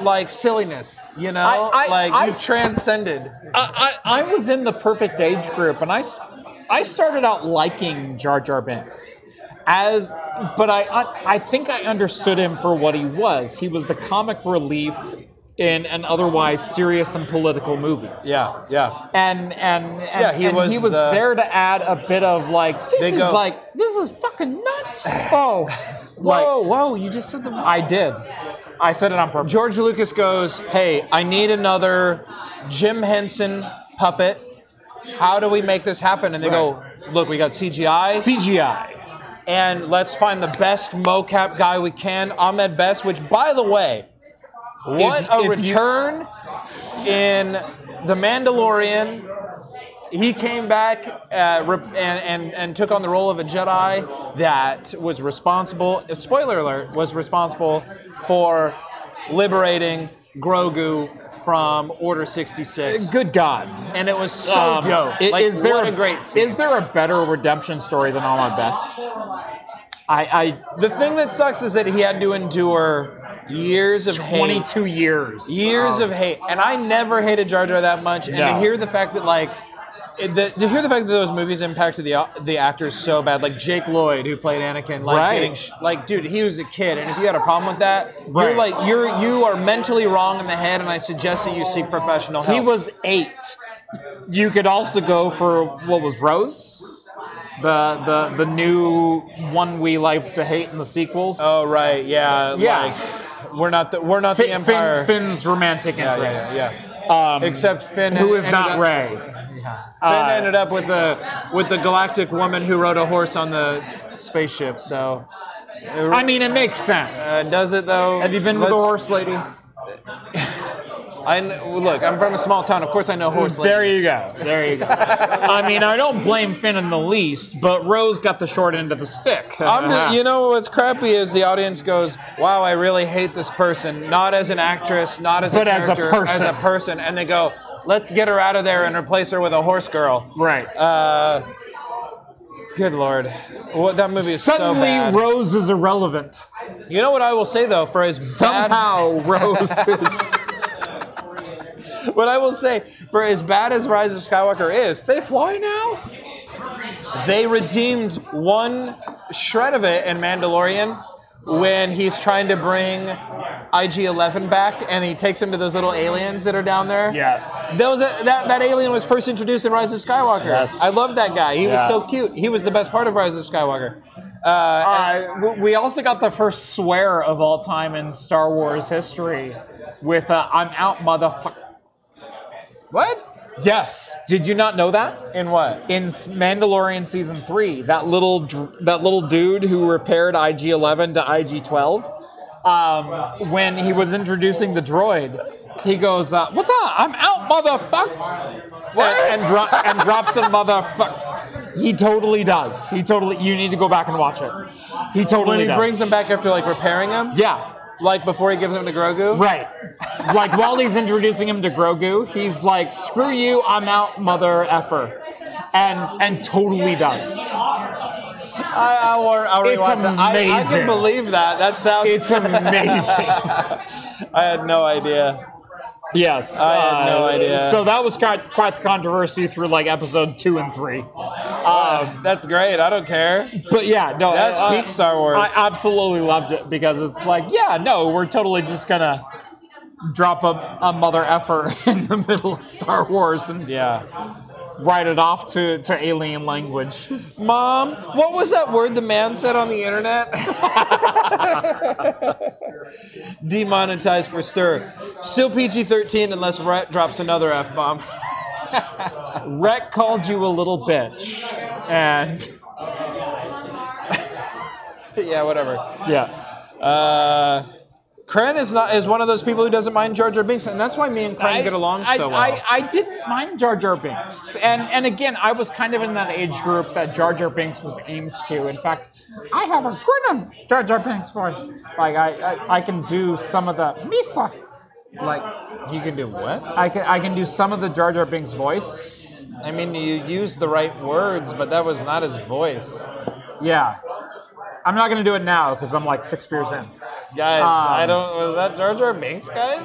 like silliness. You know, I- I- like I you've transcended. I, I, I was in the perfect age group, and I, s- I started out liking Jar Jar Binks, as, but I, I, I think I understood him for what he was. He was the comic relief in an otherwise serious and political movie. Yeah, yeah. And and, and Yeah, he and was he was the- there to add a bit of like this is go- like this is fucking nuts. Oh, like Whoa, whoa! You just said the I did. I said it on purpose. George Lucas goes, "Hey, I need another Jim Henson puppet. How do we make this happen?" And they go, "Look, we got CGI, CGI. and let's find the best mocap guy we can, Ahmed Best. Which, by the way, what If- a if you- return in The Mandalorian." He came back uh, and, and, and took on the role of a Jedi that was responsible, spoiler alert, was responsible for liberating Grogu from Order 66. Good God. And it was so Um, dope. i- Like, is there what a great scene. Is there a better redemption story than Ahmed Best? I, I the thing that sucks is that he had to endure years of hate. 22 years. years Um, of hate, and I never hated Jar Jar that much. And to hear the fact that like, the, to hear the fact that those movies impacted the the actors so bad, like Jake Lloyd who played Anakin, like Right. getting sh- like, dude, he was a kid, and if you had a problem with that, you're like you're you are mentally wrong in the head, and I suggest that you seek professional help. He was eight. You could also go for what was Rose, the the the new one we like to hate in the sequels. Oh right, yeah, Yeah. Like, we're not the we're not the Empire. Finn, Finn's romantic yeah, interest. yeah, yeah. Um, Except Finn, who is ended not up- Rey. Finn Uh, ended up with the with the galactic woman who rode a horse on the spaceship. So, I mean, it makes sense. uh, does it though? Have you been with a Let's- horse lady? I kn- look. I'm from a small town. Of course, I know horse. There ladies. you go. There you go. I mean, I don't blame Finn in the least, but Rose got the short end of the stick. I'm you know what's crappy is the audience goes, "Wow, I really hate this person." Not as an actress, not as But a as a character, as a person. person, and they go, "Let's get her out of there and replace her with a horse girl." right. Uh, good lord, what that movie is so Suddenly, bad. Rose is irrelevant. you know what I will say though, for as bad, Somehow, Rose is. what I will say, for as bad as Rise of Skywalker is, They fly now? they redeemed one shred of it in Mandalorian when he's trying to bring IG-11 back and he takes him to those little aliens that are down there. Yes. That, that, that alien was first introduced in Rise of Skywalker. Yes. I love that guy. He was so cute. He was the best part of Rise of Skywalker. Uh, Uh, we also got the first swear of all time in Star Wars history with uh, "I'm out, motherfucker." What? Yes. Did you not know that? In what? In Mandalorian season three, that little that little dude who repaired IG-11 to IG-12, um, when he was introducing the droid, he goes, uh, "What's up? I'm out, motherfucker!" And, and, dro- and drops a motherfucker. He totally does. He totally. You need to go back and watch it. He totally When he does. brings him back after like repairing him? Yeah. Like before he gives him to Grogu? Right. like while he's introducing him to Grogu, he's like, "Screw you, I'm out, mother effer," and and totally does. I, I'll, I'll It's that. I, I can believe that. That sounds. It's amazing. I had no idea. Yes, I had no idea. So that was quite quite the controversy through like episode two and three. Um, That's great. I don't care. but yeah, no, That's uh, peak Star Wars. I absolutely loved it because it's like, yeah, no, we're totally just gonna drop a, a mother effer in the middle of Star Wars and Yeah. Write it off to, to alien language. Mom, what was that word the man said on the internet? Demonetized for stir. Still PG 13 unless Rett drops another F bomb. Rett called you a little bitch, and yeah, whatever. yeah, Uh, Kren is not is one of those people who doesn't mind Jar Jar Binks, and that's why me and Kren get along I, so well. I, I didn't mind Jar Jar Binks, and and again, I was kind of in that age group that Jar Jar Binks was aimed to. In fact, I have a good Jar Jar Binks voice. Like I, I, I can do some of the Misa. Like you can do what? I can I can do some of the Jar Jar Binks voice. I mean, you used the right words, but that was not his voice. Yeah, I'm not gonna do it now because I'm like six beers in. Guys, Um, I don't. Was that Jar Jar Binks, guys?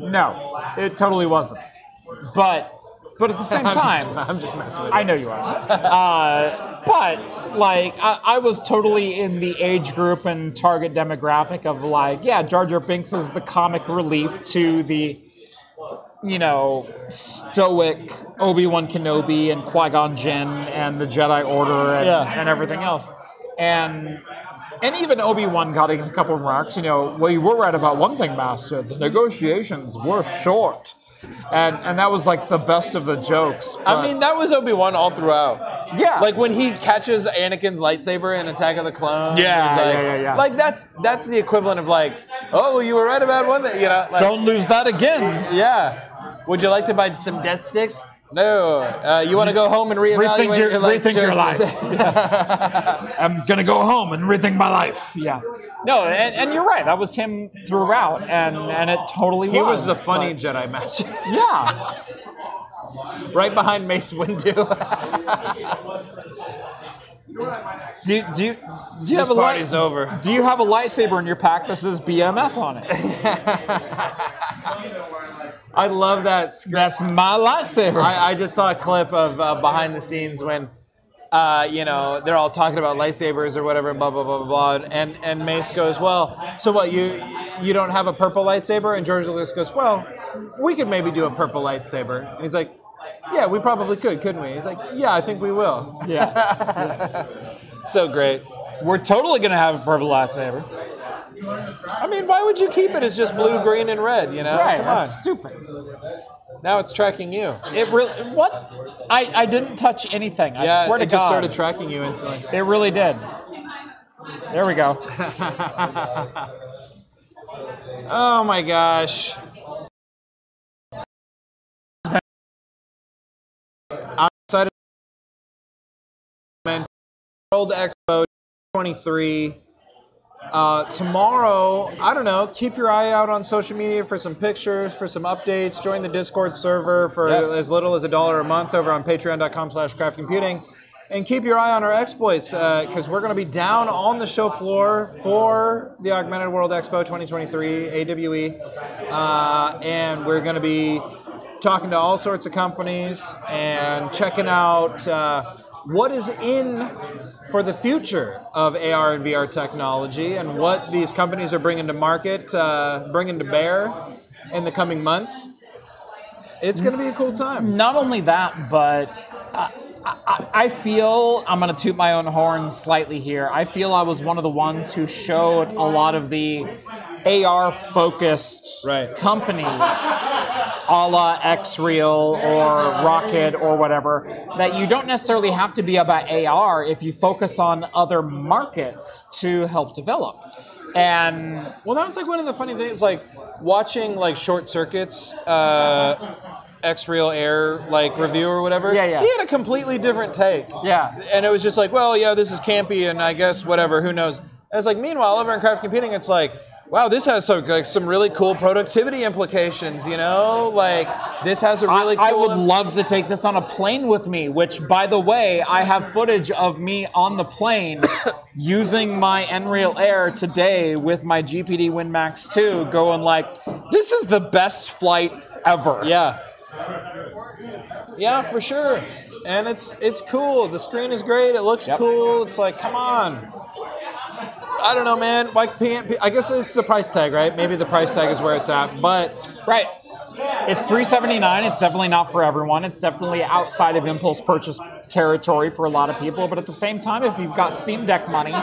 No, it totally wasn't. But but at the same I'm time, just, I'm just messing with I know you are. Uh, but like, I, I was totally in the age group and target demographic of like, yeah, Jar Jar Binks is the comic relief to the, you know, stoic Obi Wan Kenobi and Qui Gon Jinn and the Jedi Order and, Yeah. and everything else, and. And even Obi Wan got a couple of remarks. You know, well, you were right about one thing, Master. The negotiations were short, and and that was like the best of the jokes. I mean, that was Obi Wan all throughout. yeah, Like when he catches Anakin's lightsaber in Attack of the Clones. Yeah, like, yeah, yeah, yeah. Like that's that's the equivalent of like, oh, well, you were right about one thing, you know. Like, Don't lose that again. Yeah. Would you like to buy some death sticks? No. Uh, you want to go home and reevaluate Rethink your- your life rethink your choices? I'm gonna go home and rethink my life. Yeah. No, and, and you're right. That was him throughout, and and it totally he was was. the funny but- Jedi Master, yeah. right behind Mace Windu. Do you, do you, do you this have a light? party's over. Do you have a lightsaber in your pack that says BMF on it? I love that. sc- That's my lightsaber. I, I just saw a clip of uh, behind the scenes when, uh, you know, they're all talking about lightsabers or whatever, and blah blah blah blah blah. And and Mace goes, "Well, so what? You you don't have a purple lightsaber?" And George Lucas goes, "Well, we could maybe do a purple lightsaber." And he's like, "Yeah, we probably could, couldn't we?" He's like, "Yeah, I think we will." yeah. so great. We're totally gonna have a purple lightsaber. I mean, why would you keep it as just blue, green, and red? You know, Right. come on. Stupid. Now it's tracking you. It really. What? I I didn't touch anything. I yeah, swear to it just God. started tracking you instantly. It really did. There we go. Oh my gosh. I'm excited. World Expo 23. Uh, tomorrow, I don't know, keep your eye out on social media for some pictures, for some updates. Join the Discord server for Yes. as little as a dollar a month over on patreon.com slash craft computing. And keep your eye on our exploits because we're going to be down on the show floor for the Augmented World Expo 2023, AWE. Uh, and we're going to be talking to all sorts of companies and checking out uh, what is in for the future of AR and VR technology and what these companies are bringing to market, uh, bringing to bear in the coming months. It's going to be a cool time. Not only that, but I, I, I feel I'm going to toot my own horn slightly here. I feel I was one of the ones who showed a lot of the AR focused Right. companies, a la Xreal or Rokid or whatever, that you don't necessarily have to be about AR if you focus on other markets to help develop. And Well, that was like one of the funny things, like watching like short circuits, uh, Xreal Air like review or whatever. Yeah, yeah. He had a completely different take. Yeah. And it was just like, well, yeah, this is campy, and I guess whatever, who knows. And it's like, meanwhile, over in craft computing, it's like, wow, this has some like some really cool productivity implications. You know, like this has a really I, I cool. would love to take this on a plane with me, which, by the way, I have footage of me on the plane using my Nreal Air today with my GPD WinMax 2, going like, this is the best flight ever. Yeah. Yeah, for sure. And it's it's cool. The screen is great. It looks Yep. cool. It's like, come on. I don't know, man. Like, I guess it's the price tag, right? Maybe the price tag is where it's at. But Right. It's 379. It's definitely not for everyone. It's definitely outside of impulse purchase territory for a lot of people. But at the same time, if you've got Steam Deck money,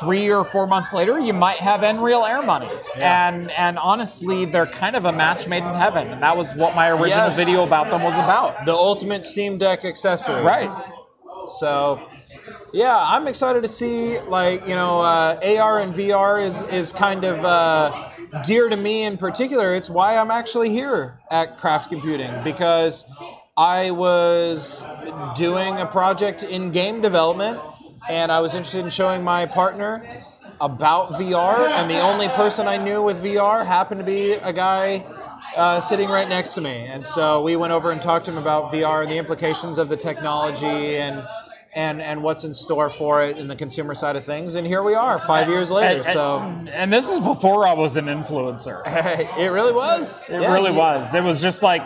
three or four months later, you might have Nreal Air money. And and honestly, they're kind of a match made in heaven. And that was what my original Yes. video about them was about. the ultimate Steam Deck accessory. Right. So, yeah, I'm excited to see like you know uh, AR and VR is is kind of uh, dear to me in particular. It's why I'm actually here at Craft Computing because I was doing a project in game development and I was interested in showing my partner about VR, and the only person I knew with VR happened to be a guy uh, sitting right next to me. And so we went over and talked to him about VR and the implications of the technology and and and what's in store for it in the consumer side of things. And here we are, five years later. And, so and, and this is before I was an influencer. it really was. It Yeah, really was. It was just like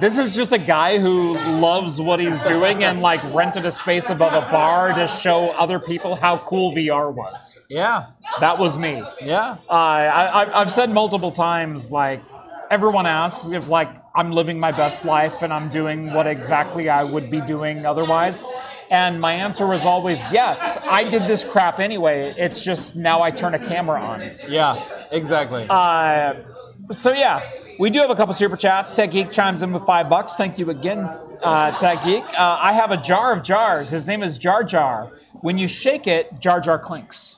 This is just a guy who loves what he's doing and like rented a space above a bar to show other people how cool VR was. Yeah. That was me. Yeah. Uh, I, I- I've said multiple times, like, everyone asks if, like, I'm living my best life and I'm doing what exactly I would be doing otherwise. And my answer was always yes. I did this crap anyway. It's just now I turn a camera on. Yeah. Exactly. Uh, so yeah, we do have a couple super chats. Tech Geek chimes in with five bucks. Thank you again, uh, Tech Geek. Uh, I have a jar of jars. His name is Jar Jar. When you shake it, Jar Jar clinks.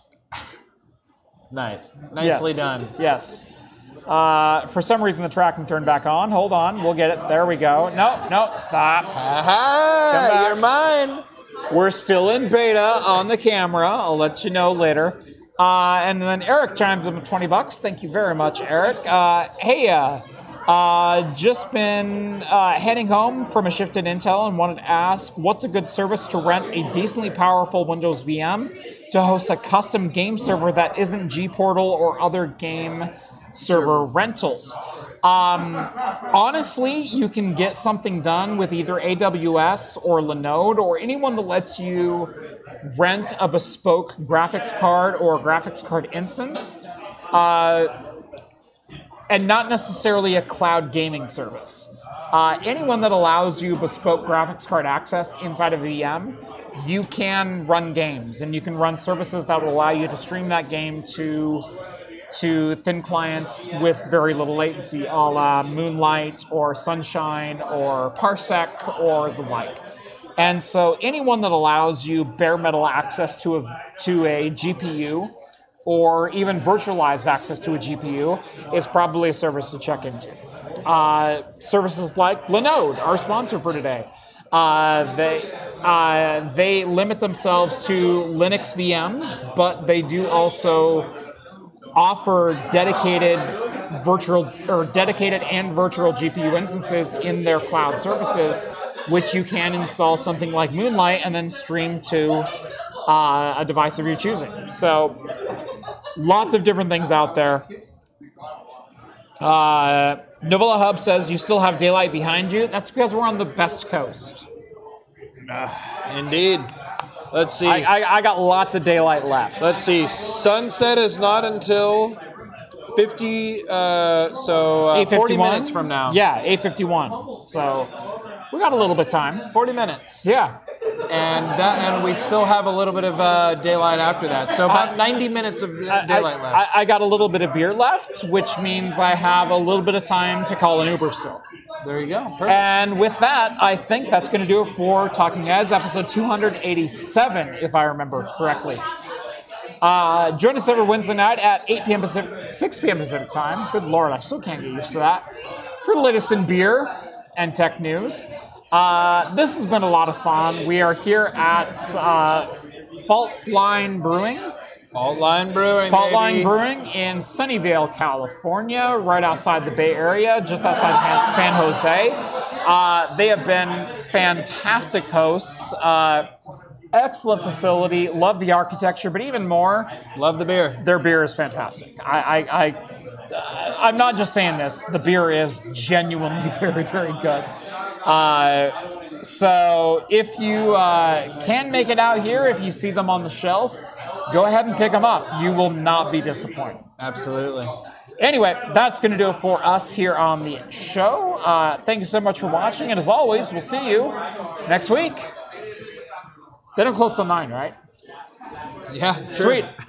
nice. Nicely Yes. done. Yes. Uh, for some reason, the tracking turned back on. Hold on, we'll get it. There we go. No, no, stop. Aha! You're mine. We're still in beta on the camera. I'll let you know later. Uh, and then Eric chimes in with 20 bucks. Thank you very much, Eric. Uh, hey, uh, uh, just been uh, heading home from a shift at Intel and wanted to ask what's a good service to rent a decently powerful Windows VM to host a custom game server that isn't gPortal or other game server rentals. Um, honestly, you can get something done with either AWS or Linode or anyone that lets you rent a bespoke graphics card or graphics card instance. Uh, and not necessarily a cloud gaming service. Uh, anyone that allows you bespoke graphics card access inside of VM, you can run games and you can run services that will allow you to stream that game to to thin clients with very little latency, a la Moonlight or Sunshine or Parsec or the like. And so anyone that allows you bare metal access to a to a GPU or even virtualized access to a GPU is probably a service to check into. Uh, services like Linode, our sponsor for today, uh, they uh, they limit themselves to Linux VMs, but they do also offer dedicated virtual or dedicated and virtual GPU instances in their cloud services, which you can install something like Moonlight and then stream to uh, a device of your choosing. So lots of different things out there. Uh, Novella Hub says you still have daylight behind you. That's because we're on the best coast. Indeed. Let's see. I, I, I got lots of daylight left. Let's see. Sunset is not until 50, uh, so uh, 40 minutes from now. Yeah, 8:51. So we got a little bit of time. 40 minutes. Yeah. And that, and we still have a little bit of uh, daylight after that. So about I- 90 minutes of I, daylight left. I, I got a little bit of beer left, which means I have a little bit of time to call an Uber still. there you go. Perfect. And with that, I think that's going to do it for Talking Heads, episode 287, if I remember correctly. Uh, join us every Wednesday night at 8 p.m. Pacific, 6 p.m. Pacific time. Good lord, I still can't get used to that. For the latest in beer and tech news. Uh, this has been a lot of fun. We are here at uh, Faultline Brewing. Faultline Brewing. Faultline. Brewing in Sunnyvale, California, right outside the Bay Area, just outside San Jose. Uh, they have been fantastic hosts. Uh, excellent facility. Love the architecture, but even more, Love the beer. their beer is fantastic. I, I, I I'm not just saying this. The beer is genuinely very, very good. Uh, so if you uh, can make it out here, if you see them on the shelf, go ahead and pick them up. You will not be disappointed. Absolutely. Anyway, that's going to do it for us here on the show. Uh, thank you so much for watching, and as always, we'll see you next week. They don't close till nine, right? Yeah. sure. Sweet.